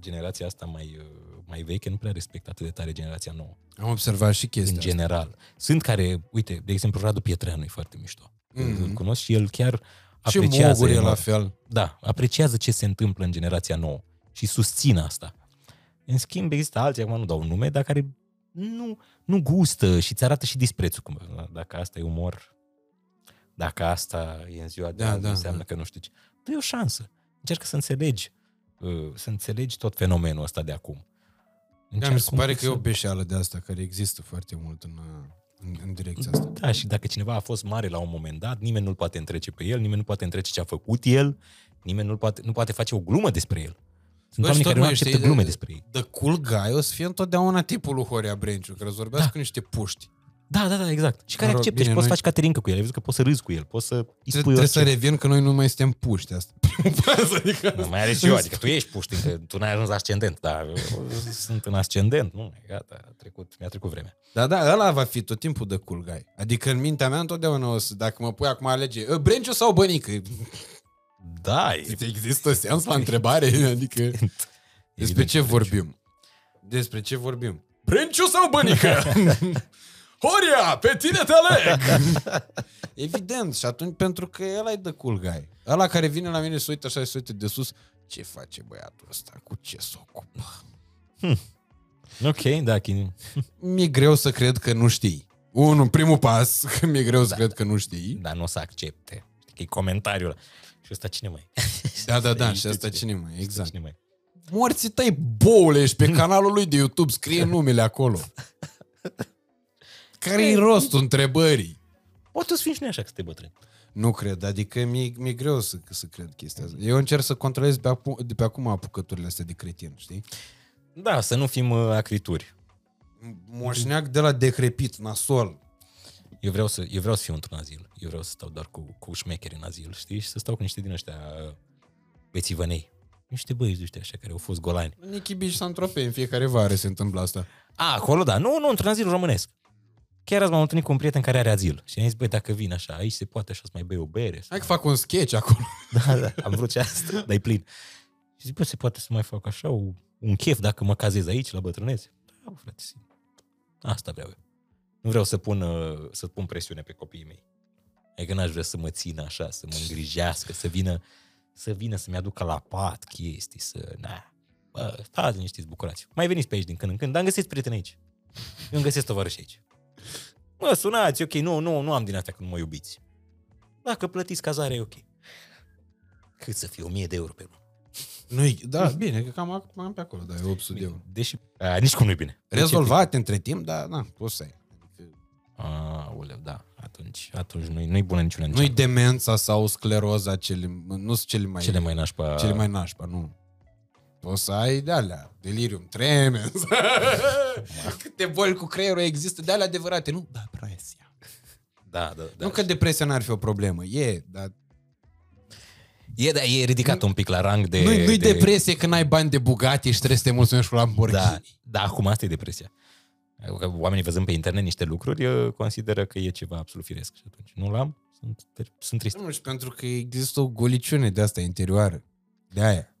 Speaker 2: generația asta mai, uh, mai veche, nu prea respectă atât de tare generația nouă.
Speaker 1: Am observat și chestia
Speaker 2: în general. Sunt care, uite, de exemplu, Radu Pietreanu e foarte mișto.
Speaker 1: Mhm.
Speaker 2: Mm-hmm. Îl cunosc și el chiar
Speaker 1: asta. Și
Speaker 2: apreciază.
Speaker 1: Mogur e
Speaker 2: enorm.
Speaker 1: la fel.
Speaker 2: Da, apreciază ce se întâmplă în generația nouă și susține asta. În schimb, există alții, acum nu dau un nume, dar care nu, nu gustă și îți arată și disprețul. Cum, dacă asta e umor, dacă asta e în ziua de
Speaker 1: Da,
Speaker 2: azi,
Speaker 1: da,
Speaker 2: înseamnă
Speaker 1: da.
Speaker 2: că nu știu ce. Dă o șansă. Încearcă să înțelegi, uh, să înțelegi tot fenomenul ăsta de acum.
Speaker 1: Da,
Speaker 2: Încearcă
Speaker 1: mi se
Speaker 2: un
Speaker 1: pare
Speaker 2: pic
Speaker 1: că e o
Speaker 2: să-
Speaker 1: beșeală de asta care există foarte mult în, în, în direcția asta.
Speaker 2: Da, și dacă cineva a fost mare la un moment dat, nimeni nu-l poate întrece pe el, nimeni nu poate întrece ce a făcut el, nimeni nu poate, nu poate face o glumă despre el. Sunt
Speaker 1: Bă, și
Speaker 2: oameni care
Speaker 1: tot
Speaker 2: nu
Speaker 1: mai
Speaker 2: acceptă
Speaker 1: știi,
Speaker 2: glume
Speaker 1: de-
Speaker 2: despre ei.
Speaker 1: The cool guy o să fie întotdeauna tipul lui Horia Brenciu, care îți vorbească
Speaker 2: Da.
Speaker 1: cu niște puști.
Speaker 2: Da, da, da, exact. Și care
Speaker 1: Mă rog,
Speaker 2: acceptă
Speaker 1: bine,
Speaker 2: și poți
Speaker 1: noi-
Speaker 2: face caterincă cu el. Ai văzut că poți să râzi cu el, poți să îi
Speaker 1: Tre-
Speaker 2: spui
Speaker 1: Trebuie să
Speaker 2: orice.
Speaker 1: revin că noi nu mai suntem puști asta. adică...
Speaker 2: Nu, mai ales eu, adică tu ești puștin, că tu n-ai ajuns ascendent, dar eu sunt în ascendent, nu, gata, a trecut, mi-a trecut vremea.
Speaker 1: Da, da, ăla va fi tot timpul de cool guy. Adică în mintea mea întotdeauna o să, dacă mă pui acum alege, "Ă, Brenciu sau Bănică?
Speaker 2: Da, e,
Speaker 1: Există sens la întrebare? Adică despre
Speaker 2: evident
Speaker 1: ce
Speaker 2: că
Speaker 1: vorbim? Despre ce vorbim? Brenciu sau Bănică? Horia, pe tine te aleg! Evident, și atunci pentru că ăla e de cool guy. Ăla care vine la mine să uită așa și să uită de sus, ce face băiatul ăsta? Cu ce se ocupă?
Speaker 2: Ok, da, chin...
Speaker 1: Mi-e greu să cred că nu știi. Unul, primul pas, că mi-e greu să cred că nu știi.
Speaker 2: dar nu o să accepte. Știi că e comentariul ăla. Și ăsta cine mai?
Speaker 1: Da, da, da, și
Speaker 2: Știi
Speaker 1: asta
Speaker 2: ce-
Speaker 1: cine mai, exact.
Speaker 2: Cine mai?
Speaker 1: Morții tăi, boule, ești pe canalul lui de YouTube, scrie numele acolo. Care-i rostul întrebării?
Speaker 2: Poate să fim și noi așa că suntem bătrâni.
Speaker 1: Nu cred, adică mi-e, mi-e greu să, să cred chestia asta. Eu încerc să controlez de, apu, de pe acum apucăturile astea de cretin, știi?
Speaker 2: Da, să nu fim uh, acrituri.
Speaker 1: Moșneac de la decrepit, nasol.
Speaker 2: Eu vreau, să, eu vreau să fiu într-un azil. Eu vreau să stau doar cu, cu șmecheri în azil, știi? Și să stau cu niște din ăștia uh, bețivănei. Niște băieți de ăștia așa care au fost golani.
Speaker 1: Nichi Beach Saint-Tropez, în fiecare vară se întâmplă asta.
Speaker 2: A, acolo da. Nu, nu, într-un azil românesc. Chiar azi m-am întâlnit cu un prieten care are azil. Și am zis, băi, dacă vin așa, aici se poate așa să mai bei o bere. Să...
Speaker 1: Hai că fac un sketch acolo.
Speaker 2: Da, da, am vrut și asta, dar e plin. Și zic, bă, se poate să mai fac așa o, un chef dacă mă cazez aici, la bătrânețe? Da, bă, frate, sigur. Asta vreau eu. Nu vreau să pun, uh, să pun presiune pe copiii mei. Adică n-aș vrea să mă țină așa, să mă îngrijească, să vină să vină să-mi aducă la pat chestii, să... Na, bă, stați liniștiți, bucurați. Mai veniți pe aici din când în când, dar îmi găsiți prieteni aici. Eu îmi găsesc tovarăși aici. Mă, sunați, ok, nu, nu, nu am din astea că nu mă iubiți. Dacă plătiți cazare, e ok. Cât să fie? 1000 de euro pe lună.
Speaker 1: Nu, da, bine, că cam am, am pe acolo, da, e 800 de euro.
Speaker 2: Deși, a, nici cum nu e bine.
Speaker 1: Rezolvat între timp, dar na, poți să ai. Adică,
Speaker 2: A, uleu, da. Atunci, atunci nu-i, nu-i bună niciuna
Speaker 1: Nu-i
Speaker 2: nici
Speaker 1: demența sau scleroza, cele, nu sunt cele mai,
Speaker 2: cele mai nașpa.
Speaker 1: cele mai nașpa, nu. Poți să ai de alea, delirium tremens. Câte boli cu creierul există, de alea adevărate, nu? Depresia.
Speaker 2: Da, da, da.
Speaker 1: Nu că depresia n-ar fi o problemă, e, dar
Speaker 2: E, da, e ridicat un pic la rang de...
Speaker 1: nu-i, nu-i
Speaker 2: de...
Speaker 1: depresie când ai bani de Bugatti și trebuie să te mulțumești cu Lamborghini.
Speaker 2: Da, da, acum asta e depresia. Că Oamenii văzând pe internet niște lucruri, uh, consideră că e ceva absolut firesc și atunci nu l-am, sunt, sunt trist.
Speaker 1: Nu știu, pentru că există o goliciune de asta interioară. De aia.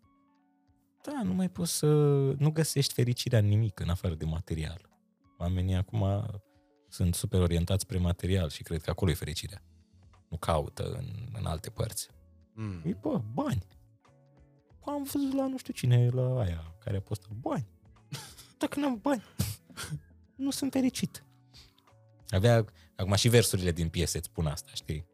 Speaker 2: Da, nu mai poți să... Nu găsești fericirea în nimic în afară de material. Oamenii acum sunt super orientați spre material și cred că acolo e fericirea. Nu caută în, în alte părți.
Speaker 1: Mm.
Speaker 2: E, bă, bani. Bă, am văzut la nu știu cine, la aia care a postat bani. Dacă n-am bani, nu sunt fericit. Avea, acum și versurile din piese îți spun asta, știi?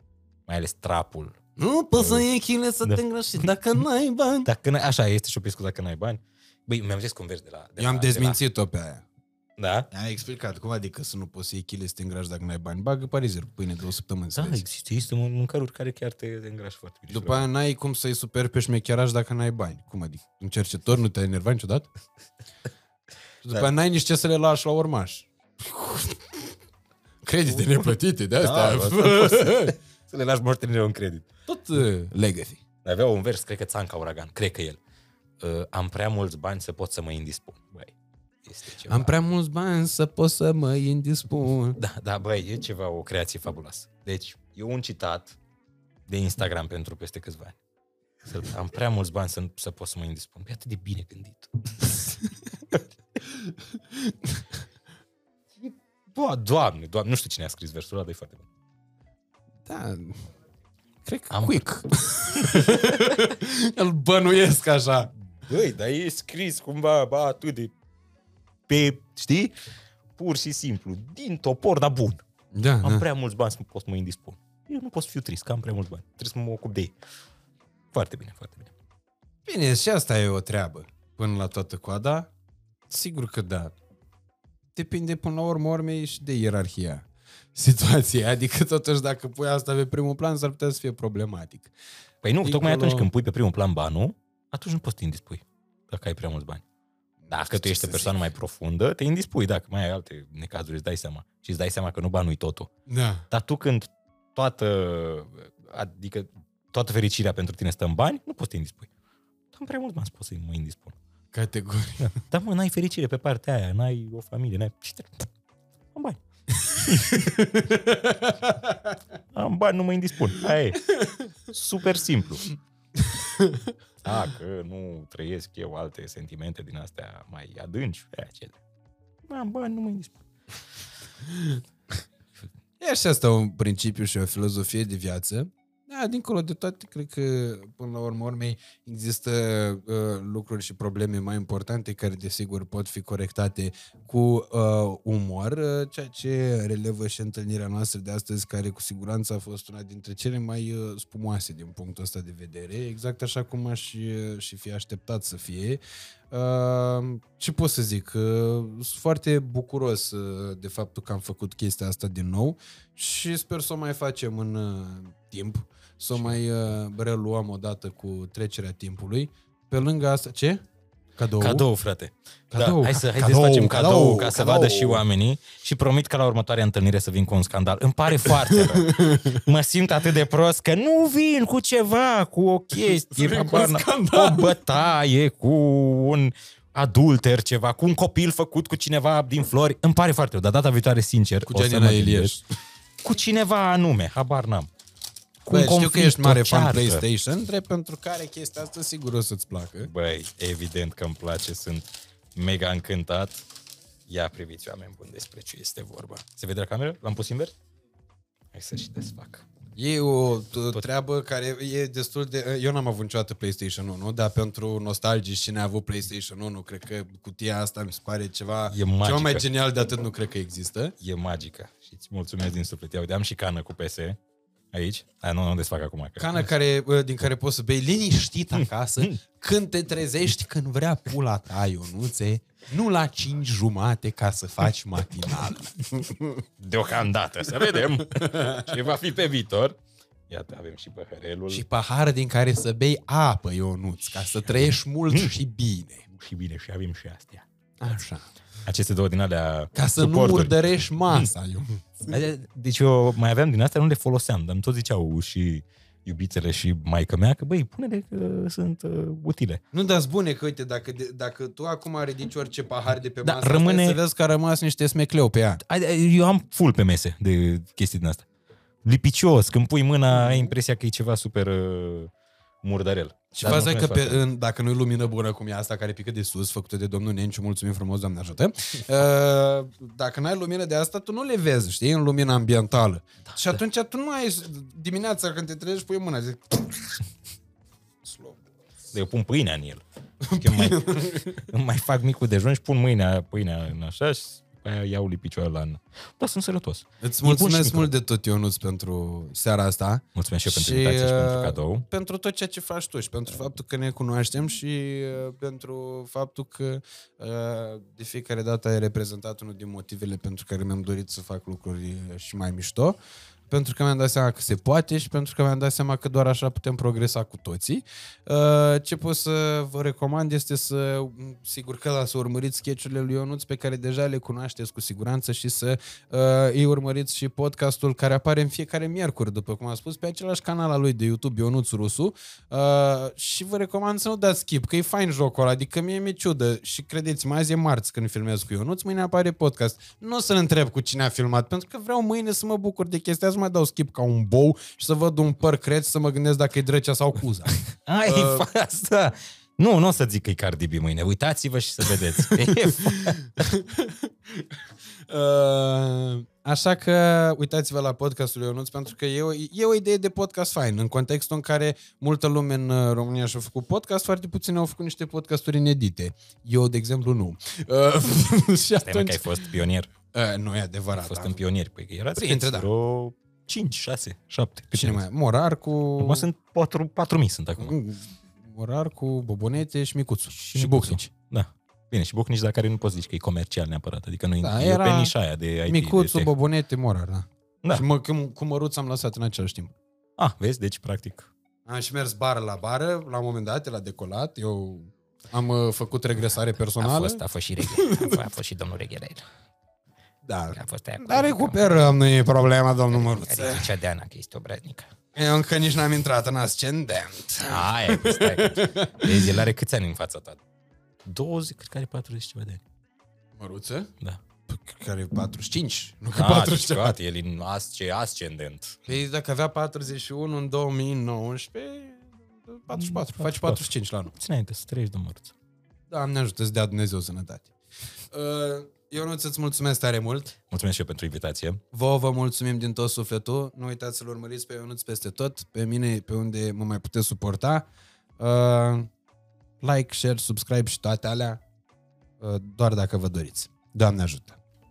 Speaker 2: Mai ales trapul.
Speaker 1: Nu poți să iei chile să
Speaker 2: Da.
Speaker 1: te îngrăși dacă n-ai bani.
Speaker 2: Dacă n-ai, așa, este și o piesă cu dacă n-ai bani. Băi, mi-am zis cu un vers de la... De
Speaker 1: Eu am
Speaker 2: la, de
Speaker 1: dezmințit-o pe aia.
Speaker 2: la, da?
Speaker 1: Ai explicat cum adică să nu poți să iei chile să te îngrași dacă n-ai bani. Bagă parizer cu pâine două săptămâni să
Speaker 2: Da,
Speaker 1: vezi.
Speaker 2: există, există mâncăruri care chiar te, te îngrași foarte bine.
Speaker 1: După aia n-ai cum să-i super pe șmecheraș dacă n-ai bani. Cum adică? Un cercetor nu te-a enervat niciodată? După da. n-ai nici ce să le lași la urmaș. Credite neplătite, de
Speaker 2: Da,
Speaker 1: astea.
Speaker 2: asta poți să, să le lași moștenire un credit.
Speaker 1: Tot uh, legacy.
Speaker 2: Avea un vers, cred că Țanca Uragan, cred că el. Uh, am prea mulți bani să pot să mă indispun. Băi, este ceva.
Speaker 1: Am prea mulți bani să pot să mă indispun.
Speaker 2: Da, da, băi, e ceva, o creație fabuloasă. Deci, e un citat de Instagram pentru peste câțiva ani. Să, am prea mulți bani să, să pot să mă indispun. E atât de bine gândit. Bă, doamne, doamne, nu știu cine a scris versul ăla, dar e foarte bun.
Speaker 1: Da, cred că
Speaker 2: Am-
Speaker 1: quick. Îl bănuiesc așa.
Speaker 2: Băi, dar e scris cumva, bă, atât de pe, știi? Pur și simplu, din topor, dar bun.
Speaker 1: Da,
Speaker 2: Am
Speaker 1: da.
Speaker 2: prea mulți bani să pot să mă indispun. Eu nu pot să fiu trist, că am prea mulți bani. Trebuie să mă ocup de ei. Foarte bine, foarte bine.
Speaker 1: Bine, și asta e o treabă. Până la toată coada, sigur că da. Depinde până la urmă urmei și de ierarhia situației. Adică totuși dacă pui asta pe primul plan s-ar putea să fie problematic.
Speaker 2: Păi nu,
Speaker 1: Dincolo-
Speaker 2: tocmai atunci când pui pe primul plan banul, atunci nu poți să te indispui. Dacă ai prea mulți bani. Dacă tu
Speaker 1: ce
Speaker 2: ești o
Speaker 1: să
Speaker 2: persoană
Speaker 1: zic.
Speaker 2: mai profundă, te indispui. Dacă mai ai alte necazuri, îți dai seama. Și îți dai seama că nu banul totul.
Speaker 1: Da.
Speaker 2: Dar tu când toată, adică toată fericirea pentru tine stă în bani, nu poți să te indispui. Am prea mulți bani să pot să mă indispun.
Speaker 1: Categorie.
Speaker 2: Dar mă, n-ai fericire pe partea aia, n-ai o familie, n-ai... Ce te... Am bani. Am bani, nu mă indispun. Aia e. Super simplu. Dacă nu trăiesc eu alte sentimente din astea mai adânci, aia ce... Am bani, nu mă indispun.
Speaker 1: E și asta un principiu și o filozofie de viață. Da, dincolo de toate, cred că până la urmă urmei există uh, lucruri și probleme mai importante care desigur pot fi corectate cu uh, umor, uh, ceea ce relevă și întâlnirea noastră de astăzi, care cu siguranță a fost una dintre cele mai uh, spumoase din punctul ăsta de vedere, exact așa cum aș uh, și fi așteptat să fie. Uh, ce pot să zic? Uh, sunt foarte bucuros uh, de faptul că am făcut chestia asta din nou și sper să o mai facem în uh, timp, să o mai uh, reluăm odată cu trecerea timpului. Pe lângă asta, ce? Cadou?
Speaker 2: Cadou, frate.
Speaker 1: Cadou,
Speaker 2: da, hai să, hai
Speaker 1: cadou,
Speaker 2: să facem cadou,
Speaker 1: cadou,
Speaker 2: ca să
Speaker 1: cadou.
Speaker 2: vadă și oamenii și promit că la următoarea întâlnire să vin cu un scandal. Îmi pare foarte rău. Mă simt atât de prost că nu vin cu ceva, cu o chestie,
Speaker 1: vin cu
Speaker 2: habar
Speaker 1: un
Speaker 2: n-
Speaker 1: scandal.
Speaker 2: o bătaie, cu un adulter ceva, cu un copil făcut cu cineva din flori. Îmi pare foarte rău, dar data viitoare, sincer,
Speaker 1: Cu
Speaker 2: o să
Speaker 1: Gianina
Speaker 2: mă
Speaker 1: Ilieș.
Speaker 2: gândesc. Cu cineva anume, habar n-am. Cu
Speaker 1: Bă,
Speaker 2: un
Speaker 1: știu că
Speaker 2: conflict,
Speaker 1: ești mare
Speaker 2: o
Speaker 1: fan
Speaker 2: ceartă.
Speaker 1: PlayStation, drept pentru care chestia asta sigur o să-ți placă.
Speaker 2: Băi, evident că îmi place, sunt mega încântat. Ia priviți, oameni buni, despre ce este vorba. Se vede la cameră? L-am pus invers? Hai să și desfac.
Speaker 1: E o t- treabă care e destul de... Eu n-am avut niciodată PlayStation 1, dar pentru nostalgici cine a avut PlayStation 1, cred că cutia asta mi se pare ceva, ceva
Speaker 2: magică.
Speaker 1: mai genial de atât nu cred că există.
Speaker 2: E magică și îți mulțumesc din suflet. Ia uite, am și cană cu PS aici. Aia nu, nu desfac acum. Că...
Speaker 1: Cană care, bă, din care poți să bei liniștit acasă când te trezești când vrea pula ta, Ionuțe, nu la 5 jumate ca să faci matinal.
Speaker 2: Deocamdată, să vedem ce va fi pe viitor. Iată, avem și păhărelul.
Speaker 1: și pahar din care să bei apă, Ionuț, ca să trăiești mult și bine.
Speaker 2: și bine, și avem și astea.
Speaker 1: Așa.
Speaker 2: Aceste două din alea
Speaker 1: Ca să nu
Speaker 2: suporturi.
Speaker 1: murdărești masa, Ionuț.
Speaker 2: Deci eu mai aveam din astea, nu le foloseam, dar îmi tot ziceau și iubițele și maica mea că, băi, pune-le că sunt uh, utile.
Speaker 1: Nu dați bune că, uite, dacă, de, dacă tu acum ridici orice pahar de pe
Speaker 2: Da,
Speaker 1: masă,
Speaker 2: rămâne-
Speaker 1: asta, să vezi că a rămas niște smecleu pe ea.
Speaker 2: Ai- Eu am full pe mese de chestii din asta. Lipicios, când pui mâna, ai impresia că e ceva super uh, murdărel.
Speaker 1: Și
Speaker 2: Dar
Speaker 1: faza e că
Speaker 2: mulțumesc
Speaker 1: pe,
Speaker 2: foarte
Speaker 1: în, dacă nu-i lumină bună cum e asta care pică de sus, făcută de domnul Nenciu, mulțumim frumos, Doamne ajută, uh, dacă n-ai lumină de asta, tu nu le vezi, știi, în lumina ambientală. Da, și atunci tu nu ai, dimineața când te trezești, pui mâna, zic, slow.
Speaker 2: mult. Eu pun pâinea în el. Eu mai, îmi mai fac micul dejun și pun mâinea, pâinea în așa și după aia iau lipicioară la an. Da, sunt sănătos.
Speaker 1: Îți
Speaker 2: E bun și
Speaker 1: mulțumesc
Speaker 2: micro.
Speaker 1: mult de tot, Ionuț, pentru seara asta.
Speaker 2: Mulțumesc și eu pentru invitație și pentru
Speaker 1: uh,
Speaker 2: cadou.
Speaker 1: Pentru tot ceea ce faci tu și pentru faptul că ne cunoaștem și uh, pentru faptul că uh, de fiecare dată ai reprezentat unul din motivele pentru care mi-am dorit să fac lucruri uh, și mai mișto. Pentru că mi-am dat seama că se poate și pentru că mi-am dat seama că doar așa putem progresa cu toții. Uh, ce pot să vă recomand este să, sigur că da, să urmăriți sketchurile lui Ionuț pe care deja le cunoașteți cu siguranță și să uh, îi urmăriți și podcastul care apare în fiecare miercuri, după cum am spus, pe același canal al lui de YouTube, Ionuț Rusu. Uh, și vă recomand să nu dați skip, că e fain jocul ăla, adică mie mi-e ciudă și credeți-mă, azi e marți când filmez cu Ionuț, mâine apare podcast. Nu o să-l întreb cu cine a filmat, pentru că vreau mâine să mă bucur de chestia asta, să mai dau skip ca un bou și să văd un păr creț să mă gândesc dacă e drăcea sau cuza.
Speaker 2: Ai, uh, asta. Nu, nu o să zic că e Cardi B mâine. Uitați-vă și să vedeți.
Speaker 1: Uh, așa că uitați-vă la podcastul lui Ionuț pentru că e o, e o idee de podcast fain în contextul în care multă lume în uh, România și-a făcut podcast, foarte puțini au făcut niște podcasturi inedite. Eu, de exemplu, nu. Uh, și
Speaker 2: Stai mă, că ai fost pionier.
Speaker 1: Uh, nu e adevărat.
Speaker 2: Ai fost
Speaker 1: da.
Speaker 2: în pionieri. Păi erați
Speaker 1: Printre,
Speaker 2: câți?
Speaker 1: da.
Speaker 2: Vreo 5, 6, 7.
Speaker 1: Cine mai? Morar cu...
Speaker 2: Mă sunt 4, 4 mii sunt acum.
Speaker 1: Mm, Morar cu Bobonete și Micuțu. Și, și
Speaker 2: Micuțu.
Speaker 1: Bucnici.
Speaker 2: Da. Bine, și Bucnici, dar care nu poți zici că e comercial neapărat. Adică nu
Speaker 1: Da,
Speaker 2: da, e
Speaker 1: era
Speaker 2: pe nișa aia de IT.
Speaker 1: Micuțu,
Speaker 2: de tech.
Speaker 1: Bobonete, Morar, da.
Speaker 2: Da.
Speaker 1: Și mă, cum, cu Măruț am lăsat în același timp.
Speaker 2: Ah, vezi? Deci, practic,
Speaker 1: Am și mers bară la bară, la un moment dat, el a decolat, eu am uh, făcut regresare
Speaker 2: a
Speaker 1: personală.
Speaker 2: fost, a fost și reghe. A fost, a fost și domnul reghe de aici.
Speaker 1: Da.
Speaker 2: A fost aia cu-
Speaker 1: Dar recuperăm, nu e problema, domnul Măruț.
Speaker 2: Care zicea Deana că este obraznică.
Speaker 1: Eu încă nici n-am intrat în ascendent.
Speaker 2: Aia, păi stai. că- Vezi, el are câți ani în fața ta? 20, cred că are 40 ceva de ani.
Speaker 1: Măruță?
Speaker 2: Da.
Speaker 1: Care e 45, nu că
Speaker 2: Ah,
Speaker 1: 40
Speaker 2: deci, gata, el e în asce, ascendent.
Speaker 1: Păi dacă avea 41 în 2019, 44, faci 45 la anul.
Speaker 2: Ține înainte să trăiești de mort.
Speaker 1: Doamne ajută să dea Dumnezeu sănătate. Uh, Eu nu ți mulțumesc tare mult.
Speaker 2: Mulțumesc și eu pentru invitație.
Speaker 1: Vouă vă mulțumim din tot sufletul. Nu uitați să-l urmăriți pe Ionuț peste tot, pe mine, pe unde mă mai puteți suporta. Uh, like, share, subscribe și toate alea, uh, doar dacă vă doriți. Doamne ajută!